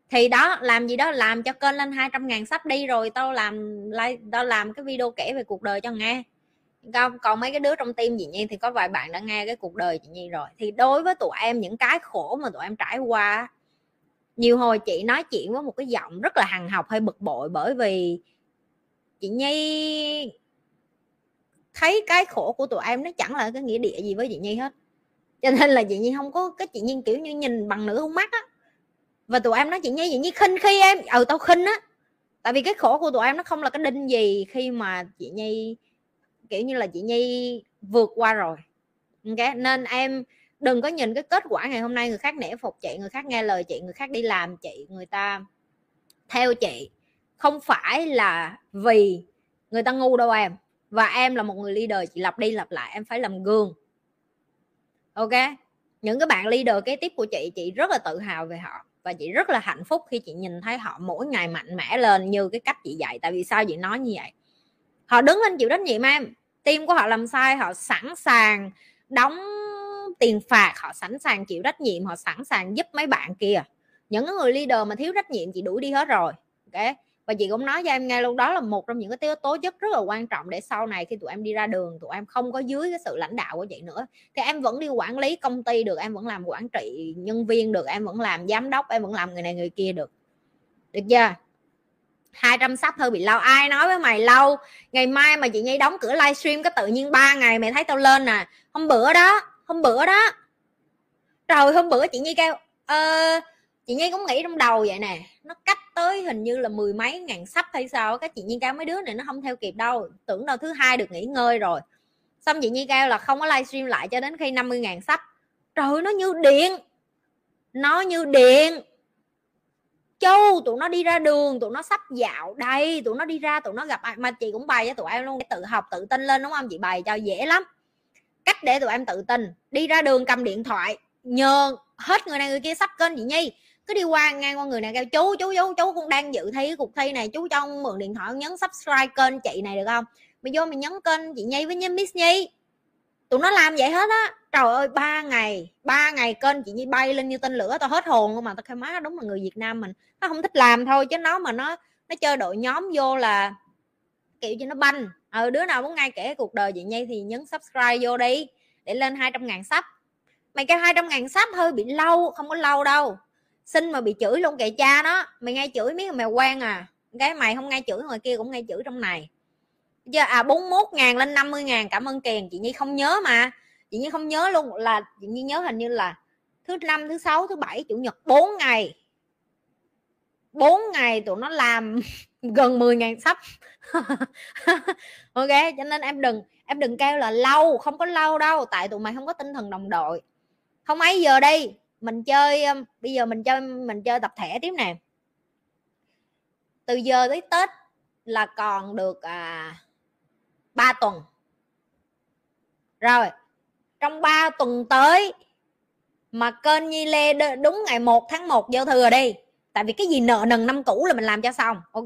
Thì đó làm gì đó làm cho kênh lên 200 ngàn sắp đi rồi tao làm like tao làm cái video kể về cuộc đời cho nghe. Còn, còn mấy cái đứa trong tim chị Nhi thì có vài bạn đã nghe cái cuộc đời chị Nhi rồi. Thì đối với tụi em những cái khổ mà tụi em trải qua nhiều hồi chị nói chuyện với một cái giọng rất là hằng học hay bực bội bởi vì chị nhi thấy cái khổ của tụi em nó chẳng là cái nghĩa địa gì với chị nhi hết. Cho nên là chị nhi không có cái chị nhi kiểu như nhìn bằng nửa con mắt á và tụi em nói chị nhi chị nhi khinh khi em. Ừ tao khinh á. Tại vì cái khổ của tụi em nó không là cái đinh gì khi mà chị nhi, kiểu như là chị nhi vượt qua rồi. Ok? Nên em đừng có nhìn cái kết quả ngày hôm nay người khác nể phục chị, người khác nghe lời chị, người khác đi làm chị, người ta theo chị. Không phải là vì người ta ngu đâu em. Và em là một người leader, chị lặp đi lặp lại, em phải làm gương. Ok? Những cái bạn leader kế tiếp của chị chị rất là tự hào về họ và chị rất là hạnh phúc khi chị nhìn thấy họ mỗi ngày mạnh mẽ lên như cái cách chị dạy. Tại vì sao chị nói như vậy? Họ đứng lên chịu trách nhiệm em. Team của họ làm sai, họ sẵn sàng đóng tiền phạt, họ sẵn sàng chịu trách nhiệm, họ sẵn sàng giúp mấy bạn kia. Những người leader mà thiếu trách nhiệm chị đuổi đi hết rồi, ok? Và chị cũng nói cho em ngay lúc đó là một trong những cái yếu tố chất rất là quan trọng để sau này khi tụi em đi ra đường tụi em không có dưới cái sự lãnh đạo của chị nữa. Thì em vẫn đi quản lý công ty được em vẫn làm quản trị nhân viên được em vẫn làm giám đốc em vẫn làm người này người kia được. Được chưa? 200 sắp hơi bị lâu ai nói với mày lâu ngày mai mà chị nhi đóng cửa livestream có tự nhiên ba ngày mày thấy tao lên nè hôm bữa đó hôm bữa đó. Trời hôm bữa chị nhi kêu ờ, chị nhi cũng nghĩ trong đầu vậy nè. Nó cách tới hình như là mười mấy ngàn sắp hay sao các chị nhi cao mấy đứa này nó không theo kịp đâu, tưởng đâu thứ hai được nghỉ ngơi rồi. Xong chị nhi cao là không có livestream lại cho đến khi 50 ngàn sắp trời nó như điện, nó như điện. Châu tụi nó đi ra đường, tụi nó sắp dạo đây, tụi nó đi ra, tụi nó gặp ai, mà chị cũng bày cho tụi em luôn, tự học, tự tin lên đúng không? Chị bày cho dễ lắm. Cách để tụi em tự tin, đi ra đường cầm điện thoại, nhờ hết người này người kia sắp kênh chị nhi cứ đi qua ngang qua người này kêu, chú chú chú chú cũng đang dự thi cuộc thi này, chú cho mượn điện thoại nhấn subscribe kênh chị này được không? Mày vô mình nhấn kênh chị nhi với miss nhi. Tụi nó làm vậy hết á. Trời ơi, ba ngày ba ngày kênh chị nhi bay lên như tên lửa, tao hết hồn luôn mà, tao khai má, đúng là người việt nam mình. Nó không thích làm thôi, chứ nó mà nó nó chơi đội nhóm vô là, kiểu cho nó banh. Ờ đứa nào muốn ngay kể cuộc đời chị nhi thì nhấn subscribe vô đi, để lên 200 ngàn sắp mày kêu 200 ngàn sắp hơi bị lâu, không có lâu đâu xin mà bị chửi luôn kệ cha đó. Mày nghe chửi miếng mày quen à. Cái mày không nghe chửi ngoài kia cũng nghe chửi trong này. Giờ à 41 ngàn lên 50 ngàn, cảm ơn Kiền. Chị Nhi không nhớ mà. Chị Nhi không nhớ luôn là, chị Nhi nhớ hình như là thứ năm, thứ sáu, thứ bảy, chủ nhật 4 ngày. 4 ngày tụi nó làm gần 10 ngàn sắp. Ok, cho nên em đừng em đừng kêu là lâu, không có lâu đâu. Tại tụi mày không có tinh thần đồng đội. Không, ấy giờ đi mình chơi bây giờ mình chơi mình chơi tập thể tiếp nè. Từ giờ tới tết là còn được à, 3 tuần. Rồi trong 3 tuần tới mà kênh Nhi Lê đúng ngày 1 tháng 1 giao thừa đi. Tại vì cái gì nợ nần năm cũ là mình làm cho xong ok?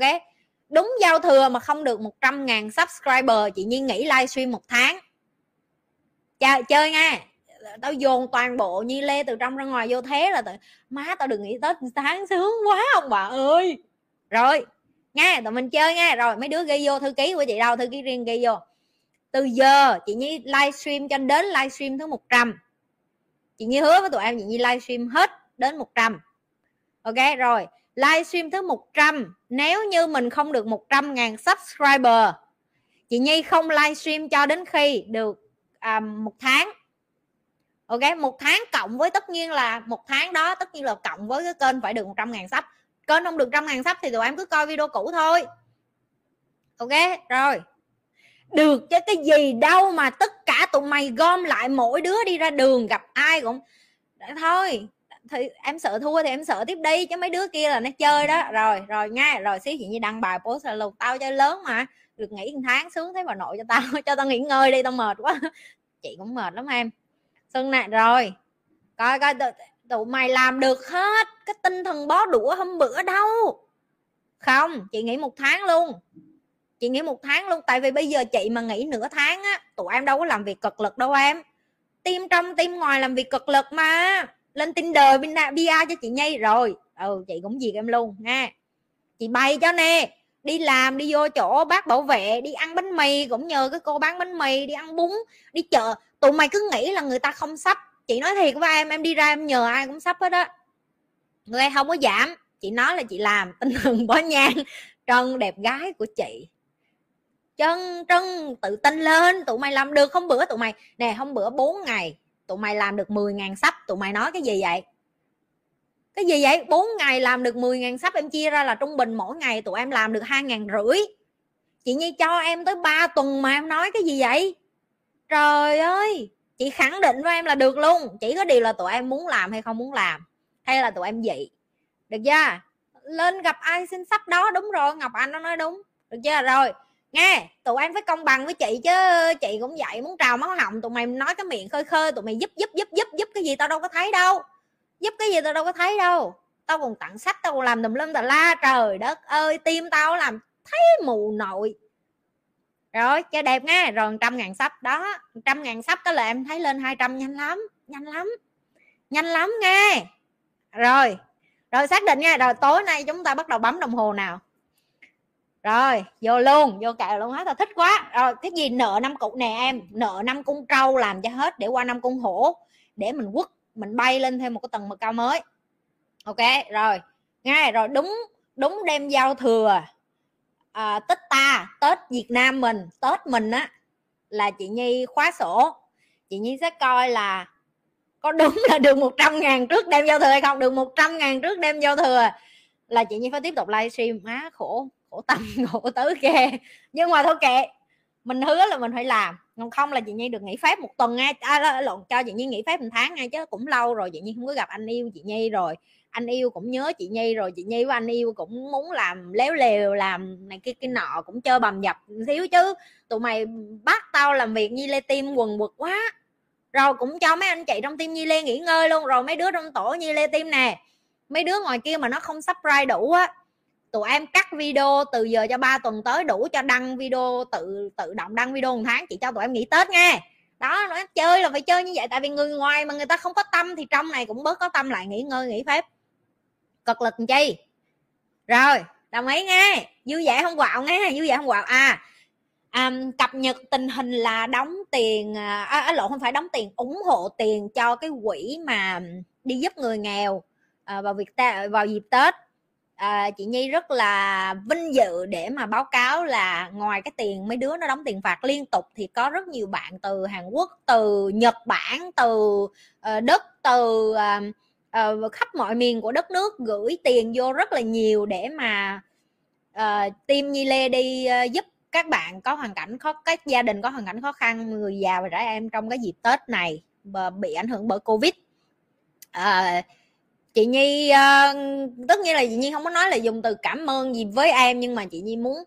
Đúng giao thừa mà không được 100 ngàn subscriber chị Nhi nghỉ livestream một tháng. Chơi chơi nha! Tao dồn toàn bộ Nhi Lê từ trong ra ngoài vô thế là tao, má tao đừng nghĩ tết tháng sướng quá ông bà ơi. Rồi nha tụi mình chơi nha. Rồi mấy đứa ghi vô thư ký của chị đâu? Thư ký riêng ghi vô. Từ giờ chị Nhi livestream cho đến livestream thứ 100 chị Nhi hứa với tụi em chị Nhi livestream hết đến 100 ok rồi livestream thứ 100 nếu như mình không được 100 ngàn subscriber chị Nhi không livestream cho đến khi được à, một tháng ok, một tháng cộng với tất nhiên là một tháng đó, tất nhiên là cộng với cái kênh phải được 100 ngàn sắp kênh không được trăm ngàn sắp thì tụi em cứ coi video cũ thôi. Ok, rồi. Được chứ, cái gì đâu mà tất cả tụi mày gom lại mỗi đứa đi ra đường gặp ai cũng thôi, thì em sợ thua thì em sợ tiếp đi, chứ mấy đứa kia là nó chơi đó. Rồi rồi nha, rồi xíu chị như đăng bài post là lục tao chơi lớn mà, được nghỉ một tháng, sướng thấy bà nội cho tao cho tao nghỉ ngơi đi, tao mệt quá. Chị cũng mệt lắm em xuân này rồi. Coi coi tụi, tụi mày làm được hết cái tinh thần bó đũa hôm bữa đâu. Không chị nghỉ một tháng luôn. Chị nghỉ một tháng luôn tại vì bây giờ chị mà nghỉ nửa tháng á tụi em đâu có làm việc cực lực đâu em. Tim trong tim ngoài làm việc cực lực mà. Lên tinder bia cho chị nhây rồi ừ chị cũng gì em luôn nha. Chị bày cho nè đi làm, đi vô chỗ bác bảo vệ, đi ăn bánh mì, cũng nhờ cái cô bán bánh mì đi ăn bún, đi chợ. Tụi mày cứ nghĩ là người ta không sắp. Chị nói thiệt với em em đi ra em nhờ ai cũng sắp hết á. Người em không có giảm. Chị nói là chị làm. Tinh thần bó nhang trân đẹp gái của chị. Chân trân, tự tin lên. Tụi mày làm được. Không bữa tụi mày, nè không bữa 4 ngày, tụi mày làm được 10 ngàn sắp. Tụi mày nói cái gì vậy? Cái gì vậy? 4 ngày làm được 10 ngàn sắp em chia ra là trung bình mỗi ngày tụi em làm được hai ngàn rưỡi. Chị Nhi cho em tới 3 tuần mà em nói cái gì vậy? Trời ơi! Chị khẳng định với em là được luôn. Chỉ có điều là tụi em muốn làm hay không muốn làm, hay là tụi em dị. Được chưa? Lên gặp ai xin sắp đó, đúng rồi, ngọc anh nó nói đúng. Được chưa? Rồi, nghe, tụi em phải công bằng với chị chứ. Chị cũng vậy, muốn trào máu họng, tụi mày nói cái miệng khơi khơi, tụi mày giúp giúp giúp giúp giúp cái gì tao đâu có thấy đâu giúp cái gì tao đâu có thấy đâu. Tao còn tặng sách, tao còn làm tùm lum tà la. Trời đất ơi, tim tao làm thấy mù nội. Rồi chơi đẹp nghe rồi trăm ngàn sắp đó, trăm ngàn sắp cái là em thấy lên 200 nhanh lắm nhanh lắm nhanh lắm nghe rồi rồi xác định nha. Rồi tối nay chúng ta bắt đầu bấm đồng hồ nào. Rồi, vô luôn, vô kẹo luôn hết. Tao thích quá. Rồi, cái gì nợ năm cục nè em? Nợ năm cung trâu làm cho hết để qua năm cung hổ, để mình quất mình bay lên thêm một cái tầng mực cao mới. Ok rồi. Ngay rồi đúng đúng đem giao thừa à, tết ta tết việt nam mình tết mình á là chị nhi khóa sổ. Chị nhi sẽ coi là có đúng là được 100 ngàn trước đem giao thừa hay không? Được 100 ngàn trước đem giao thừa. Là chị nhi phải tiếp tục livestream. Má khổ khổ tâm khổ tứ kê nhưng mà thôi kệ mình hứa là mình phải làm. Còn không là chị nhi được nghỉ phép một tuần ngay. À, lộn cho chị nhi nghỉ phép một tháng ngay chứ cũng lâu rồi. Chị nhi không có gặp anh yêu chị nhi rồi. Anh yêu cũng nhớ chị nhi rồi. Chị nhi với anh yêu cũng muốn làm léo lèo làm này kia cái nọ cũng chơi bầm dập xíu chứ. Tụi mày bắt tao làm việc nhi lê tim quần quật quá. Rồi cũng cho mấy anh chị trong tim nhi lê nghỉ ngơi luôn. Rồi mấy đứa trong tổ nhi lê tim nè. Mấy đứa ngoài kia mà nó không subscribe đủ á tụi em cắt video từ giờ cho 3 tuần tới đủ cho đăng video tự tự động đăng video một tháng. Chị cho tụi em nghỉ tết nghe đó nói chơi là phải chơi như vậy tại vì người ngoài mà người ta không có tâm thì trong này cũng bớt có tâm lại nghỉ ngơi nghỉ phép. Cực lực chi? Rồi đồng ý nghe vui vẻ không quạo nghe vui vẻ không quạo. À um, cập nhật tình hình là đóng tiền à, à, à lộ không phải đóng tiền ủng hộ tiền cho cái quỹ mà đi giúp người nghèo à, vào việc ta vào dịp tết à, chị nhi rất là vinh dự để mà báo cáo là ngoài cái tiền mấy đứa nó đóng tiền phạt liên tục thì có rất nhiều bạn từ hàn quốc từ nhật bản từ uh, đất từ uh, uh, khắp mọi miền của đất nước gửi tiền vô rất là nhiều để mà uh, team Nhi Lê đi uh, giúp các bạn có hoàn cảnh khó các gia đình có hoàn cảnh khó khăn người già và trẻ em trong cái dịp Tết này bị ảnh hưởng bởi Covid. Uh, chị Nhi uh, tất nhiên là chị Nhi không có nói là dùng từ cảm ơn gì với em nhưng mà chị Nhi muốn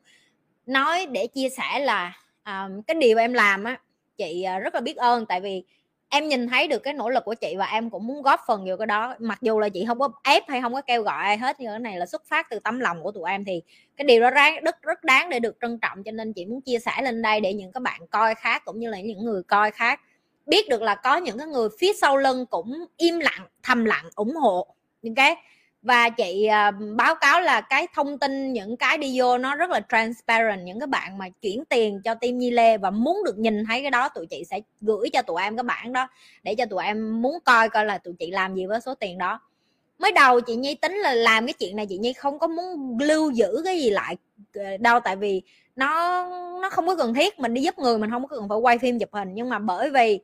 nói để chia sẻ là uh, cái điều em làm á chị uh, rất là biết ơn. Tại vì em nhìn thấy được cái nỗ lực của chị và em cũng muốn góp phần vào cái đó. Mặc dù là chị không có ép hay không có kêu gọi ai hết nhưng cái này là xuất phát từ tấm lòng của tụi em. Thì cái điều đó rất rất đáng để được trân trọng. Cho nên chị muốn chia sẻ lên đây để những các bạn coi khác cũng như là những người coi khác biết được là có những cái người phía sau lưng cũng im lặng thầm lặng ủng hộ những cái và chị uh, báo cáo là cái thông tin những cái đi vô nó rất là transparent những cái bạn mà chuyển tiền cho team Nhi Lê và muốn được nhìn thấy cái đó tụi chị sẽ gửi cho tụi em cái bản đó để cho tụi em muốn coi coi là tụi chị làm gì với số tiền đó. Mới đầu chị Nhi tính là làm cái chuyện này chị Nhi không có muốn lưu giữ cái gì lại ờ, đâu tại vì nó nó không có cần thiết mình đi giúp người mình không có cần phải quay phim chụp hình. Nhưng mà bởi vì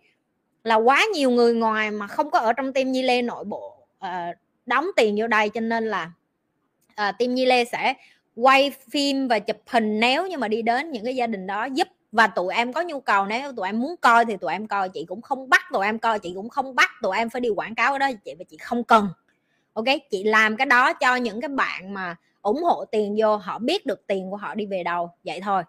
là quá nhiều người ngoài mà không có ở trong team Nhi Lê nội bộ uh, đóng tiền vô đây cho nên là à, team Nhi Lê sẽ quay phim và chụp hình nếu như mà đi đến những cái gia đình đó giúp và tụi em có nhu cầu. Nếu tụi em muốn coi thì tụi em coi chị cũng không bắt tụi em coi chị cũng không bắt tụi em phải đi quảng cáo ở đó chị và chị không cần. Ok chị làm cái đó cho những cái bạn mà ủng hộ tiền vô họ biết được tiền của họ đi về đâu vậy thôi.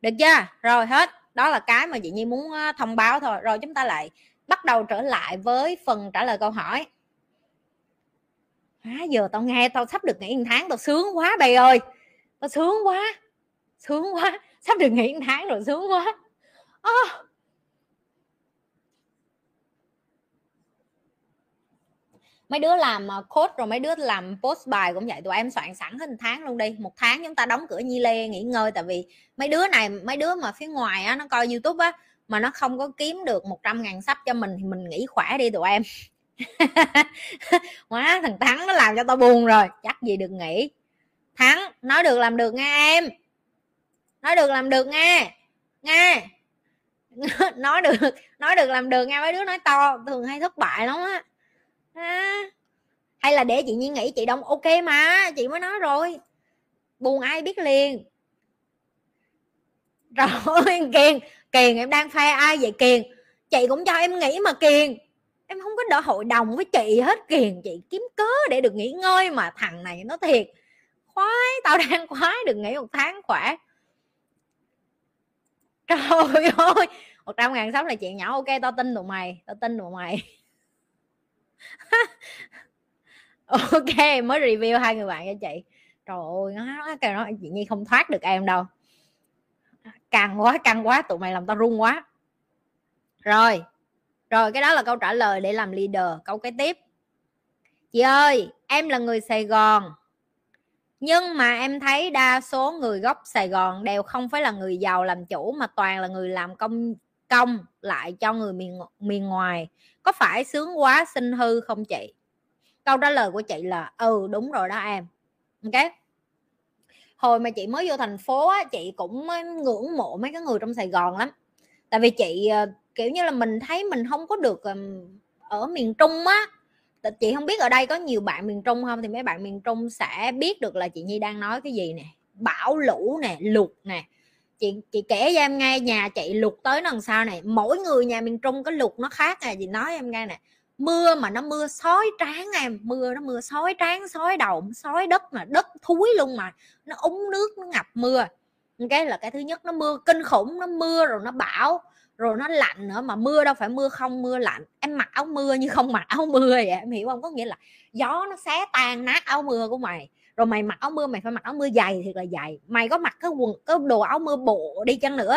Được chưa? Rồi hết. Đó là cái mà chị nhi muốn ờ, thông báo thôi. Rồi chúng ta lại bắt đầu trở lại với phần trả lời câu hỏi à, giờ tao nghe tao sắp được nghỉ một tháng tao sướng quá bầy ơi. Tao sướng quá sướng quá. Sắp được nghỉ một tháng rồi sướng quá. À. mấy đứa làm ờ, code rồi mấy đứa làm post bài cũng vậy tụi em soạn sẵn hết một tháng luôn đi. Một tháng chúng ta đóng cửa nhi lê nghỉ ngơi tại vì mấy đứa này mấy đứa mà phía ngoài á nó coi youtube á mà nó không có kiếm được 100 ngàn sắp cho mình thì mình nghỉ khỏe đi tụi em. quá thằng thắng nó làm cho tao buồn rồi. Chắc gì được nghỉ. Thắng nói được làm được nghe em. Nói được làm được nghe nghe nói được nói được làm được nghe mấy đứa nói to thường hay thất bại lắm á. À, hay là để chị nhiên nghĩ chị đông. Ok mà chị mới nói rồi. Buồn ai biết liền. Rồi kiền. Kiền em đang phe ai vậy kiền? Chị cũng cho em nghĩ mà kiền em không có đỡ hội đồng với chị hết kiền chị kiếm cớ để được nghỉ ngơi mà, thằng này nó thiệt. Khoái, tao đang khoái được nghỉ một tháng khỏe. Trời ơi, một trăm ngàn sắp là chuyện nhỏ. Ok, tao tin tụi mày, tao tin tụi mày. Ok, mới review hai người bạn cho chị. Trời ơi, nó cái nó chị nhi không thoát được em đâu. Căng quá căng quá, tụi mày làm tao run quá. Rồi rồi, cái đó là câu trả lời để làm leader. Câu kế tiếp. Chị ơi, em là người sài gòn, nhưng mà em thấy đa số người gốc sài gòn đều không phải là người giàu làm chủ, mà toàn là người làm công công lại cho người miền miền ngoài. Có phải sướng quá sinh hư không chị? Câu trả lời của chị là ừ đúng rồi đó em. Ok? Hồi mà chị mới vô thành phố á, chị cũng ngưỡng mộ mấy cái người trong sài gòn lắm. Tại vì chị ờ, kiểu như là mình thấy mình không có được ở miền trung á. Chị không biết ở đây có nhiều bạn miền trung không? Thì mấy bạn miền trung sẽ biết được là chị nhi đang nói cái gì nè. Bão lũ nè, lụt nè. Chị chị kể cho em nghe nhà chị lụt tới lần sau này mỗi người nhà miền trung cái lụt nó khác nè chị nói em nghe nè. Mưa mà nó mưa sói tráng em. Mưa nó mưa sói tráng, sói đầu sói đất mà, đất thúi luôn mà. Nó úng nước, nó ngập mưa. Cái là cái thứ nhất, nó mưa, kinh khủng, nó mưa rồi nó bão rồi nó lạnh nữa, mà mưa đâu phải mưa không, mưa lạnh. Em mặc áo mưa như không mặc áo mưa vậy em hiểu không? Có nghĩa là gió nó xé tan nát áo mưa của mày. Rồi mày mặc áo mưa, mày phải mặc áo mưa dày thiệt là dày. Mày có mặc cái quần, cái đồ áo mưa bộ đi chăng nữa?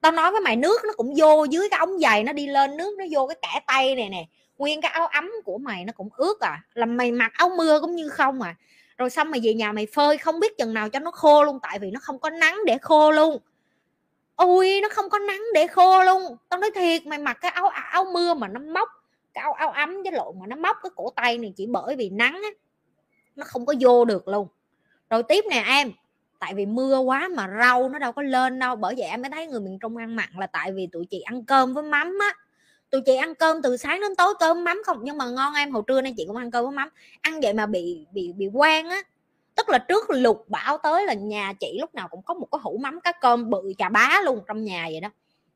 Tao nói với mày, nước nó cũng vô dưới cái ống giày nó đi lên nước, nó vô cái kẻ tay này nè. Nguyên cái áo ấm của mày nó cũng ướt à. Là mày mặc áo mưa cũng như không à. Rồi xong mày về nhà mày phơi không biết chừng nào cho nó khô luôn, tại vì nó không có nắng để khô luôn ôi, nó không có nắng để khô luôn. Tao nói thiệt, mày mặc cái áo áo mưa mà nó móc cái áo áo ấm với lộn mà nó móc cái cổ tay này chỉ bởi vì nắng á, nó không có vô được luôn. Rồi tiếp nè em, tại vì mưa quá mà rau nó đâu có lên đâu, bởi vậy em mới thấy người miền trung ăn mặn là tại vì tụi chị ăn cơm với mắm á. Tụi chị ăn cơm từ sáng đến tối cơm mắm không, nhưng mà ngon em, hồi trưa nay chị cũng ăn cơm với mắm. Ăn vậy mà bị bị bị quen á tức là trước lục bão tới là nhà chị lúc nào cũng có một cái hũ mắm, cá cơm, bự, chà bá luôn trong nhà vậy đó.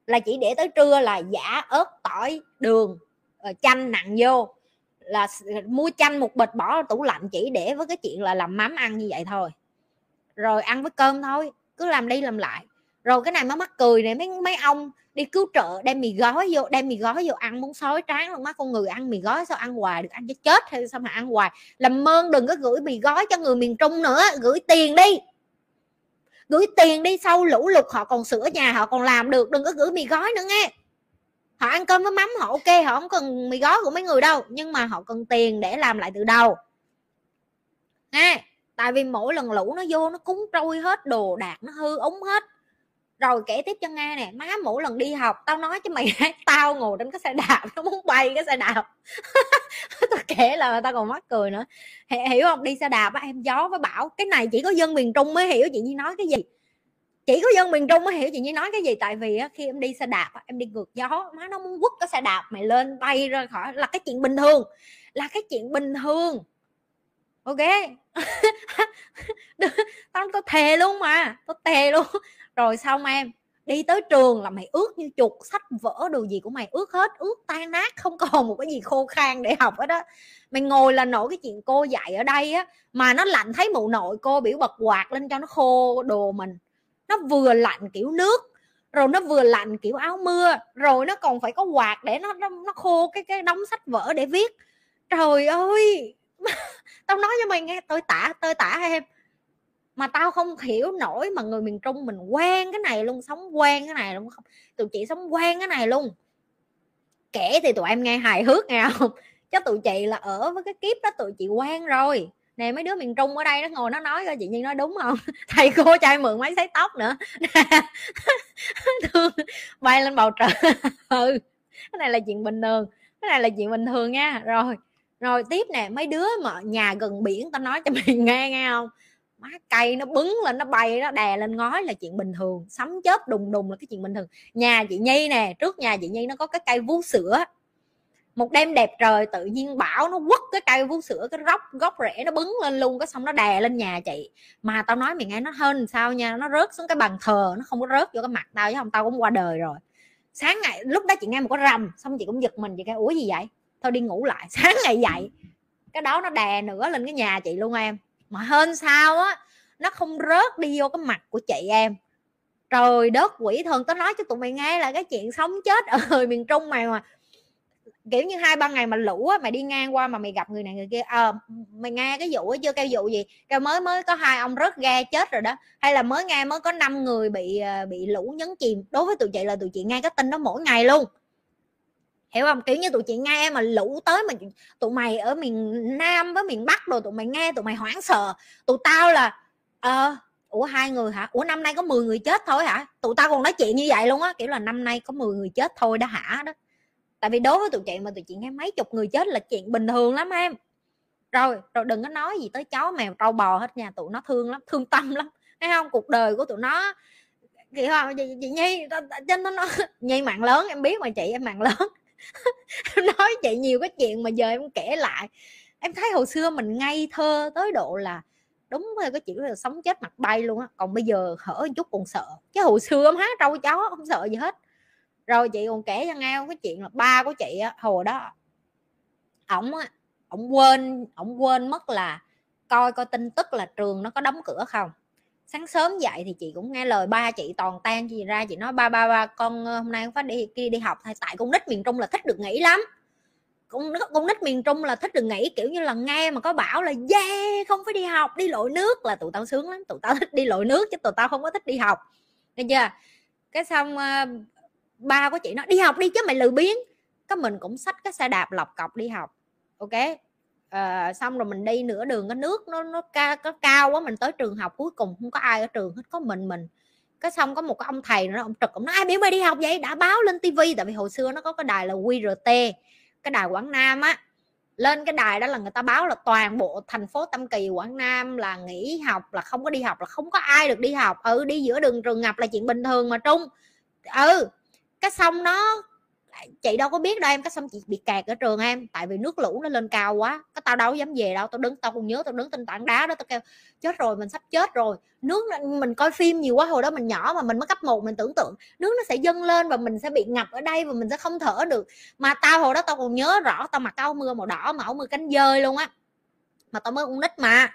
Là chỉ để tới trưa là giả ớt, tỏi, đường ờ, chanh nặng vô. Là mua chanh một bịch bỏ tủ lạnh chỉ để với cái chuyện là làm mắm ăn như vậy thôi. Rồi ăn với cơm thôi, cứ làm đi làm lại. Rồi cái này mới mắc cười này mấy mấy ông đi cứu trợ, đem mì gói vô, đem mì gói vô ăn, muốn sói tráng luôn má con người ăn mì gói sao ăn hoài được, ăn cho chết hay sao mà ăn hoài? Làm ơn đừng có gửi mì gói cho người miền trung nữa, gửi tiền đi. Gửi tiền đi, sau lũ lụt họ còn sửa nhà, họ còn làm được, đừng có gửi mì gói nữa nghe. Họ ăn cơm với mắm, họ ok, họ không cần mì gói của mấy người đâu, nhưng mà họ cần tiền để làm lại từ đầu. Nghe, tại vì mỗi lần lũ nó vô, nó cúng trôi hết đồ đạc, nó hư ống hết rồi kể tiếp cho nghe nè má mỗi lần đi học tao nói cho mày tao ngồi trên cái xe đạp nó muốn bay cái xe đạp. Tao kể là tao còn mắc cười nữa. Hiểu không? Đi xe đạp á em gió với bảo cái này chỉ có dân miền trung mới hiểu chị nhi nói cái gì. Chỉ có dân miền trung mới hiểu chị nhi nói cái gì. Tại vì á, khi em đi xe đạp em đi ngược gió má nó muốn quất cái xe đạp mày lên bay ra khỏi là cái chuyện bình thường. Là cái chuyện bình thường ok. Tao tao thề luôn mà tao thề luôn. Rồi xong em đi tới trường là mày ướt như chuột sách vỡ đồ gì của mày ướt hết ướt tan nát không còn một cái gì khô khan để học hết đó mày ngồi là nổi cái chuyện cô dạy ở đây á mà nó lạnh thấy mụ nội cô biểu bật quạt lên cho nó khô đồ mình. Nó vừa lạnh kiểu nước rồi nó vừa lạnh kiểu áo mưa rồi nó còn phải có quạt để nó nó, nó khô cái cái đống sách vở để viết. Trời ơi! tao nói cho mày nghe tôi tả tôi tả em. Mà tao không hiểu nổi mà người miền trung mình quen cái này luôn, sống quen cái này luôn không? Tụi chị sống quen cái này luôn. Kể thì tụi em nghe hài hước nghe không? Chứ tụi chị là ở với cái kiếp đó tụi chị quen rồi. Nè, mấy đứa miền trung ở đây nó ngồi nó nói coi chị nhiên nói đúng không? Thầy cô cho em mượn máy sấy tóc nữa. Thương, bay lên bầu trời. Ừ cái này là chuyện bình thường, cái này là chuyện bình thường nha. Rồi rồi tiếp nè, mấy đứa mà nhà gần biển, tao nói cho mày nghe nghe không? Má cây nó bứng lên, nó bay, nó đè lên ngói là chuyện bình thường, sấm chớp đùng đùng là cái chuyện bình thường. Nhà chị nhi nè, trước nhà chị nhi nó có cái cây vú sữa. Một đêm đẹp trời tự nhiên bão nó quất cái cây vú sữa, cái gốc gốc rễ nó bứng lên luôn, cái xong nó đè lên nhà chị. Mà tao nói mày nghe, nó hơn sao nha, nó rớt xuống cái bàn thờ, nó không có rớt vô cái mặt tao chứ không, tao cũng qua đời rồi. Sáng ngày, lúc đó chị nghe một cái rầm, xong chị cũng giật mình, chị kêu, ủa gì vậy? Thôi đi ngủ lại sáng ngày dậy. Cái đó nó đè nữa lên cái nhà chị luôn em. Mà hơn sao á nó không rớt đi vô cái mặt của chị em. Trời đất quỷ thần tao nói cho tụi mày nghe là cái chuyện sống chết ở người miền trung mày mà. Kiểu như hai ba ngày mà lũ á mày đi ngang qua mà mày gặp người này người kia. À, mày nghe cái vụ á chưa? Kêu vụ gì? Kêu mới mới có hai ông rớt ga chết rồi đó. Hay là mới nghe mới có năm người bị ờ, bị lũ nhấn chìm. Đối với tụi chị là tụi chị nghe cái tin đó mỗi ngày luôn hiểu không? Kiểu như tụi chị nghe mà lũ tới mà tụi mày ở miền nam với miền bắc rồi tụi mày nghe tụi mày hoảng sợ. Tụi tao là ờ ủa hai người hả? Ủa năm nay có 10 người chết thôi hả? Tụi tao còn nói chuyện như vậy luôn á kiểu là năm nay có 10 người chết thôi đã hả đó. Tại vì đối với tụi chị mà tụi chị nghe mấy chục người chết là chuyện bình thường lắm em. Rồi rồi đừng có nói gì tới chó mèo trâu bò hết nha tụi nó thương lắm thương tâm lắm. Thấy không? Cuộc đời của tụi nó kỳ không chị, chị nhi trên nó nó nhi mạng lớn em biết mà chị em mạng lớn em nói chị nhiều cái chuyện mà giờ em kể lại, em thấy hồi xưa mình ngây thơ tới độ là đúng rồi cái chuyện là sống chết mặt bay luôn á. Còn bây giờ hở chút còn sợ, chứ hồi xưa em há trâu chó không sợ gì hết. Rồi chị còn kể cho nghe cái chuyện là ba của chị á, hồi đó ổng á, ổng quên ổng quên mất là coi coi tin tức là trường nó có đóng cửa không? Sáng sớm dậy thì chị cũng nghe lời ba chị toàn tan gì ra, chị nói, ba ba ba, con hôm nay phải đi kia đi học hay tại con nít miền trung là thích được nghỉ lắm. Con con nít miền trung là thích được nghỉ, kiểu như là nghe mà có bảo là, yeah, không phải đi học, đi lội nước. Là tụi tao sướng lắm, tụi tao thích đi lội nước chứ tụi tao không có thích đi học. Nghe chưa? Cái xong ba của chị nói, đi học đi chứ mày lười biến cái mình cũng xách cái xe đạp lọc cọc đi học, ok? À, xong rồi mình đi nửa đường cái nước nó nó cao nó cao quá mình tới trường học cuối cùng không có ai ở trường hết có mình mình. Cái xong có một cái ông thầy nó ông trực ông nói ai biểu mày đi học vậy? Đã báo lên tivi tại vì hồi xưa nó có cái đài là QRT cái đài Quảng Nam á. Lên cái đài đó là người ta báo là toàn bộ thành phố Tâm Kỳ Quảng Nam là nghỉ học là không có đi học là không có ai được đi học. Ừ đi giữa đường trường ngập là chuyện bình thường mà trung. Ừ cái xong nó chị đâu có biết đâu em, cái xong chị bị kẹt ở trường em. Tại vì nước lũ nó lên cao quá, cái tao đâu dám về đâu. Tao đứng, tao còn nhớ, tao đứng trên tảng đá đó, tao kêu, chết rồi, mình sắp chết rồi. Nước mình coi phim nhiều quá, hồi đó mình nhỏ mà mình mới cấp một, mình tưởng tượng nước nó sẽ dâng lên và mình sẽ bị ngập ở đây và mình sẽ không thở được. Mà tao hồi đó tao còn nhớ rõ, tao mặc áo mưa màu đỏ, mà áo mưa cánh dơi luôn á. Mà tao mới con nít mà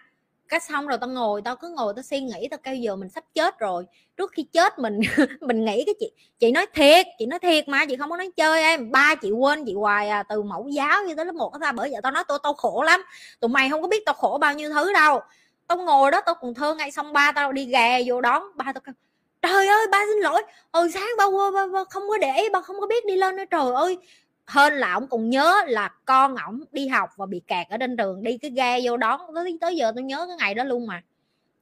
cái xong rồi tao ngồi tao cứ ngồi tao suy nghĩ tao kêu giờ mình sắp chết rồi. Trước khi chết mình mình nghĩ cái chị chị nói thiệt chị nói thiệt mà chị không có nói chơi em. Ba chị quên chị hoài à, từ mẫu giáo như tới lớp một ra bởi vậy tao nói tôi tao khổ lắm. Tụi mày không có biết tao khổ bao nhiêu thứ đâu. Tao ngồi đó tao còn thơ ngay xong ba tao đi gà vô đón. Ba tao kêu trời ơi ba xin lỗi. Hồi sáng ba, ba, ba không có để ba không có biết đi lên nữa. Trời ơi hơn là ông còn nhớ là con ổng đi học và bị kẹt ở trên trường đi cái ghe vô đón, tới tới giờ tôi nhớ cái ngày đó luôn mà.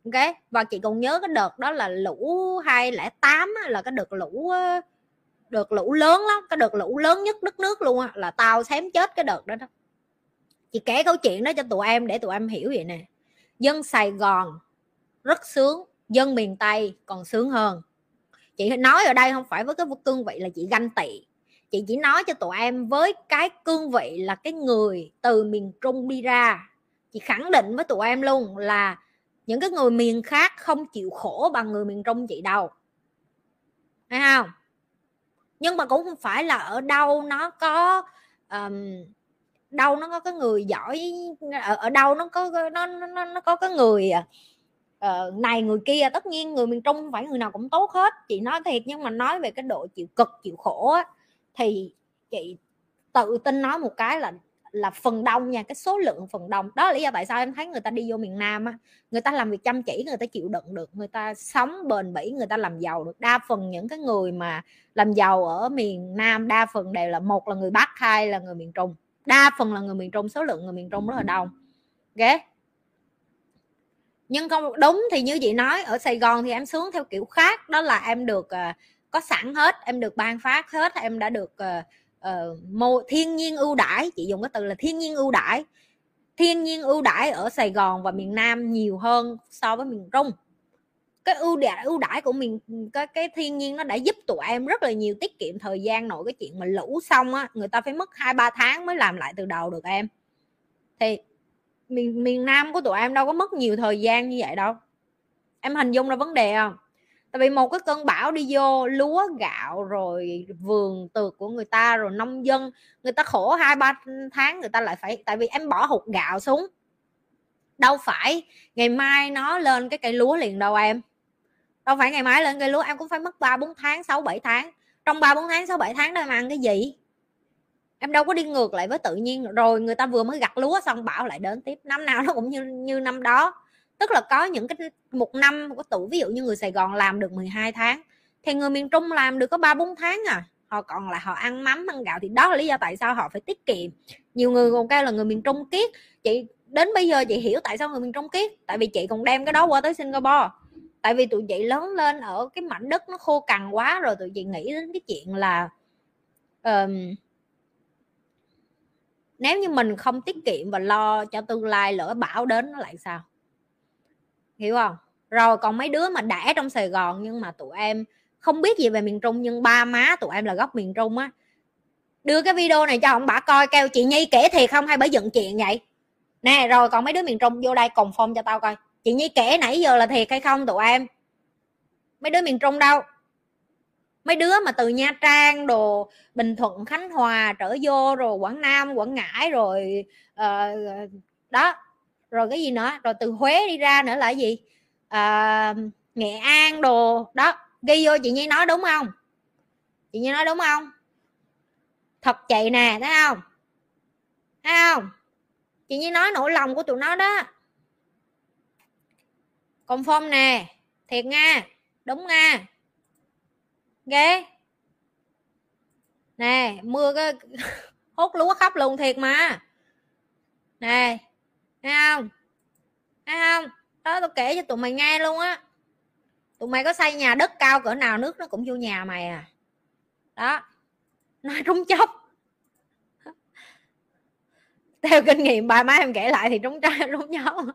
Ok? Và chị còn nhớ cái đợt đó là lũ 208 là cái đợt lũ đợt lũ lớn lắm, cái đợt lũ lớn nhất đất nước luôn á, là tao xém chết cái đợt đó đó. Chị kể câu chuyện đó cho tụi em để tụi em hiểu vậy nè. Dân sài gòn rất sướng, dân miền tây còn sướng hơn. Chị nói ở đây không phải với cái cương vị là chị ganh tị chị chỉ nói cho tụi em với cái cương vị là cái người từ miền trung đi ra. Chị khẳng định với tụi em luôn là những cái người miền khác không chịu khổ bằng người miền trung chị đâu. Thấy không? Nhưng mà cũng không phải là ở đâu nó có um, đâu nó có cái người giỏi ở, ở đâu nó có nó nó nó có cái người uh, này người kia. Tất nhiên người miền trung không phải người nào cũng tốt hết chị nói thiệt. Nhưng mà nói về cái độ chịu cực chịu khổ á thì chị tự tin nói một cái là là phần đông nha cái số lượng phần đông. Đó là lý do tại sao em thấy người ta đi vô miền nam á người ta làm việc chăm chỉ người ta chịu đựng được người ta sống bền bỉ người ta làm giàu được. Đa phần những cái người mà làm giàu ở miền nam đa phần đều là một là người bắc hai là người miền trung. Đa phần là người miền trung số lượng người miền trung rất là đông. Ok nhưng không đúng thì như chị nói ở sài gòn thì em sướng theo kiểu khác. Đó là em được uh, có sẵn hết em được ban phát hết em đã được uh, uh, mô thiên nhiên ưu đãi chị dùng cái từ là thiên nhiên ưu đãi. Thiên nhiên ưu đãi ở Sài Gòn và miền Nam nhiều hơn so với miền Trung. Cái ưu đãi ưu đãi của mình cái cái thiên nhiên nó đã giúp tụi em rất là nhiều tiết kiệm thời gian nội cái chuyện mà lũ xong á người ta phải mất hai ba tháng mới làm lại từ đầu được em. Thì miền miền Nam của tụi em đâu có mất nhiều thời gian như vậy đâu. Em hình dung ra vấn đề không? Tại vì một cái cơn bão đi vô, lúa, gạo, rồi vườn tược của người ta, rồi nông dân, người ta khổ hai ba tháng người ta lại phải, tại vì em bỏ hụt gạo xuống. Đâu phải ngày mai nó lên cái cây lúa liền đâu em. Đâu phải ngày mai lên cây lúa, em cũng phải mất ba bốn tháng, sáu bảy tháng. Trong ba bốn tháng, sáu bảy tháng đó em ăn cái gì? Em đâu có đi ngược lại với tự nhiên. Rồi người ta vừa mới gặt lúa xong bão lại đến tiếp. Năm nào nó cũng như như năm đó tức là có những cái một năm có tủ ví dụ như người Sài Gòn làm được 12 tháng thì người miền Trung làm được có ba bốn tháng à. Họ còn lại họ ăn mắm ăn gạo thì đó là lý do tại sao họ phải tiết kiệm. Nhiều người còn kêu là người miền Trung kiết. Chị đến bây giờ chị hiểu tại sao người miền Trung kiết. Tại vì chị còn đem cái đó qua tới Singapore. Tại vì tụi chị lớn lên ở cái mảnh đất nó khô cằn quá rồi tụi chị nghĩ đến cái chuyện là um, nếu như mình không tiết kiệm và lo cho tương lai lỡ bão đến nó lại sao? Hiểu không? Rồi còn mấy đứa mà đã trong sài gòn nhưng mà tụi em không biết gì về miền trung nhưng ba má tụi em là gốc miền trung á. Đưa cái video này cho ông bà coi kêu chị nhi kể thiệt không hay bởi dựng chuyện vậy? Nè rồi còn mấy đứa miền trung vô đây cùng phong cho tao coi. Chị nhi kể nãy giờ là thiệt hay không tụi em? Mấy đứa miền trung đâu? Mấy đứa mà từ nha trang đồ bình thuận khánh hòa trở vô rồi quảng nam quảng ngãi rồi uh, đó rồi cái gì nữa? Rồi từ huế đi ra nữa là gì? À, nghệ an đồ. Đó ghi vô chị nhi nói đúng không? Chị nhi nói đúng không? Thật chạy nè thấy không? Thấy không? Chị nhi nói nỗi lòng của tụi nó đó. Confirm phong nè. Thiệt nha. Đúng nha. Ghê. Nè mưa cái hốt lúa khắp luôn thiệt mà. Nè thấy không? Thấy không? Đó tôi kể cho tụi mày nghe luôn á. Tụi mày có xây nhà đất cao cỡ nào, nước nó cũng vô nhà mày à. Đó. Nói trúng chốc. Theo kinh nghiệm ba má em kể lại thì trúng trái trúng chốc.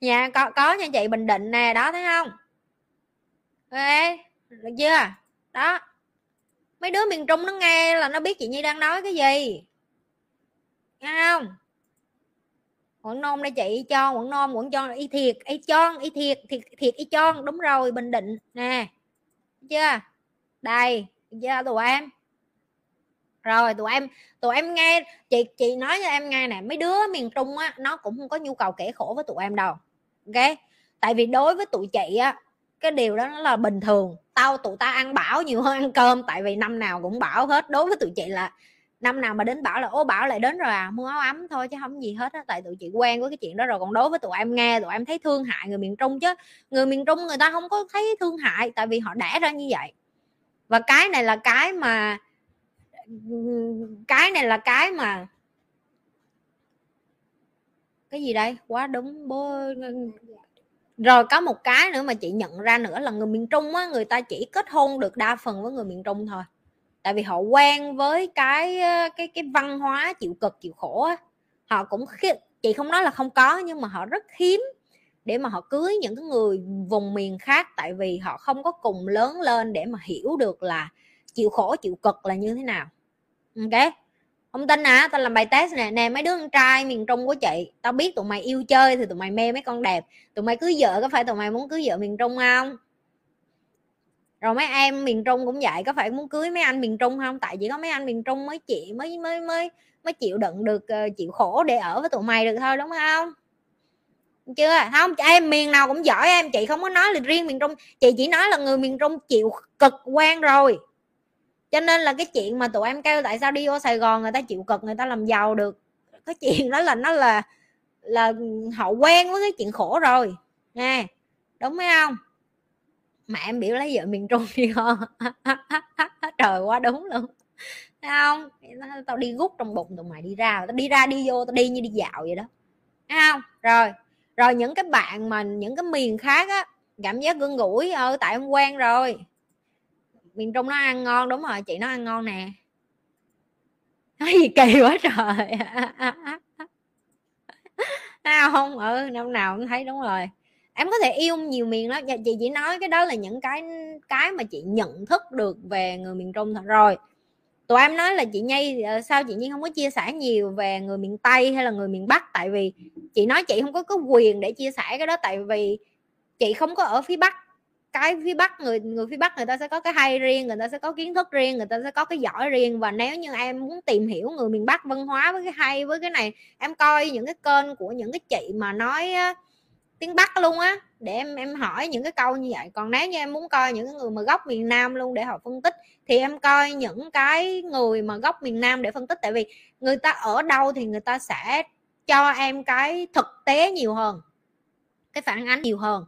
Nhà có có nha chị, bình định nè, đó, thấy không? Ê, được chưa? Đó. Mấy đứa miền trung nó nghe là nó biết chị nhi đang nói cái gì nghe không. Quận nôn đây chị cho quận nôn quận cho y thiệt y chon y thiệt thiệt thiệt y chon đúng rồi, bình định, nè. Chưa? Đây chưa, tụi em? Rồi, tụi em tụi em nghe, chị chị nói cho em nghe nè, mấy đứa miền trung á, nó cũng không có nhu cầu kể khổ với tụi em đâu, ok? Tại vì đối với tụi chị á, cái điều đó nó là bình thường. Tao, tụi ta ăn bảo nhiều hơn ăn cơm, tại vì năm nào cũng bảo hết. Đối với tụi chị là năm nào mà đến bảo là ô bảo lại đến rồi à mua áo ấm thôi chứ không gì hết á. Tại tụi chị quen với cái chuyện đó rồi, còn đối với tụi em nghe, tụi em thấy thương hại người miền trung chứ. Người miền trung người ta không có thấy thương hại, tại vì họ đẻ ra như vậy. Và cái này là cái mà cái này là cái mà cái gì đây? Quá đúng, bố rồi có một cái nữa mà chị nhận ra nữa là người miền trung á, người ta chỉ kết hôn được đa phần với người miền trung thôi tại vì họ quen với cái cái cái văn hóa chịu cực, chịu khổ á. Họ cũng chị không nói là không có, nhưng mà họ rất hiếm để mà họ cưới những cái người vùng miền khác, tại vì họ không có cùng lớn lên để mà hiểu được là chịu khổ, chịu cực là như thế nào. Ok? Không tin à tao làm bài test nè nè mấy đứa con trai miền trung của chị, tao biết tụi mày yêu chơi thì tụi mày mê mấy con đẹp. Tụi mày cưới vợ có phải tụi mày muốn cưới vợ miền trung không? Rồi mấy em miền trung cũng vậy, có phải muốn cưới mấy anh miền trung không? Tại chỉ có mấy anh miền trung mới chị mới mới mới mới chịu đựng được ờ, chịu khổ để ở với tụi mày được thôi, đúng không? Chưa? Không em miền nào cũng giỏi em, chị không có nói là riêng miền trung, chị chỉ nói là người miền trung chịu cực quan rồi. Cho nên là cái chuyện mà tụi em kêu tại sao đi vô sài gòn người ta chịu cực, người ta làm giàu được. Cái chuyện đó là nó là là họ quen với cái chuyện khổ rồi nè đúng hay không? Mà em biểu lấy vợ miền trung đi không trời quá đúng luôn. Thấy không? Tao đi rút trong bụng tụi mày đi ra, tao đi ra đi vô, tao đi như đi dạo vậy đó. Thấy không? Rồi rồi những cái bạn mà những cái miền khác á, cảm giác gương gũi ờ tại em quen rồi. Miền trung nó ăn ngon, đúng rồi, chị nó ăn ngon nè. Nói gì kỳ quá trời. Thấy không? Ừ năm nào cũng thấy đúng rồi em có thể yêu nhiều miền đó dạ, chị chỉ nói cái đó là những cái cái mà chị nhận thức được về người miền trung thật rồi, tụi em nói là chị nhi ờ, sao chị nhi không có chia sẻ nhiều về người miền tây hay là người miền bắc? Tại vì chị nói chị không có cái quyền để chia sẻ cái đó, tại vì chị không có ở phía bắc. Cái phía bắc người người phía bắc người ta sẽ có cái hay riêng, người ta sẽ có kiến thức riêng, người ta sẽ có cái giỏi riêng. Và nếu như em muốn tìm hiểu người miền bắc văn hóa với cái hay, với cái này, em coi những cái kênh của những cái chị mà nói tiếng bắc luôn á, để em em hỏi những cái câu như vậy. Còn nếu như em muốn coi những cái người mà gốc miền nam luôn để họ phân tích, thì em coi những cái người mà gốc miền nam để phân tích. Tại vì người ta ở đâu thì người ta sẽ cho em cái thực tế nhiều hơn, cái phản ánh nhiều hơn.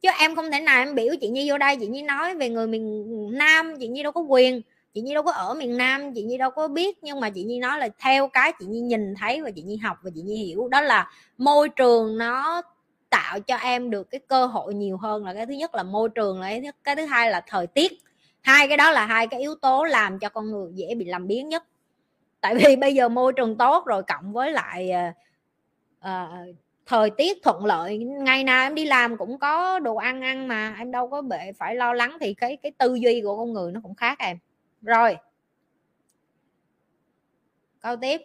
Chứ em không thể nào em biểu chị nhi vô đây, chị nhi nói về người miền nam, chị nhi đâu có quyền, chị nhi đâu có ở miền nam, chị nhi đâu có biết. Nhưng mà chị nhi nói là theo cái chị nhi nhìn thấy và chị nhi học và chị nhi hiểu, đó là môi trường nó tạo cho em được cái cơ hội nhiều hơn là cái thứ nhất là môi trường là cái thứ, cái thứ hai là thời tiết. Hai cái đó là hai cái yếu tố làm cho con người dễ bị làm biến nhất. Tại vì bây giờ môi trường tốt rồi cộng với lại uh, uh, thời tiết thuận lợi ngày nào em đi làm cũng có đồ ăn ăn mà em đâu có bệ phải lo lắng thì cái cái tư duy của con người nó cũng khác em. Rồi. Câu tiếp.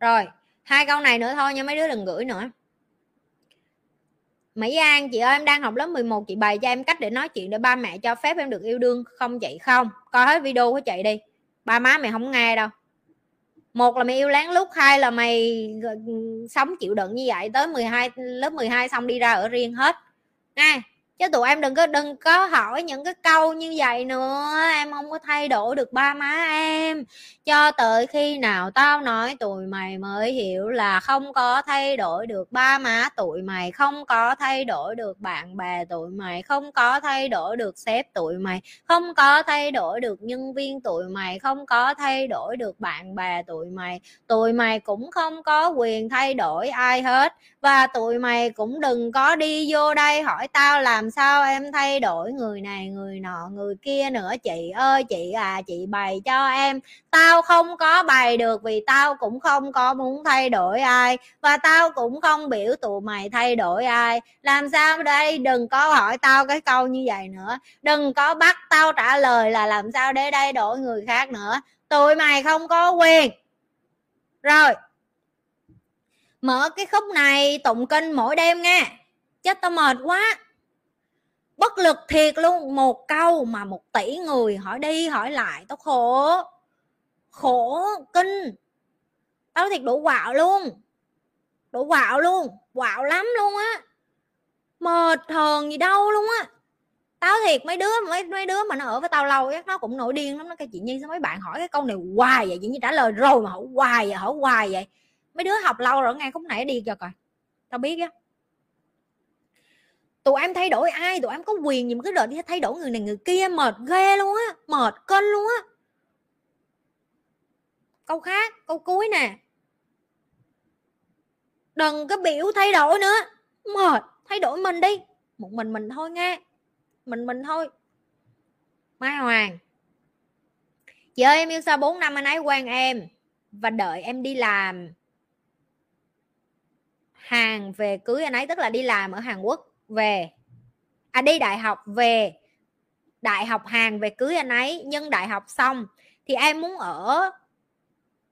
Rồi hai câu này nữa thôi nha mấy đứa đừng gửi nữa. Mỹ An, chị ơi, em đang học lớp 11 chị bày cho em cách để nói chuyện để ba mẹ cho phép em được yêu đương không chị không? Coi hết video của chị đi. Ba má mày không nghe đâu. Một là mày yêu lén lúc hai là mày ừ, sống chịu đựng như vậy tới 12 lớp 12 xong đi ra ở riêng hết. Nghe chứ tụi em đừng có đừng có hỏi những cái câu như vậy nữa. Em không có thay đổi được ba má em. Cho tới khi nào tao nói tụi mày mới hiểu là không có thay đổi được ba má tụi mày, không có thay đổi được bạn bè tụi mày, không có thay đổi được sếp tụi mày, không có thay đổi được nhân viên tụi mày, không có thay đổi được bạn bè tụi mày tụi mày cũng không có quyền thay đổi ai hết. Và tụi mày cũng đừng có đi vô đây hỏi tao làm làm sao em thay đổi người này, người nọ, người kia nữa? Chị ơi, chị à chị bày cho em. Tao không có bày được vì tao cũng không có muốn thay đổi ai và tao cũng không biểu tụi mày thay đổi ai. Làm sao đây? Đừng có hỏi tao cái câu như vậy nữa. Đừng có bắt tao trả lời là làm sao để đây đổi người khác nữa. Tụi mày không có quyền. Rồi. Mở cái khúc này tụng kinh mỗi đêm nghe. Chết tao mệt quá bất lực thiệt luôn, một câu mà một tỷ người hỏi đi hỏi lại, tao khổ. Khổ, kinh. Tao thiệt, đủ quạo luôn. Đủ quạo luôn, quạo lắm luôn á. Mệt hờn gì đâu luôn á. Tao thiệt, mấy đứa, mấy mấy đứa mà nó ở với tao lâu, chắc nó cũng nổi điên lắm, nó cái chị nhi, sao mấy bạn hỏi cái câu này hoài vậy? Chị nhi trả lời rồi mà hỏi hoài vậy, hỏi hoài vậy. Mấy đứa học lâu rồi, nghe khúc nãy đi cho coi. Tao biết á tụi em thay đổi ai? Tụi em có quyền gì mà cứ đợi đi thay đổi người này người kia? Mệt ghê luôn á, mệt cân luôn á. Câu khác, câu cuối nè. Đừng có biểu thay đổi nữa. Mệt, thay đổi mình đi. Một mình mình thôi nghe. Mình mình thôi. Mai hoàng. Chị ơi, em yêu sao 4 năm anh ấy quen em và đợi em đi làm hàng về cưới anh ấy, tức là đi làm ở Hàn Quốc về. À đi đại học, về. Đại học hàng về cưới anh ấy, nhưng đại học xong thì em muốn ở,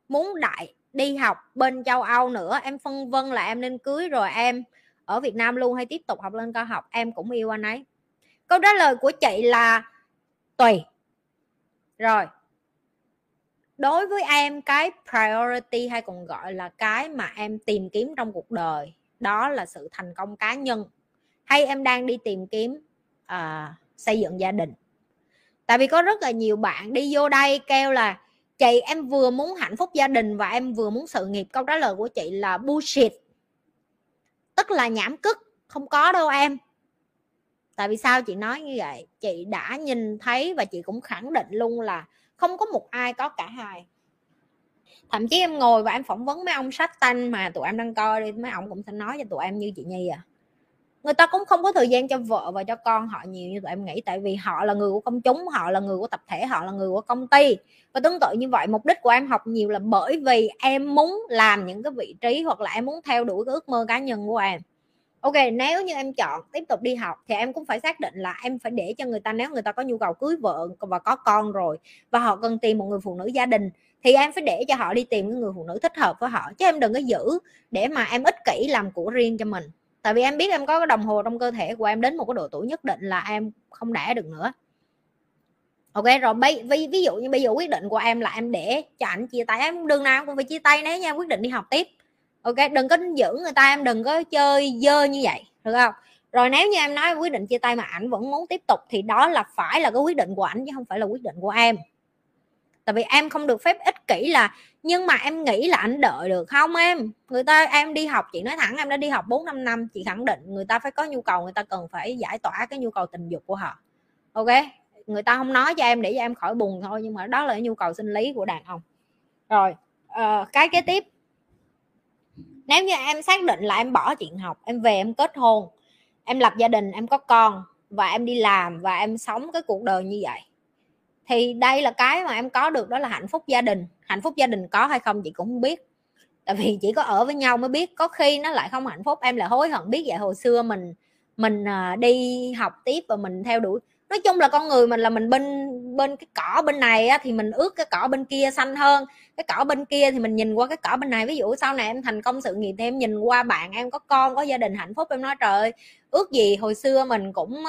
muốn đại, đi học bên châu Âu nữa. Em phân vân là em nên cưới rồi em ở Việt Nam luôn hay tiếp tục học lên cao học, em cũng yêu anh ấy. Câu trả lời của chị là tùy. Rồi. Đối với em, cái priority hay còn gọi là cái mà em tìm kiếm trong cuộc đời, đó là sự thành công cá nhân hay em đang đi tìm kiếm à, xây dựng gia đình. Tại vì có rất là nhiều bạn đi vô đây kêu là chị em vừa muốn hạnh phúc gia đình và em vừa muốn sự nghiệp. Câu trả lời của chị là bullshit. Tức là nhảm cức không có đâu em. Tại vì sao chị nói như vậy? Chị đã nhìn thấy và chị cũng khẳng định luôn là không có một ai có cả hai. Thậm chí em ngồi và em phỏng vấn mấy ông sách tanh mà tụi em đang coi đi mấy ông cũng sẽ nói cho tụi em như chị nhi à người ta cũng không có thời gian cho vợ và cho con họ nhiều như tụi em nghĩ, tại vì họ là người của công chúng, họ là người của tập thể, họ là người của công ty. Và tương tự như vậy, mục đích của em học nhiều là bởi vì em muốn làm những cái vị trí hoặc là em muốn theo đuổi cái ước mơ cá nhân của em. Ok, nếu như em chọn tiếp tục đi học thì em cũng phải xác định là em phải để cho người ta, nếu người ta có nhu cầu cưới vợ và có con rồi và họ cần tìm một người phụ nữ gia đình thì em phải để cho họ đi tìm cái người phụ nữ thích hợp với họ, chứ em đừng có giữ để mà em ích kỷ làm của riêng cho mình tại vì em biết em có cái đồng hồ trong cơ thể của em đến một cái độ tuổi nhất định là em không đẻ được nữa. Ok rồi bây ví, ví dụ như bây giờ quyết định của em là em để cho ảnh chia tay. Em đường nào cũng phải chia tay nếu nha quyết định đi học tiếp. Ok đừng có giữ người ta em đừng có chơi dơ như vậy được không? Rồi nếu như em nói quyết định chia tay mà ảnh vẫn muốn tiếp tục thì đó là phải là cái quyết định của ảnh chứ không phải là quyết định của em. Tại vì em không được phép ích kỷ là nhưng mà em nghĩ là anh đợi được không em? Người ta em đi học chị nói thẳng em đã đi học 4 năm năm chị khẳng định người ta phải có nhu cầu người ta cần phải giải tỏa cái nhu cầu tình dục của họ. Ok? Người ta không nói cho em để cho em khỏi buồn thôi nhưng mà đó là nhu cầu sinh lý của đàn ông. Rồi uh, cái kế tiếp. Nếu như em xác định là em bỏ chuyện học em về em kết hôn em lập gia đình em có con và em đi làm và em sống cái cuộc đời như vậy thì đây là cái mà em có được đó là hạnh phúc gia đình hạnh phúc gia đình có hay không chị cũng không biết. Tại vì chỉ có ở với nhau mới biết có khi nó lại không hạnh phúc em lại hối hận biết vậy hồi xưa mình mình à, đi học tiếp và mình theo đuổi. Nói chung là con người mình là mình bên bên cái cỏ bên này á, thì mình ước cái cỏ bên kia xanh hơn. Cái cỏ bên kia thì mình nhìn qua cái cỏ bên này. Ví dụ sau này em thành công sự nghiệp thì em nhìn qua bạn em có con có gia đình hạnh phúc em nói trời ơi, ước gì hồi xưa mình cũng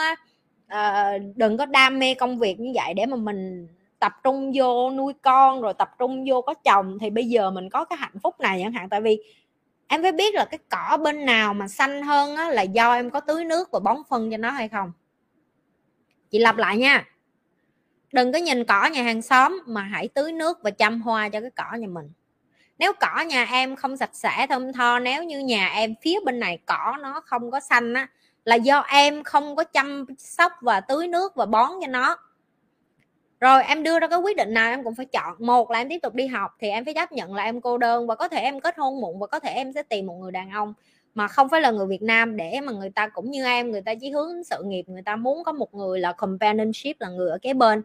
uh, đừng có đam mê công việc như vậy để mà mình tập trung vô nuôi con rồi tập trung vô có chồng thì bây giờ mình có cái hạnh phúc này chẳng hạn. Tại vì em phải biết là cái cỏ bên nào mà xanh hơn á, là do em có tưới nước và bón phân cho nó hay không. Chị lặp lại nha. Đừng có nhìn cỏ nhà hàng xóm mà hãy tưới nước và chăm hoa cho cái cỏ nhà mình. Nếu cỏ nhà em không sạch sẽ thơm tho nếu như nhà em phía bên này cỏ nó không có xanh á là do em không có chăm sóc và tưới nước và bón cho nó rồi em đưa ra cái quyết định nào em cũng phải chọn. Một là em tiếp tục đi học thì em phải chấp nhận là em cô đơn và có thể em kết hôn muộn và có thể em sẽ tìm một người đàn ông mà không phải là người Việt Nam để mà người ta cũng như em, người ta chỉ hướng sự nghiệp, người ta muốn có một người là companionship, là người ở kế bên.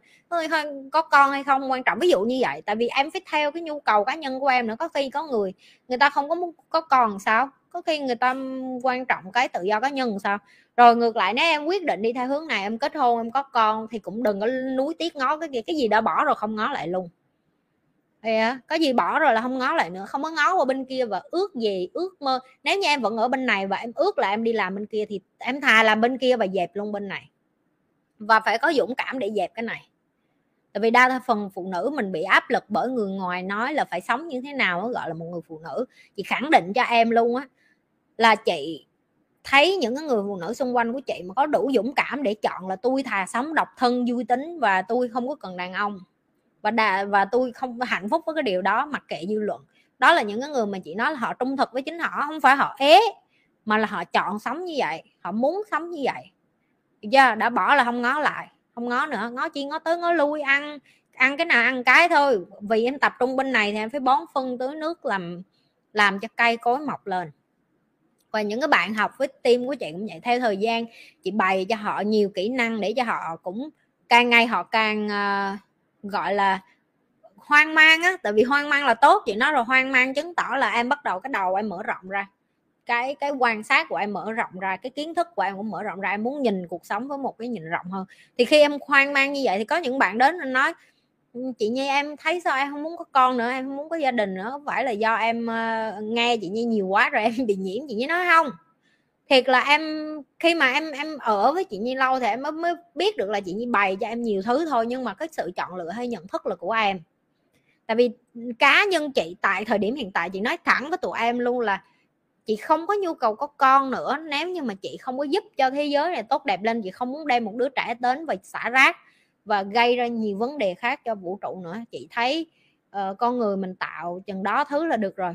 Có con hay không quan trọng, ví dụ như vậy. Tại vì em phải theo cái nhu cầu cá nhân của em nữa, có khi có người người ta không có muốn có con sao? Có khi người ta quan trọng cái tự do cá nhân sao? Rồi ngược lại nếu em quyết định đi theo hướng này em kết hôn em có con thì cũng đừng có núi tiếc ngó cái gì cái gì đã bỏ rồi không ngó lại luôn. Thì à, có gì bỏ rồi là không ngó lại nữa không có ngó qua bên kia và ước gì ước mơ. Nếu như em vẫn ở bên này và em ước là em đi làm bên kia thì em thà làm bên kia và dẹp luôn bên này. Và phải có dũng cảm để dẹp cái này. Tại vì đa phần phụ nữ mình bị áp lực bởi người ngoài nói là phải sống như thế nào đó, gọi là một người phụ nữ. Chị khẳng định cho em luôn á là chị thấy những cái người phụ nữ xung quanh của chị mà có đủ dũng cảm để chọn là tôi thà sống độc thân vui tính và tôi không có cần đàn ông. Và đà, và tôi không hạnh phúc với cái điều đó mặc kệ dư luận. Đó là những cái người mà chị nói là họ trung thực với chính họ không phải họ ế mà là họ chọn sống như vậy họ muốn sống như vậy. Giờ đã bỏ là không ngó lại không ngó nữa ngó chi ngó tới ngó lui ăn ăn cái nào ăn cái thôi. Vì em tập trung bên này thì em phải bón phân tưới nước làm làm cho cây cối mọc lên và những cái bạn học với team của chị cũng vậy theo thời gian chị bày cho họ nhiều kỹ năng để cho họ cũng càng ngày họ càng uh, gọi là hoang mang á. Tại vì hoang mang là tốt chị nói rồi hoang mang chứng tỏ là em bắt đầu cái đầu em mở rộng ra. Cái cái quan sát của em mở rộng ra cái kiến thức của em cũng mở rộng ra. Em muốn nhìn cuộc sống với một cái nhìn rộng hơn. Thì khi em hoang mang như vậy thì có những bạn đến nói chị nhi em thấy sao? Em không muốn có con nữa em không muốn có gia đình nữa. Không phải là do em uh, nghe chị nhi nhiều quá rồi em bị nhiễm chị nhi nói không. Thiệt là em khi mà em em ở với chị nhi lâu thì em mới, mới biết được là chị nhi bày cho em nhiều thứ thôi nhưng mà cái sự chọn lựa hay nhận thức là của em. Tại vì cá nhân chị tại thời điểm hiện tại chị nói thẳng với tụi em luôn là chị không có nhu cầu có con nữa. Nếu như mà chị không có giúp cho thế giới này tốt đẹp lên chị không muốn đem một đứa trẻ đến và xả rác và gây ra nhiều vấn đề khác cho vũ trụ nữa. Chị thấy uh, con người mình tạo chừng đó thứ là được rồi.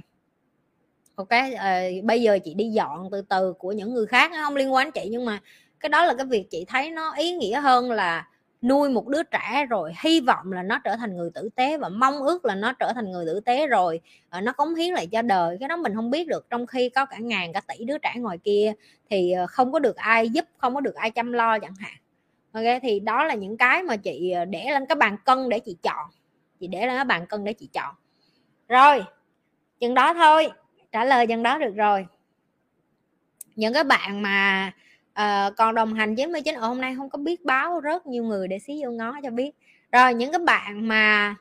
Ok uh, bây giờ chị đi dọn từ từ của những người khác không liên quan đến chị nhưng mà cái đó là cái việc chị thấy nó ý nghĩa hơn là nuôi một đứa trẻ rồi hy vọng là nó trở thành người tử tế và mong ước là nó trở thành người tử tế rồi ờ, nó cống hiến lại cho đời. Cái đó mình không biết được trong khi có cả ngàn cả tỷ đứa trẻ ngoài kia thì không có được ai giúp không có được ai chăm lo chẳng hạn ok thì đó là những cái mà chị ờ, để lên cái bàn cân để chị chọn. Chị để lên cái bàn cân để chị chọn. Rồi chừng đó thôi. Trả lời chừng đó được rồi. Những cái bạn mà uh, còn đồng hành 99 ở hôm nay không có biết báo rất nhiều người để xí vô ngó cho biết. Rồi những cái bạn mà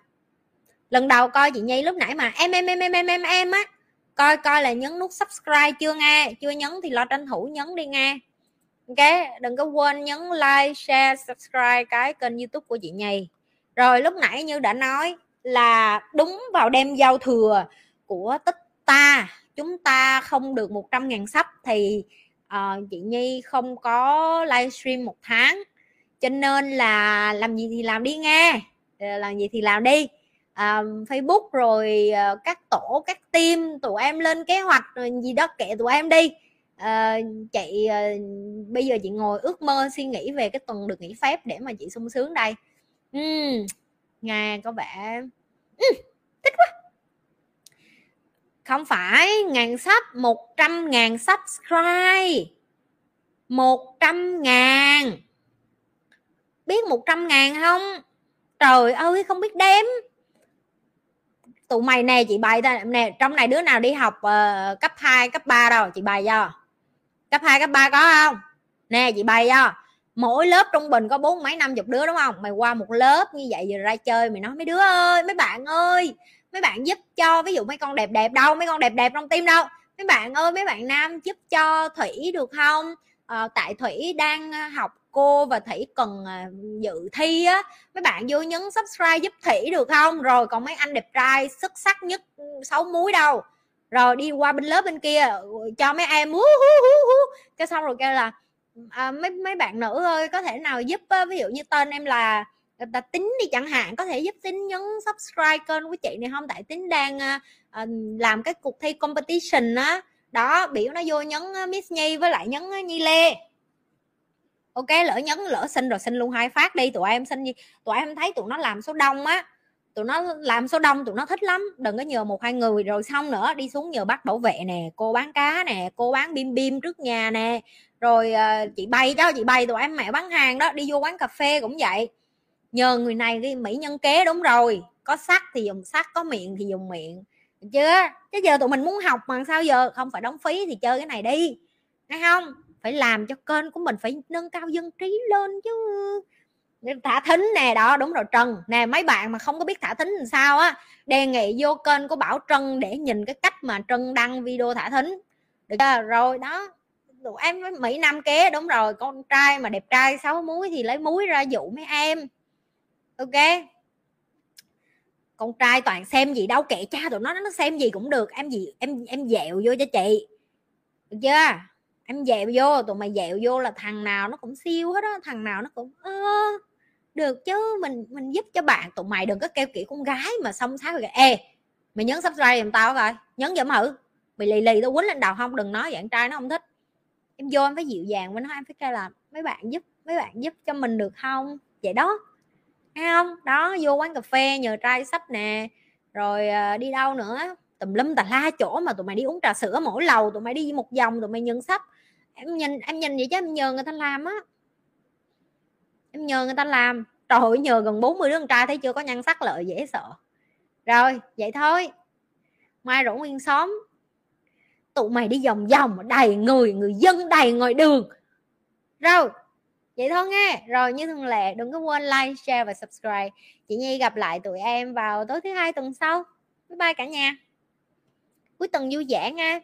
lần đầu coi chị nhi lúc nãy mà em em em em em em em á coi coi là nhấn nút subscribe chưa nghe. Chưa nhấn thì lo tranh thủ nhấn đi nghe ok đừng có quên nhấn like share subscribe cái kênh youtube của chị nhi rồi lúc nãy như đã nói là đúng vào đêm giao thừa của tích ta chúng ta không được 100 ngàn sắp thì uh, chị Nhi không có livestream một tháng. Cho nên là làm gì thì làm đi nghe ờ, làm gì thì làm đi. À, Facebook rồi uh, các tổ các team tụi em lên kế hoạch rồi gì đó kệ tụi em đi à, chị à, bây giờ chị ngồi ước mơ suy nghĩ về cái tuần được nghỉ phép để mà chị sung sướng đây. Uhm, nghe có vẻ uhm, thích quá. Không phải ngàn sub một trăm ngàn subscribe. Một trăm ngàn. Biết một trăm ngàn không? Trời ơi không biết đếm. Tụi mày nè chị bày ta nè trong này đứa nào đi học uh, cấp 2, cấp 3 đâu chị bày cho cấp 2, cấp 3 có không? Nè chị bày cho mỗi lớp trung bình có bốn mấy năm chục đứa đúng không? Mày qua một lớp như vậy giờ ra chơi mày nói mấy đứa ơi mấy bạn ơi mấy bạn giúp cho ví dụ mấy con đẹp đẹp đâu mấy con đẹp đẹp trong tim đâu mấy bạn ơi mấy bạn nam giúp cho thủy được không? À, tại thủy đang ờ, học cô và thủy cần ờ, dự thi á mấy bạn vô nhấn subscribe giúp thủy được không? Rồi còn mấy anh đẹp trai xuất sắc nhất ừ, sáu muối đâu rồi đi qua bên lớp bên kia cho mấy em hú hú hú hú. Cái xong rồi kêu là à, mấy mấy bạn nữ ơi có thể nào giúp ví dụ như tên em là ta tính đi chẳng hạn có thể giúp tính nhấn subscribe kênh của chị này không? Tại tính đang uh, làm cái cuộc thi competition á. Đó biểu nó vô nhấn miss nhi với lại nhấn nhi lê. Ok lỡ nhấn lỡ xin rồi xin luôn hai phát đi tụi em xin gì tụi em thấy tụi nó làm số đông á tụi nó làm số đông tụi nó thích lắm. Đừng có nhờ một hai người rồi xong nữa đi xuống nhờ bác bảo vệ nè cô bán cá nè cô bán bim bim trước nhà nè. Rồi uh, chị bay đó chị bay tụi em mẹ bán hàng đó đi vô quán cà phê cũng vậy. Nhờ người này đi mỹ nhân kế đúng rồi. Có sắt thì dùng sắt có miệng thì dùng miệng. Chưa? Chứ giờ tụi mình muốn học mà sao giờ? Không phải đóng phí thì chơi cái này đi. Hay không? Phải làm cho kênh của mình phải nâng cao dân trí lên chứ thả thính nè, đó, đúng rồi, trần. Nè, mấy bạn mà không có biết thả thính làm sao á, đề nghị vô kênh của bảo trân để nhìn cái cách mà trân đăng video thả thính. Được chưa? Rồi, đó. Tụi em mỹ nam kế đúng rồi, con trai mà đẹp trai sáu muối thì lấy muối ra dụ mấy em. Ok. Con trai toàn xem gì đâu, kệ cha tụi nó nó xem gì cũng được. Em gì, em em dẹo vô cho chị. Được chưa? Em dẹo vô, tụi mày dẹo vô là thằng nào nó cũng siêu hết á, thằng nào nó cũng, ơ được chứ, mình mình giúp cho bạn, tụi mày đừng có kêu kiểu con gái mà xong sáng rồi ê, mày nhấn subscribe giùm tao rồi nhấn giùm thử mày lì lì tao quýnh lên đầu không, đừng nói dạng trai nó không thích. Em vô em phải dịu dàng với nó em phải kêu là, mấy bạn giúp, mấy bạn giúp cho mình được không? Vậy đó. Thấy không? Đó, vô quán cà phê nhờ trai sách nè. Rồi ờ, đi đâu nữa? Tùm lum tà la chỗ mà tụi mày đi uống trà sữa mỗi lầu, tụi mày đi một vòng tụi mày nhân sách em nhìn em nhìn vậy chứ em nhờ người ta làm á em nhờ người ta làm. Trời ơi, nhờ gần 40 đứa con trai thấy chưa có nhân sắc lợi, dễ sợ. Rồi, vậy thôi. Mai rủ nguyên xóm. Tụi mày đi vòng vòng, đầy người người dân đầy ngoài đường. Rồi, vậy thôi nghe. Rồi, như thường lệ, đừng có quên like, share và subscribe. Chị nhi gặp lại tụi em vào tối thứ hai tuần sau. Bye bye cả nhà. Cuối tuần vui vẻ nha.